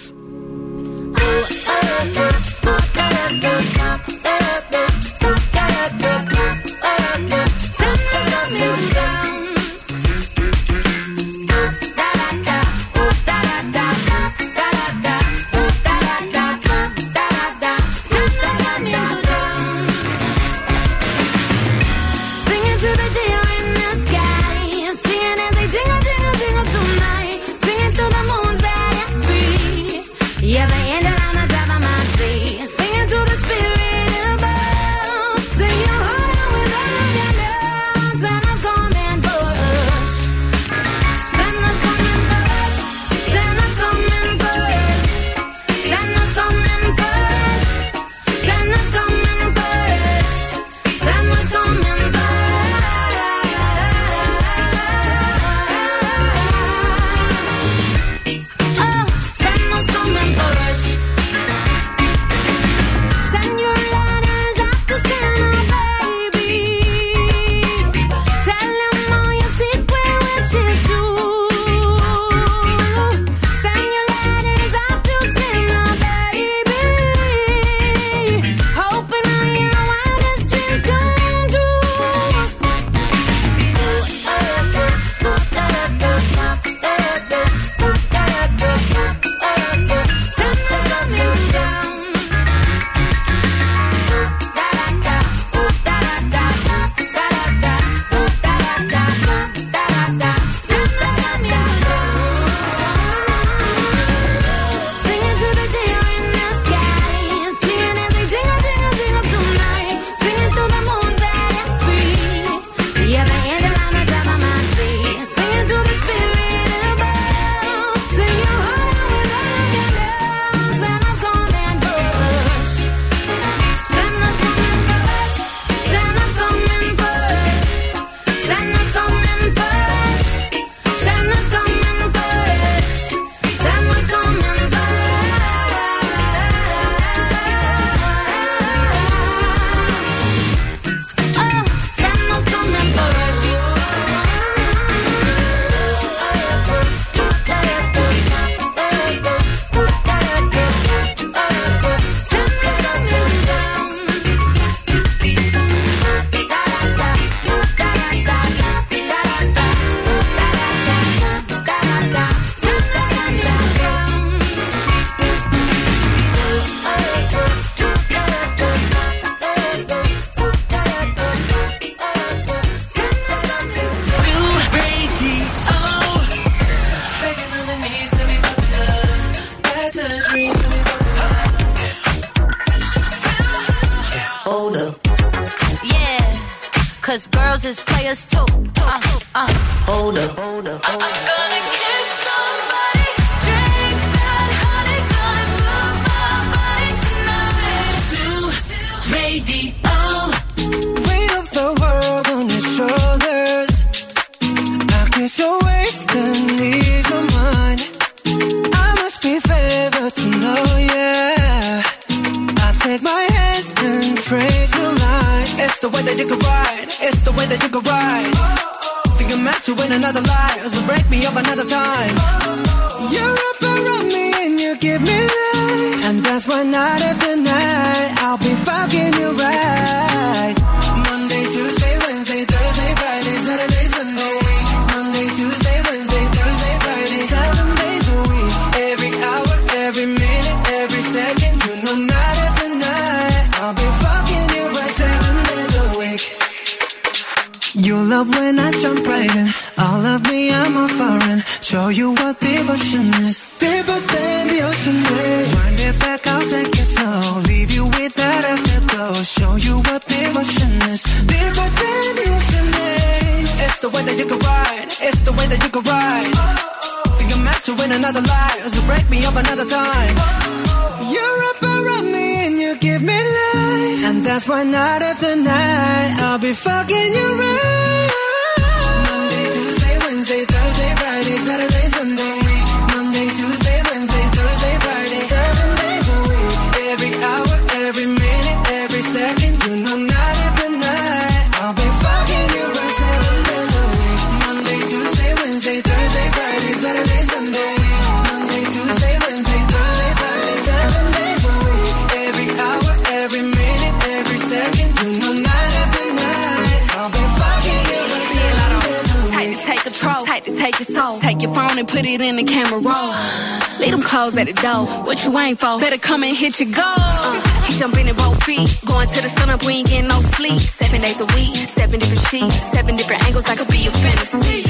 Speaker 23: Hit your goal. Uh, he jumping in both feet. Going to the sun up, we ain't getting no sleep. Seven days a week, seven different sheets, seven different angles. I could be your fantasy.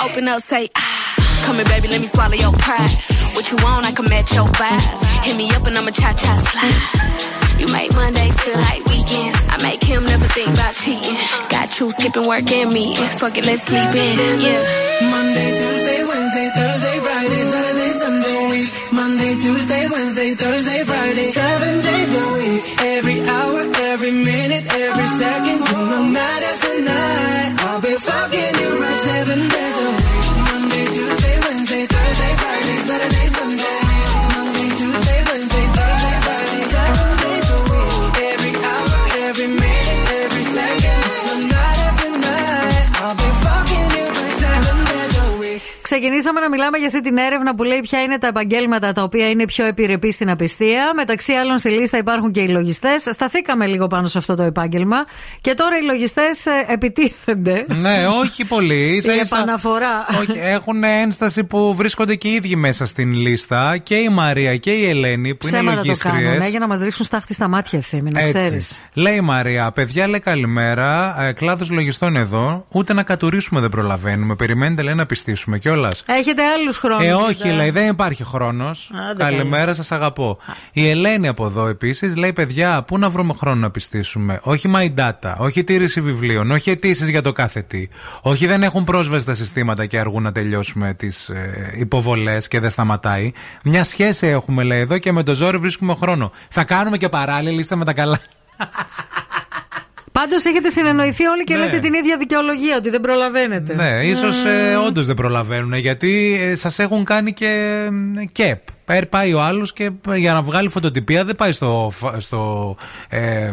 Speaker 23: Open up, say ah. Come here, baby, let me swallow your pride. What you want, I can match your vibe. Hit me up and I'ma cha cha slide. You make Mondays feel like weekends. I make him never think about cheating. Got you skipping work and me. Fuck it, let's sleep in. Yeah.
Speaker 13: Monday, Tuesday, Wednesday, Thursday, Wednesday, Thursday, Friday. Seven days a week. Every hour, every minute, every second. Know, night after night. I'll be fucking
Speaker 3: Ξεκινήσαμε να μιλάμε για αυτή την έρευνα που λέει ποια είναι τα επαγγέλματα τα οποία είναι πιο επιρρεπή στην απιστία. Μεταξύ άλλων στη λίστα υπάρχουν και οι λογιστές. Σταθήκαμε λίγο πάνω σε αυτό το επάγγελμα. Και τώρα οι λογιστές επιτίθενται.
Speaker 2: Ναι, όχι πολύ.
Speaker 3: Η
Speaker 2: Ίσα ίσα-
Speaker 3: επαναφορά.
Speaker 2: Όχι, έχουν ένσταση που βρίσκονται και οι ίδιοι μέσα στην λίστα. Και η Μαρία και η Ελένη που είναι
Speaker 3: Ψέματα το κάνουν,
Speaker 2: λογίστριε.
Speaker 3: ναι, για να μας ρίξουν στάχτη στα μάτια ευθύνη, να ξέρεις.
Speaker 2: Λέει η Μαρία, παιδιά λέει καλημέρα. Ε, Κλάδος λογιστών εδώ. Ούτε να κατουρίσουμε δεν προλαβαίνουμε. Περιμένετε λέει να πιστήσουμε κιόλας.
Speaker 3: Έχετε άλλους χρόνους.
Speaker 2: Ε, όχι, λέει, δεν υπάρχει χρόνος.
Speaker 3: Άντε,
Speaker 2: Καλημέρα, σας αγαπώ. Η Ελένη από εδώ επίσης λέει: Παιδιά, πού να βρούμε χρόνο να πιστήσουμε. Όχι my data, όχι τήρηση βιβλίων, όχι αιτήσεις για το κάθε τι. Όχι δεν έχουν πρόσβαση στα συστήματα και αργούν να τελειώσουμε τις ε, υποβολές και δεν σταματάει. Μια σχέση έχουμε, λέει εδώ και με το ζόρι βρίσκουμε χρόνο. Θα κάνουμε και παράλληλη, είστε με τα καλά.
Speaker 3: Πάντως έχετε συνεννοηθεί όλοι και
Speaker 2: Ναι.
Speaker 3: λέτε την ίδια δικαιολογία ότι δεν προλαβαίνετε.
Speaker 2: Ναι, ίσως ε, όντως δεν προλαβαίνουν γιατί ε, σας έχουν κάνει και ε, κεπ. Πάει- Πάει ο άλλος και ε, για να βγάλει φωτοτυπία δεν πάει στο, φα- στο ε,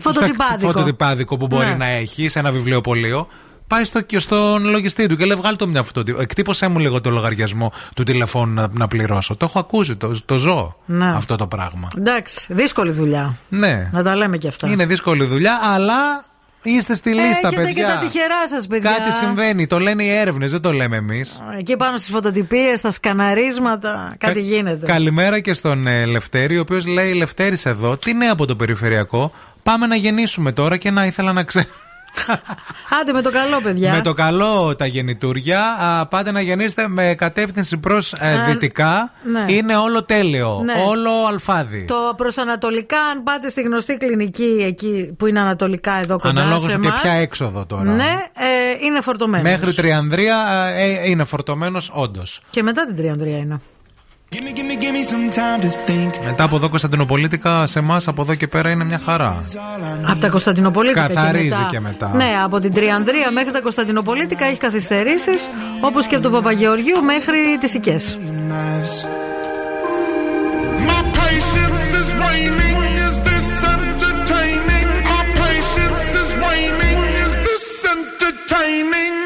Speaker 3: Φωτοτυπάδικο.
Speaker 2: στο φωτοτυπάδικο που μπορεί
Speaker 3: Ναι.
Speaker 2: να έχει σε ένα βιβλιοπωλείο. Πάει στο, και στον λογιστή του και λέει: Βγάλει το μια φωτοτυπία. Εκτύπωσέ μου λίγο το λογαριασμό του τηλεφώνου να, να πληρώσω. Το έχω ακούσει, το, το ζω
Speaker 3: Ναι.
Speaker 2: αυτό το πράγμα.
Speaker 3: Εντάξει, δύσκολη δουλειά.
Speaker 2: Ναι.
Speaker 3: Να τα λέμε και αυτά.
Speaker 2: Είναι δύσκολη δουλειά, αλλά είστε στη λίστα,
Speaker 3: Έχετε
Speaker 2: παιδιά.
Speaker 3: και τα τυχερά σας, παιδιά.
Speaker 2: Κάτι συμβαίνει. Το λένε οι έρευνες, δεν το λέμε εμείς.
Speaker 3: Εκεί πάνω στις φωτοτυπίες, στα σκαναρίσματα, κάτι γίνεται.
Speaker 2: Καλημέρα και στον ε, Λευτέρη, ο οποίος λέει: Λευτέρης εδώ, τι νέα από το περιφερειακό. Πάμε να γεννήσουμε τώρα και να ήθελα να ξέρω.
Speaker 3: Άντε με το καλό, παιδιά.
Speaker 2: Με το καλό τα γεννητούρια. Α, πάτε να γεννήσετε με κατεύθυνση προς
Speaker 3: Α,
Speaker 2: δυτικά.
Speaker 3: ναι.
Speaker 2: Είναι όλο τέλειο.
Speaker 3: Ναι.
Speaker 2: Όλο αλφάδι.
Speaker 3: Το προσανατολικά, αν πάτε στη γνωστή κλινική εκεί που είναι ανατολικά εδώ κοντά
Speaker 2: Αναλόγως
Speaker 3: σε
Speaker 2: και
Speaker 3: εμάς,
Speaker 2: ποια έξοδο τώρα.
Speaker 3: Ναι, ε, είναι φορτωμένος.
Speaker 2: Μέχρι Τριανδρία ε, είναι φορτωμένος, όντως.
Speaker 3: Και μετά την Τριανδρία είναι.
Speaker 2: Μετά από εδώ Κωνσταντινοπολίτικα, σε εμάς από εδώ και πέρα είναι μια χαρά.
Speaker 3: Από τα Κωνσταντινοπολίτικα.
Speaker 2: Καθαρίζει
Speaker 3: και μετά.
Speaker 2: και μετά.
Speaker 3: Ναι, από την Τριανδρία μέχρι τα Κωνσταντινοπολίτικα έχει καθυστερήσεις, όπως και από τον Παπαγεωργίου μέχρι τις Οικέ.
Speaker 25: My patience is waning. Is this entertaining?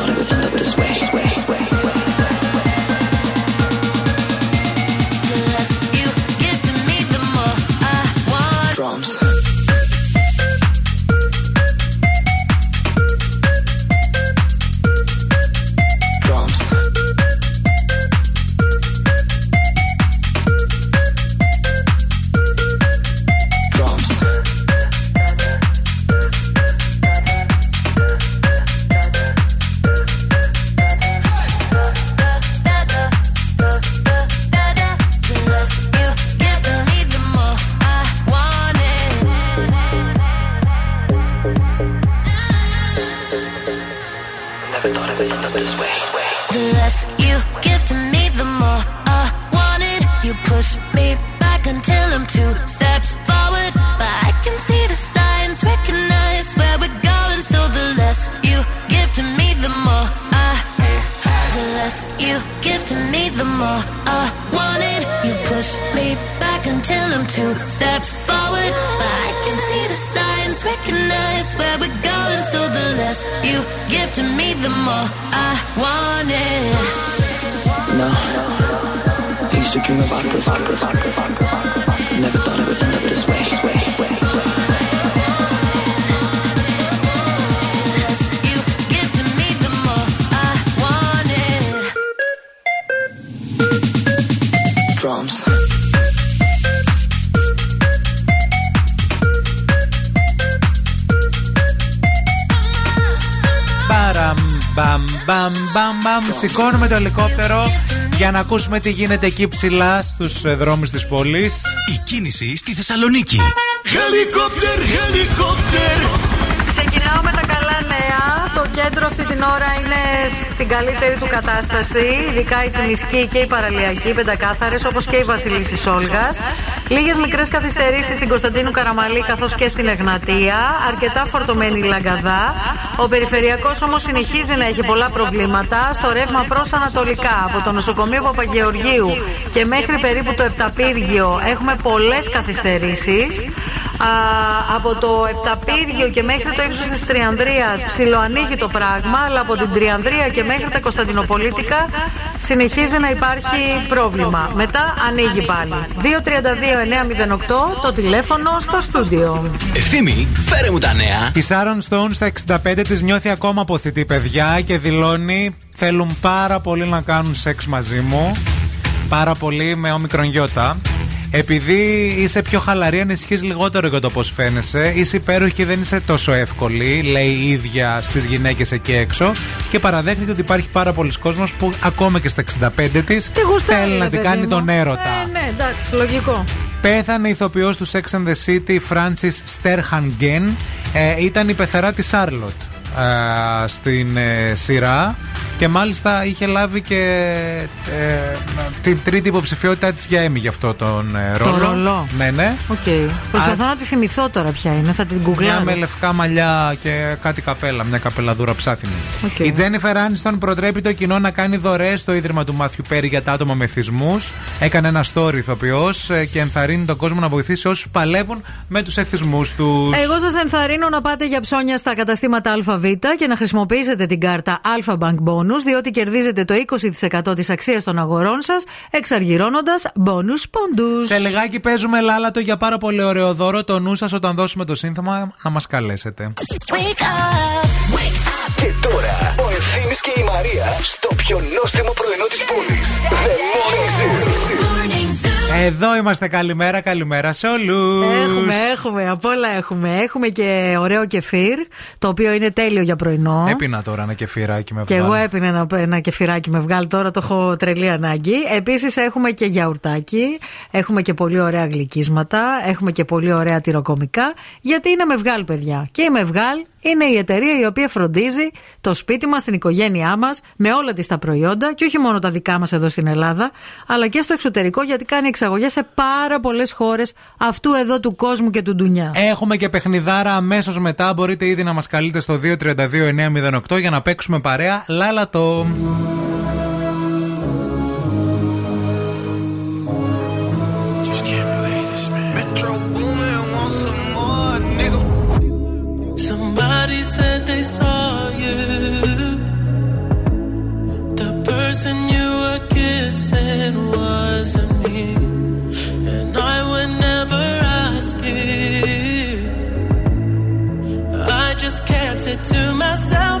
Speaker 2: Ακούσουμε τι γίνεται εκεί ψηλά στους δρόμους της πόλης.
Speaker 21: Η κίνηση στη Θεσσαλονίκη.
Speaker 1: Χελικόπτερ, χελικόπτερ.
Speaker 3: Ξεκινάω με τα καλά νέα. Το κέντρο αυτή την ώρα είναι στην καλύτερη του κατάσταση. Ειδικά η Τσιμισκή και η Παραλιακή, πεντακάθαρες, όπως και η Βασιλίσης Σόλγα. Λίγες μικρές καθυστερήσεις στην Κωνσταντίνου Καραμαλή καθώς και στην Εγνατία. Αρκετά φορτωμένη η Λαγκαδά. Ο περιφερειακός όμως συνεχίζει να έχει πολλά προβλήματα. Στο ρεύμα προς Ανατολικά, από το νοσοκομείο Παπαγεωργίου και μέχρι περίπου το Επταπύργιο, έχουμε πολλές καθυστερήσεις. Από το Επταπύργιο και μέχρι το ύψος της Τριανδρίας ψιλοανοίγει το πράγμα, αλλά από την Τριανδρία και μέχρι τα Κωνσταντινοπολίτικα συνεχίζει να υπάρχει πρόβλημα. Μετά ανοίγει πάλι. 232-908 το τηλέφωνο στο στούντιο.
Speaker 21: Ευθύμη, φέρε μου τα νέα.
Speaker 2: Η Σάρων Στόουν στα 65 της νιώθει ακόμα αποθητή παιδιά και δηλώνει θέλουν πάρα πολύ να κάνουν σεξ μαζί μου. Πάρα πολύ με όμικρον γιώτα. Επειδή είσαι πιο χαλαρή, ανησυχείς λιγότερο για το πώς φαίνεσαι. Είσαι υπέροχη και δεν είσαι τόσο εύκολη, λέει η ίδια στις γυναίκες εκεί έξω. Και παραδέχτηκε ότι υπάρχει πάρα πολλοί κόσμος που ακόμα και στα 65 της
Speaker 3: γουστάρει,
Speaker 2: θέλει
Speaker 3: ρε
Speaker 2: να την
Speaker 3: παιδί
Speaker 2: κάνει
Speaker 3: μου.
Speaker 2: τον έρωτα.
Speaker 3: Ε, ναι, εντάξει, λογικό.
Speaker 2: Πέθανε η ηθοποιός του Sex and the City, Francis Sterhangen. Ε, ήταν η πεθερά της Σάρλοτ ε, στην ε, σειρά και μάλιστα είχε λάβει και ε, την τρίτη υποψηφιότητά της για Emmy για αυτό τον ε, ρόλο.
Speaker 3: ρόλο.
Speaker 2: Ναι, ναι.
Speaker 3: Οκ. Προσπαθώ να τη θυμηθώ τώρα ποια είναι, θα την
Speaker 2: Μια
Speaker 3: γκουγκλάρω.
Speaker 2: με λευκά μαλλιά και κάτι καπέλα, μια καπελαδούρα ψάθινη.
Speaker 3: Οκ.
Speaker 2: Η Τζένιφερ Άνιστον προτρέπει το κοινό να κάνει δωρεές στο ίδρυμα του Μάθιου Πέρι για τα άτομα με εθισμούς. Έκανε ένα story ηθοποιός και ενθαρρύνει τον κόσμο να βοηθήσει όσους παλεύουν με τους εθισμούς τους.
Speaker 3: Εγώ σας ενθαρρύνω να πάτε για ψώνια στα καταστήματα ΑΒ και να χρησιμοποιήσετε την κάρτα Alpha Bank Bonus, διότι κερδίζετε το 20% της αξίας των αγορών σας, εξαργυρώνοντας bonus πόντους.
Speaker 2: Σε λιγάκι παίζουμε λάλατο για πάρα πολύ ωραίο δώρο. Το νου σας όταν δώσουμε το σύνθημα να μας καλέσετε.
Speaker 1: Και τώρα ο Ευθύμης και η Μαρία στο πιο νόστιμο πρωινό της πόλης. The Morning Zoo.
Speaker 2: Εδώ είμαστε. Καλημέρα, καλημέρα σε όλους.
Speaker 3: Έχουμε, έχουμε, απ' όλα έχουμε. Έχουμε και ωραίο κεφίρ, το οποίο είναι τέλειο για πρωινό.
Speaker 2: Έπεινα τώρα ένα κεφυράκι με
Speaker 3: Και
Speaker 2: βγάλει.
Speaker 3: εγώ έπινα ένα, ένα κεφυράκι με βγάλει τώρα, το έχω τρελή ανάγκη. Επίσης έχουμε και γιαουρτάκι, έχουμε και πολύ ωραία γλυκίσματα, έχουμε και πολύ ωραία τυροκομικά. Γιατί είναι με βγάλ, παιδιά. Και η Μευγάλ είναι η εταιρεία η οποία φροντίζει το σπίτι μας, την οικογένειά μας, με όλα της τα προϊόντα και όχι μόνο τα δικά μας εδώ στην Ελλάδα, αλλά και στο εξωτερικό γιατί κάνει εξαγωγές σε πάρα πολλές χώρες αυτού εδώ του κόσμου και του ντουνιά.
Speaker 2: Έχουμε και παιχνιδάρα αμέσως μετά. Μπορείτε ήδη να μας καλείτε στο 232-908 για να παίξουμε παρέα. Λάλατο.
Speaker 25: Just can't believe this, man. Metro Boomin want some more, nigga.
Speaker 13: Somebody said they saw you. The person you were kissing wasn't to myself.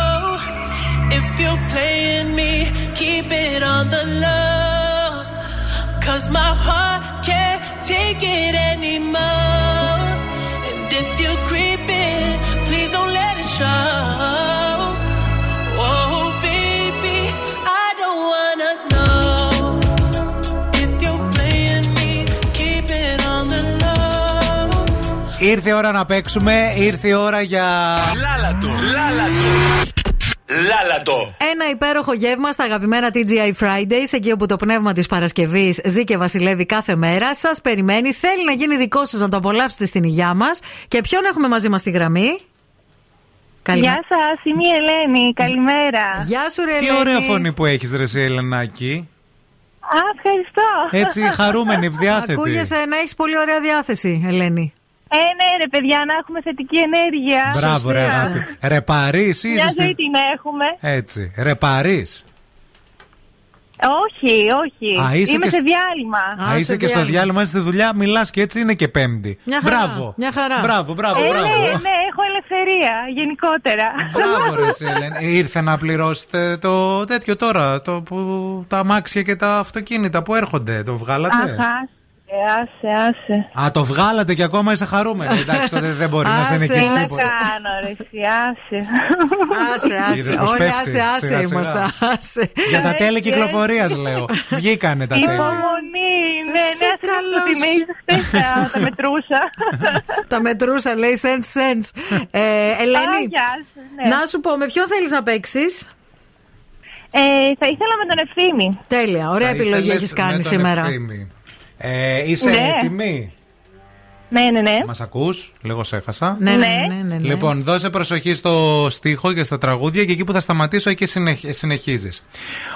Speaker 13: Wanna know if you're playing me, keep it on the low. Cause my heart can't take it anymore. And if you're creeping, please don't let it show. Oh, baby, I don't wanna know if you're playing me, keep it on the low.
Speaker 2: Ήρθε η ώρα να παίξουμε, ήρθε η ώρα για.
Speaker 21: Λάλατο, λάλατο. Λάλατο.
Speaker 3: Ένα υπέροχο γεύμα στα αγαπημένα TGI Fridays, εκεί όπου το πνεύμα της Παρασκευής ζει και βασιλεύει κάθε μέρα. Σας περιμένει, θέλει να γίνει δικό σας να το απολαύσετε στην υγειά μας. Και ποιον έχουμε μαζί μας στη γραμμή;
Speaker 28: Γεια σας, είμαι η Ελένη. Καλημέρα.
Speaker 3: Γεια σου, ρε
Speaker 2: Τι ωραία φωνή που έχεις, Ρε, εσύ, Ελενάκη.
Speaker 28: Α, ευχαριστώ.
Speaker 2: Έτσι, χαρούμενη, ευδιάθετη.
Speaker 3: Ακούγεσαι να έχεις πολύ ωραία διάθεση, Ελένη.
Speaker 28: Ε, ναι, ρε παιδιά, να έχουμε θετική ενέργεια.
Speaker 2: Μπράβο, ρε. αγάπη. Ρεπαρείς ή
Speaker 28: Μια
Speaker 2: είσαι
Speaker 28: ζωή
Speaker 2: στη-
Speaker 28: την έχουμε.
Speaker 2: Έτσι. Ρεπαρείς.
Speaker 28: Όχι, όχι.
Speaker 2: Α, είσαι
Speaker 28: Είμαι
Speaker 2: και
Speaker 28: σε
Speaker 2: σ-
Speaker 28: διάλειμμα.
Speaker 2: Α, είσαι και στο διάλειμμα, είσαι στη δουλειά, μιλάς και έτσι είναι και Πέμπτη.
Speaker 28: Μια χαρά,
Speaker 2: Μπράβο.
Speaker 28: μια χαρά.
Speaker 2: Μπράβο, μπράβο,
Speaker 28: ε,
Speaker 2: μπράβο.
Speaker 28: Ναι, ναι, έχω ελευθερία γενικότερα.
Speaker 2: Μπράβο, ρε, εσύ, Ελένη. Ήρθε να πληρώσετε το τέτοιο τώρα, το που, τα αμάξια και τα αυτοκίνητα που έρχονται. Το βγάλατε;
Speaker 28: Αχ, άσε, άσε, άσε.
Speaker 2: Α, το βγάλατε και ακόμα είσαι χαρούμενη. Εντάξει, τότε δεν μπορεί να σε
Speaker 28: Άσε,
Speaker 2: νικήσει
Speaker 28: Τι να
Speaker 2: τίποτα.
Speaker 28: κάνω, ρε, εσύ, άσε.
Speaker 3: Άσε,
Speaker 2: Είδες
Speaker 3: άσε.
Speaker 2: πως
Speaker 3: Όλοι
Speaker 2: πέφτει,
Speaker 3: άσε, άσε
Speaker 2: σιγά, σιγά.
Speaker 3: είμαστε. Άσε.
Speaker 2: Για τα τέλη κυκλοφορίας, λέω. Βγήκανε τα τέλη.
Speaker 28: Υπομονή, ναι,
Speaker 3: Είσαι
Speaker 28: ναι, άσε να το τιμήσεις χθες, τα- τα μετρούσα.
Speaker 3: Τα μετρούσα, λέει sense sense. Ε, Ελένη,
Speaker 28: Α, γεια σου, ναι.
Speaker 3: να σου πω, με ποιον θέλεις να παίξεις;
Speaker 28: Ε, θα ήθελα με τον ευθύμη.
Speaker 3: Τέλεια, ωραία
Speaker 2: Θα
Speaker 3: επιλογή
Speaker 2: ήθελες
Speaker 3: έχεις
Speaker 2: με
Speaker 3: κάνει
Speaker 2: τον
Speaker 3: σήμερα.
Speaker 2: Ευθύμη. Ε, είσαι
Speaker 28: Ναι.
Speaker 2: έτοιμη;
Speaker 28: Ναι, ναι, ναι.
Speaker 2: Μας ακούς, λίγο σε έχασα.
Speaker 3: Ναι, ναι, ναι, ναι, ναι.
Speaker 2: Λοιπόν, δώσε προσοχή στο στίχο και στα τραγούδια και εκεί που θα σταματήσω εκεί συνεχ... συνεχίζεις.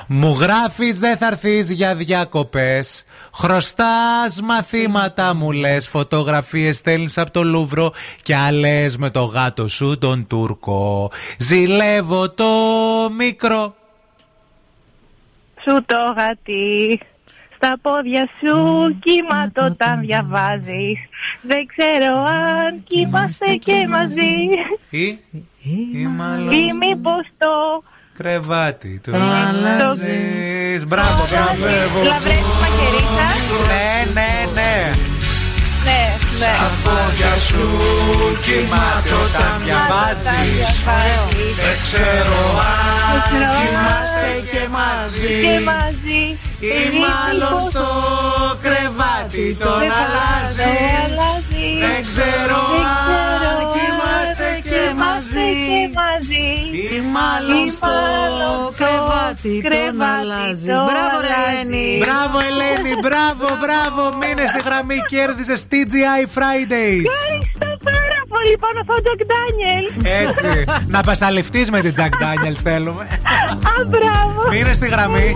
Speaker 2: Μου γράφεις δεν θα έρθεις για διακοπές Χρωστάς μαθήματα μου λες Φωτογραφίες στέλνεις από το Λούβρο Και άλλες με το γάτο σου τον Τούρκο Ζηλεύω το μικρό
Speaker 28: Σου το γατί στα πόδια σου κύματο όταν διαβάζεις. Δεν ξέρω αν κοιμάστε και μαζί.
Speaker 2: Ή, ή μάλλον
Speaker 28: Ή μήπως το
Speaker 2: κρεβάτι του
Speaker 28: Το
Speaker 2: αλλάζεις Μπράβο, μπράβο.
Speaker 28: Λαβρές μαχαιρίτας
Speaker 2: Ναι, ναι, ναι
Speaker 28: Ναι, ναι
Speaker 2: Στα πόδια σου κοιμάται όταν διαβάζεις. Δεν ξέρω αν κοιμάστε και μαζί.
Speaker 28: Και μαζί.
Speaker 2: Ή μάλλον στο κρεβάτι τον αλλάζεις. Δεν ξέρω αν κοιμάστε και μαζί.
Speaker 28: Ή
Speaker 3: μάλλον στο κρεβάτι τον αλλάζει. Μπράβο, ρε Ελένη.
Speaker 2: Μπράβο Ελένη, μπράβο, μπράβο. Μείνες στη γραμμή, κέρδισες TGI Fridays.
Speaker 28: Ευχαριστώ πάρα πολύ. Πάνω από τον Τζακ Ντάνιελ.
Speaker 2: Έτσι, να πασαλευτείς με την Jack Daniels θέλουμε
Speaker 28: Α, μπράβο.
Speaker 2: Μείνες στη γραμμή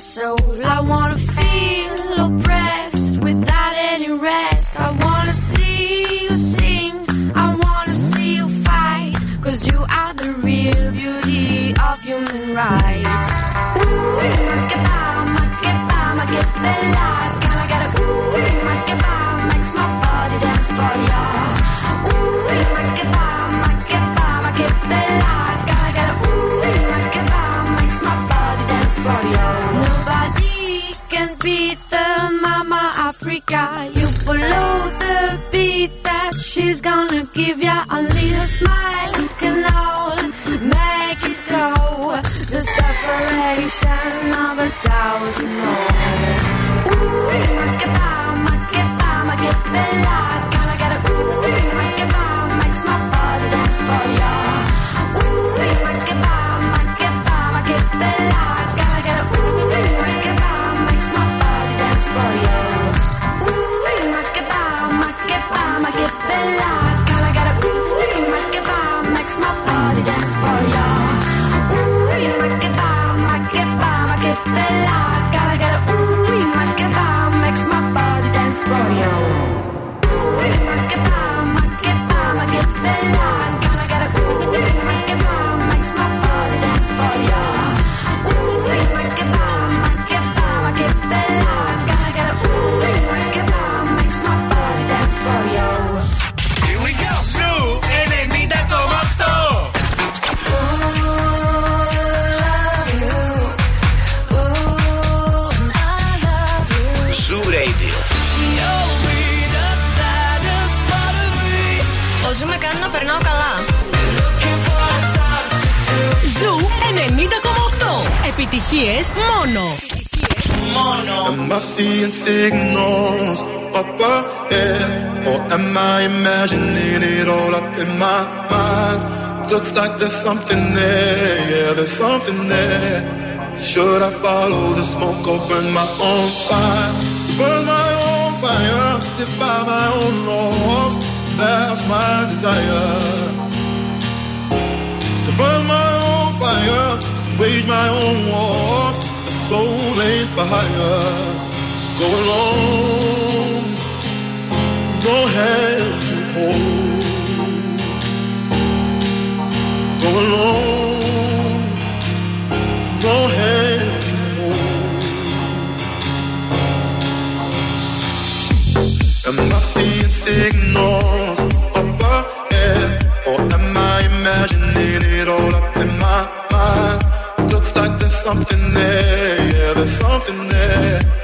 Speaker 29: soul. I wanna feel oppressed without any rest. I wanna see you sing. I wanna see you fight. Cause you are the real beauty of human rights. Ooh, make it bow, make it bella. She's gonna give you
Speaker 4: a little smile can all make it go. The separation of a thousand more. Ooh, make it bella.
Speaker 19: Like there's something there, yeah, there's something there. Should I follow the smoke or burn my own fire? To burn my own fire, by my own laws. That's my desire. To burn my own fire, wage my own wars. A soul ain't for hire. Go alone, no hand to hold. No hand. Am I seeing signals up ahead, or am I imagining it all up in my mind? Looks like there's something there, yeah, there's something there.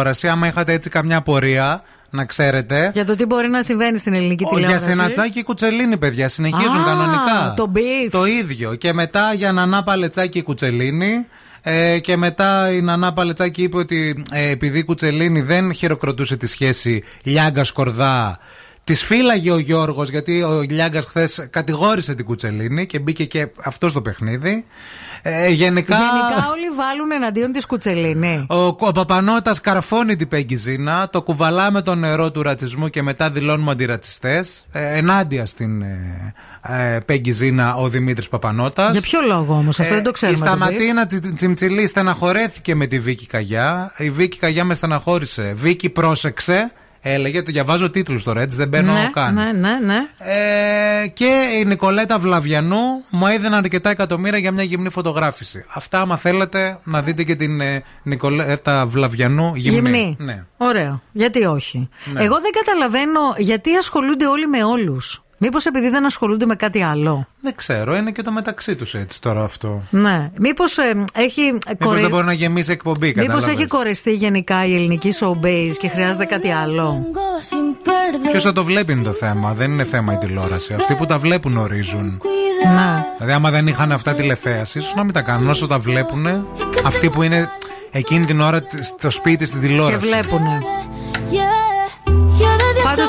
Speaker 2: Τηλεόραση. Άμα είχατε έτσι καμιά απορία, να ξέρετε.
Speaker 3: Για το τι μπορεί να συμβαίνει στην ελληνική
Speaker 2: Ο, για
Speaker 3: τηλεόραση.
Speaker 2: σενατσάκι κουτσελίνη, παιδιά. Συνεχίζουν
Speaker 3: Α,
Speaker 2: κανονικά.
Speaker 3: το beef.
Speaker 2: Το ίδιο. Και μετά για Νανά Παλετσάκη κουτσελίνη. Ε, και μετά η Νανά Παλετσάκη είπε ότι ε, επειδή η Κουτσελίνη δεν χειροκροτούσε τη σχέση Λιάγκα Κορδά, τη φύλαγε ο Γιώργος γιατί ο Λιάγκας χθες κατηγόρησε την Κουτσελίνη και μπήκε και αυτό στο παιχνίδι. Ε, γενικά.
Speaker 3: Γενικά όλοι βάλουν εναντίον της Κουτσελίνη.
Speaker 2: Ο, ο Παπανότα καρφώνει την Πέγκη Ζήνα, το κουβαλά με το νερό του ρατσισμού και μετά δηλώνουμε αντιρατσιστές. Ε, ενάντια στην ε, ε, Πέγκη Ζήνα ο Δημήτρης Παπανότα.
Speaker 3: Για ποιο λόγο όμως, αυτό δεν το ξέρουμε.
Speaker 2: Η
Speaker 3: το beef.
Speaker 2: Σταματίνα Τσι- Τσιμτσιλή στεναχωρέθηκε με τη Βίκη Καγιά. Η Βίκη Καγιά με στεναχώρησε. Βίκη πρόσεξε. Έλεγε, το διαβάζω τίτλους τώρα, έτσι δεν μπαίνω
Speaker 3: ναι,
Speaker 2: καν.
Speaker 3: ναι, ναι, ναι.
Speaker 2: Ε, και η Νικολέτα Βλαβιανού μου έδινε αρκετά εκατομμύρια για μια γυμνή φωτογράφηση. Αυτά, άμα θέλετε, να δείτε και την ε, Νικολέτα Βλαβιανού γυμνή.
Speaker 3: Γυμνή.
Speaker 2: Ναι.
Speaker 3: Ωραίο. Γιατί όχι.
Speaker 2: Ναι.
Speaker 3: Εγώ δεν καταλαβαίνω γιατί ασχολούνται όλοι με όλους. Μήπως επειδή δεν ασχολούνται με κάτι άλλο;
Speaker 2: Δεν ξέρω, είναι και το μεταξύ τους έτσι τώρα αυτό.
Speaker 3: Ναι. Μήπως έχει.
Speaker 2: Μήπως δεν μπορεί να γεμίσει εκπομπή,
Speaker 3: Μήπως
Speaker 2: κατάλαβες.
Speaker 3: έχει κορεστεί γενικά η ελληνική showbiz και χρειάζεται κάτι άλλο;
Speaker 2: Ποιος θα το βλέπει είναι το θέμα. Δεν είναι θέμα η τηλεόραση. Αυτοί που τα βλέπουν ορίζουν.
Speaker 3: Ναι.
Speaker 2: Δηλαδή, άμα δεν είχαν αυτά τηλεθέαση, ίσως να μην τα κάνουν. Όσο τα βλέπουν, αυτοί που είναι εκείνη την ώρα στο σπίτι, στην
Speaker 3: Και
Speaker 2: τηλεόραση.
Speaker 3: βλέπουνε.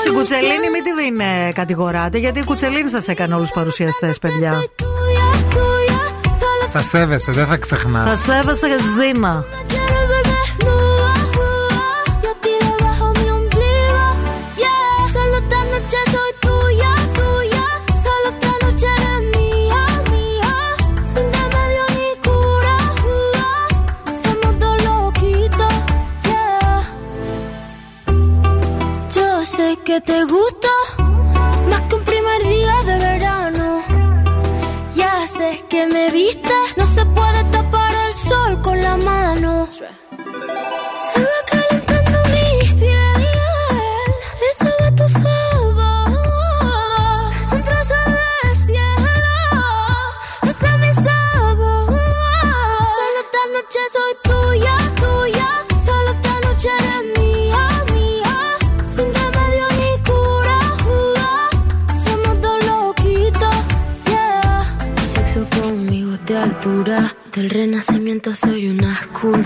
Speaker 3: Πάντω την Κουτσελίνη μην την ε, κατηγοράτε, γιατί η Κουτσελίνη σας έκανε όλους του παρουσιαστές, παιδιά.
Speaker 2: Θα σέβεσαι, δεν θα ξεχνάς.
Speaker 3: Θα σέβεσαι για
Speaker 30: que te gusto más que un primer día de verano. Ya sé que me viste, no se puede tapar el sol con la mano.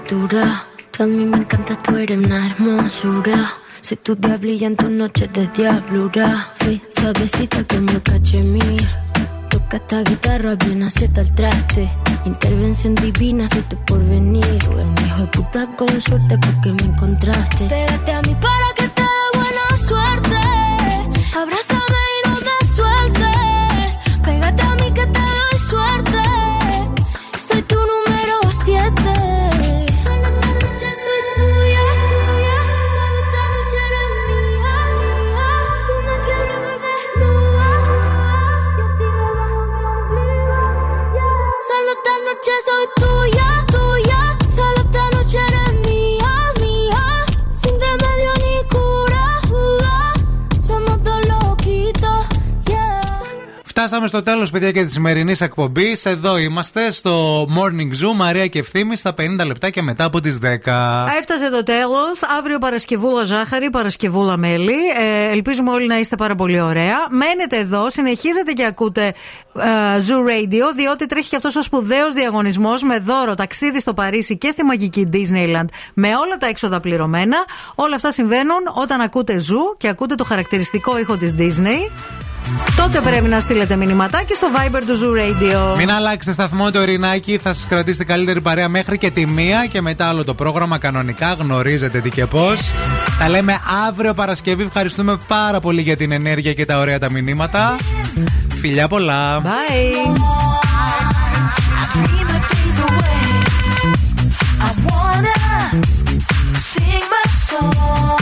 Speaker 30: Escultura. Tú a mí me encanta, tú eres una hermosura. Soy tu diablilla en tus noches de diablura. Soy suavecita como cachemir. Toca esta guitarra, bien acierta el traste. Intervención divina, soy tu porvenir. El hijo de puta con suerte porque me encontraste. Pégate a mí
Speaker 2: Φτάσαμε στο τέλος, παιδιά, και της σημερινής εκπομπής. Εδώ είμαστε στο Morning Zoo, Μαρία και Ευθύμη, στα 50 λεπτά και μετά από τις 10.
Speaker 3: Έφτασε το τέλος. Αύριο Παρασκευούλα ζάχαρη, Παρασκευούλα μέλι. Ε, ελπίζουμε όλοι να είστε πάρα πολύ ωραία. Μένετε εδώ, συνεχίζετε και ακούτε ε, Zoo Radio, διότι τρέχει και αυτός ο σπουδαίος διαγωνισμός με δώρο ταξίδι στο Παρίσι και στη μαγική Disneyland με όλα τα έξοδα πληρωμένα. Όλα αυτά συμβαίνουν όταν ακούτε Zoo και ακούτε το χαρακτηριστικό ήχο της Disney. Τότε πρέπει να στείλετε μηνυματάκι στο Viber του Zoo Radio.
Speaker 2: Μην αλλάξετε σταθμό το Ειρηνάκι, θα σας κρατήσει την καλύτερη παρέα μέχρι και τη μία και μετά άλλο το πρόγραμμα κανονικά. Γνωρίζετε τι και πώς. Τα λέμε αύριο Παρασκευή. Ευχαριστούμε πάρα πολύ για την ενέργεια και τα ωραία τα μηνύματα. Φιλιά πολλά.
Speaker 3: Bye.
Speaker 4: Dream the days away. I wanna sing my song.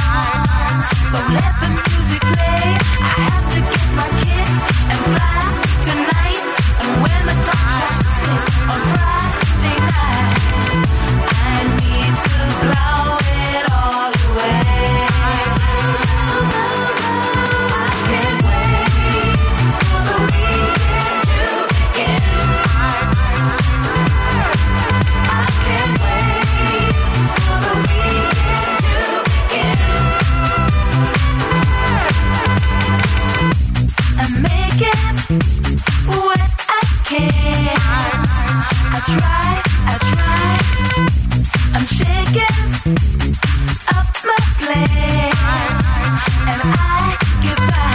Speaker 4: So let the music play. I have to get my kids and fly tonight. And when the clock strikes six shaking up my plane, and I give back.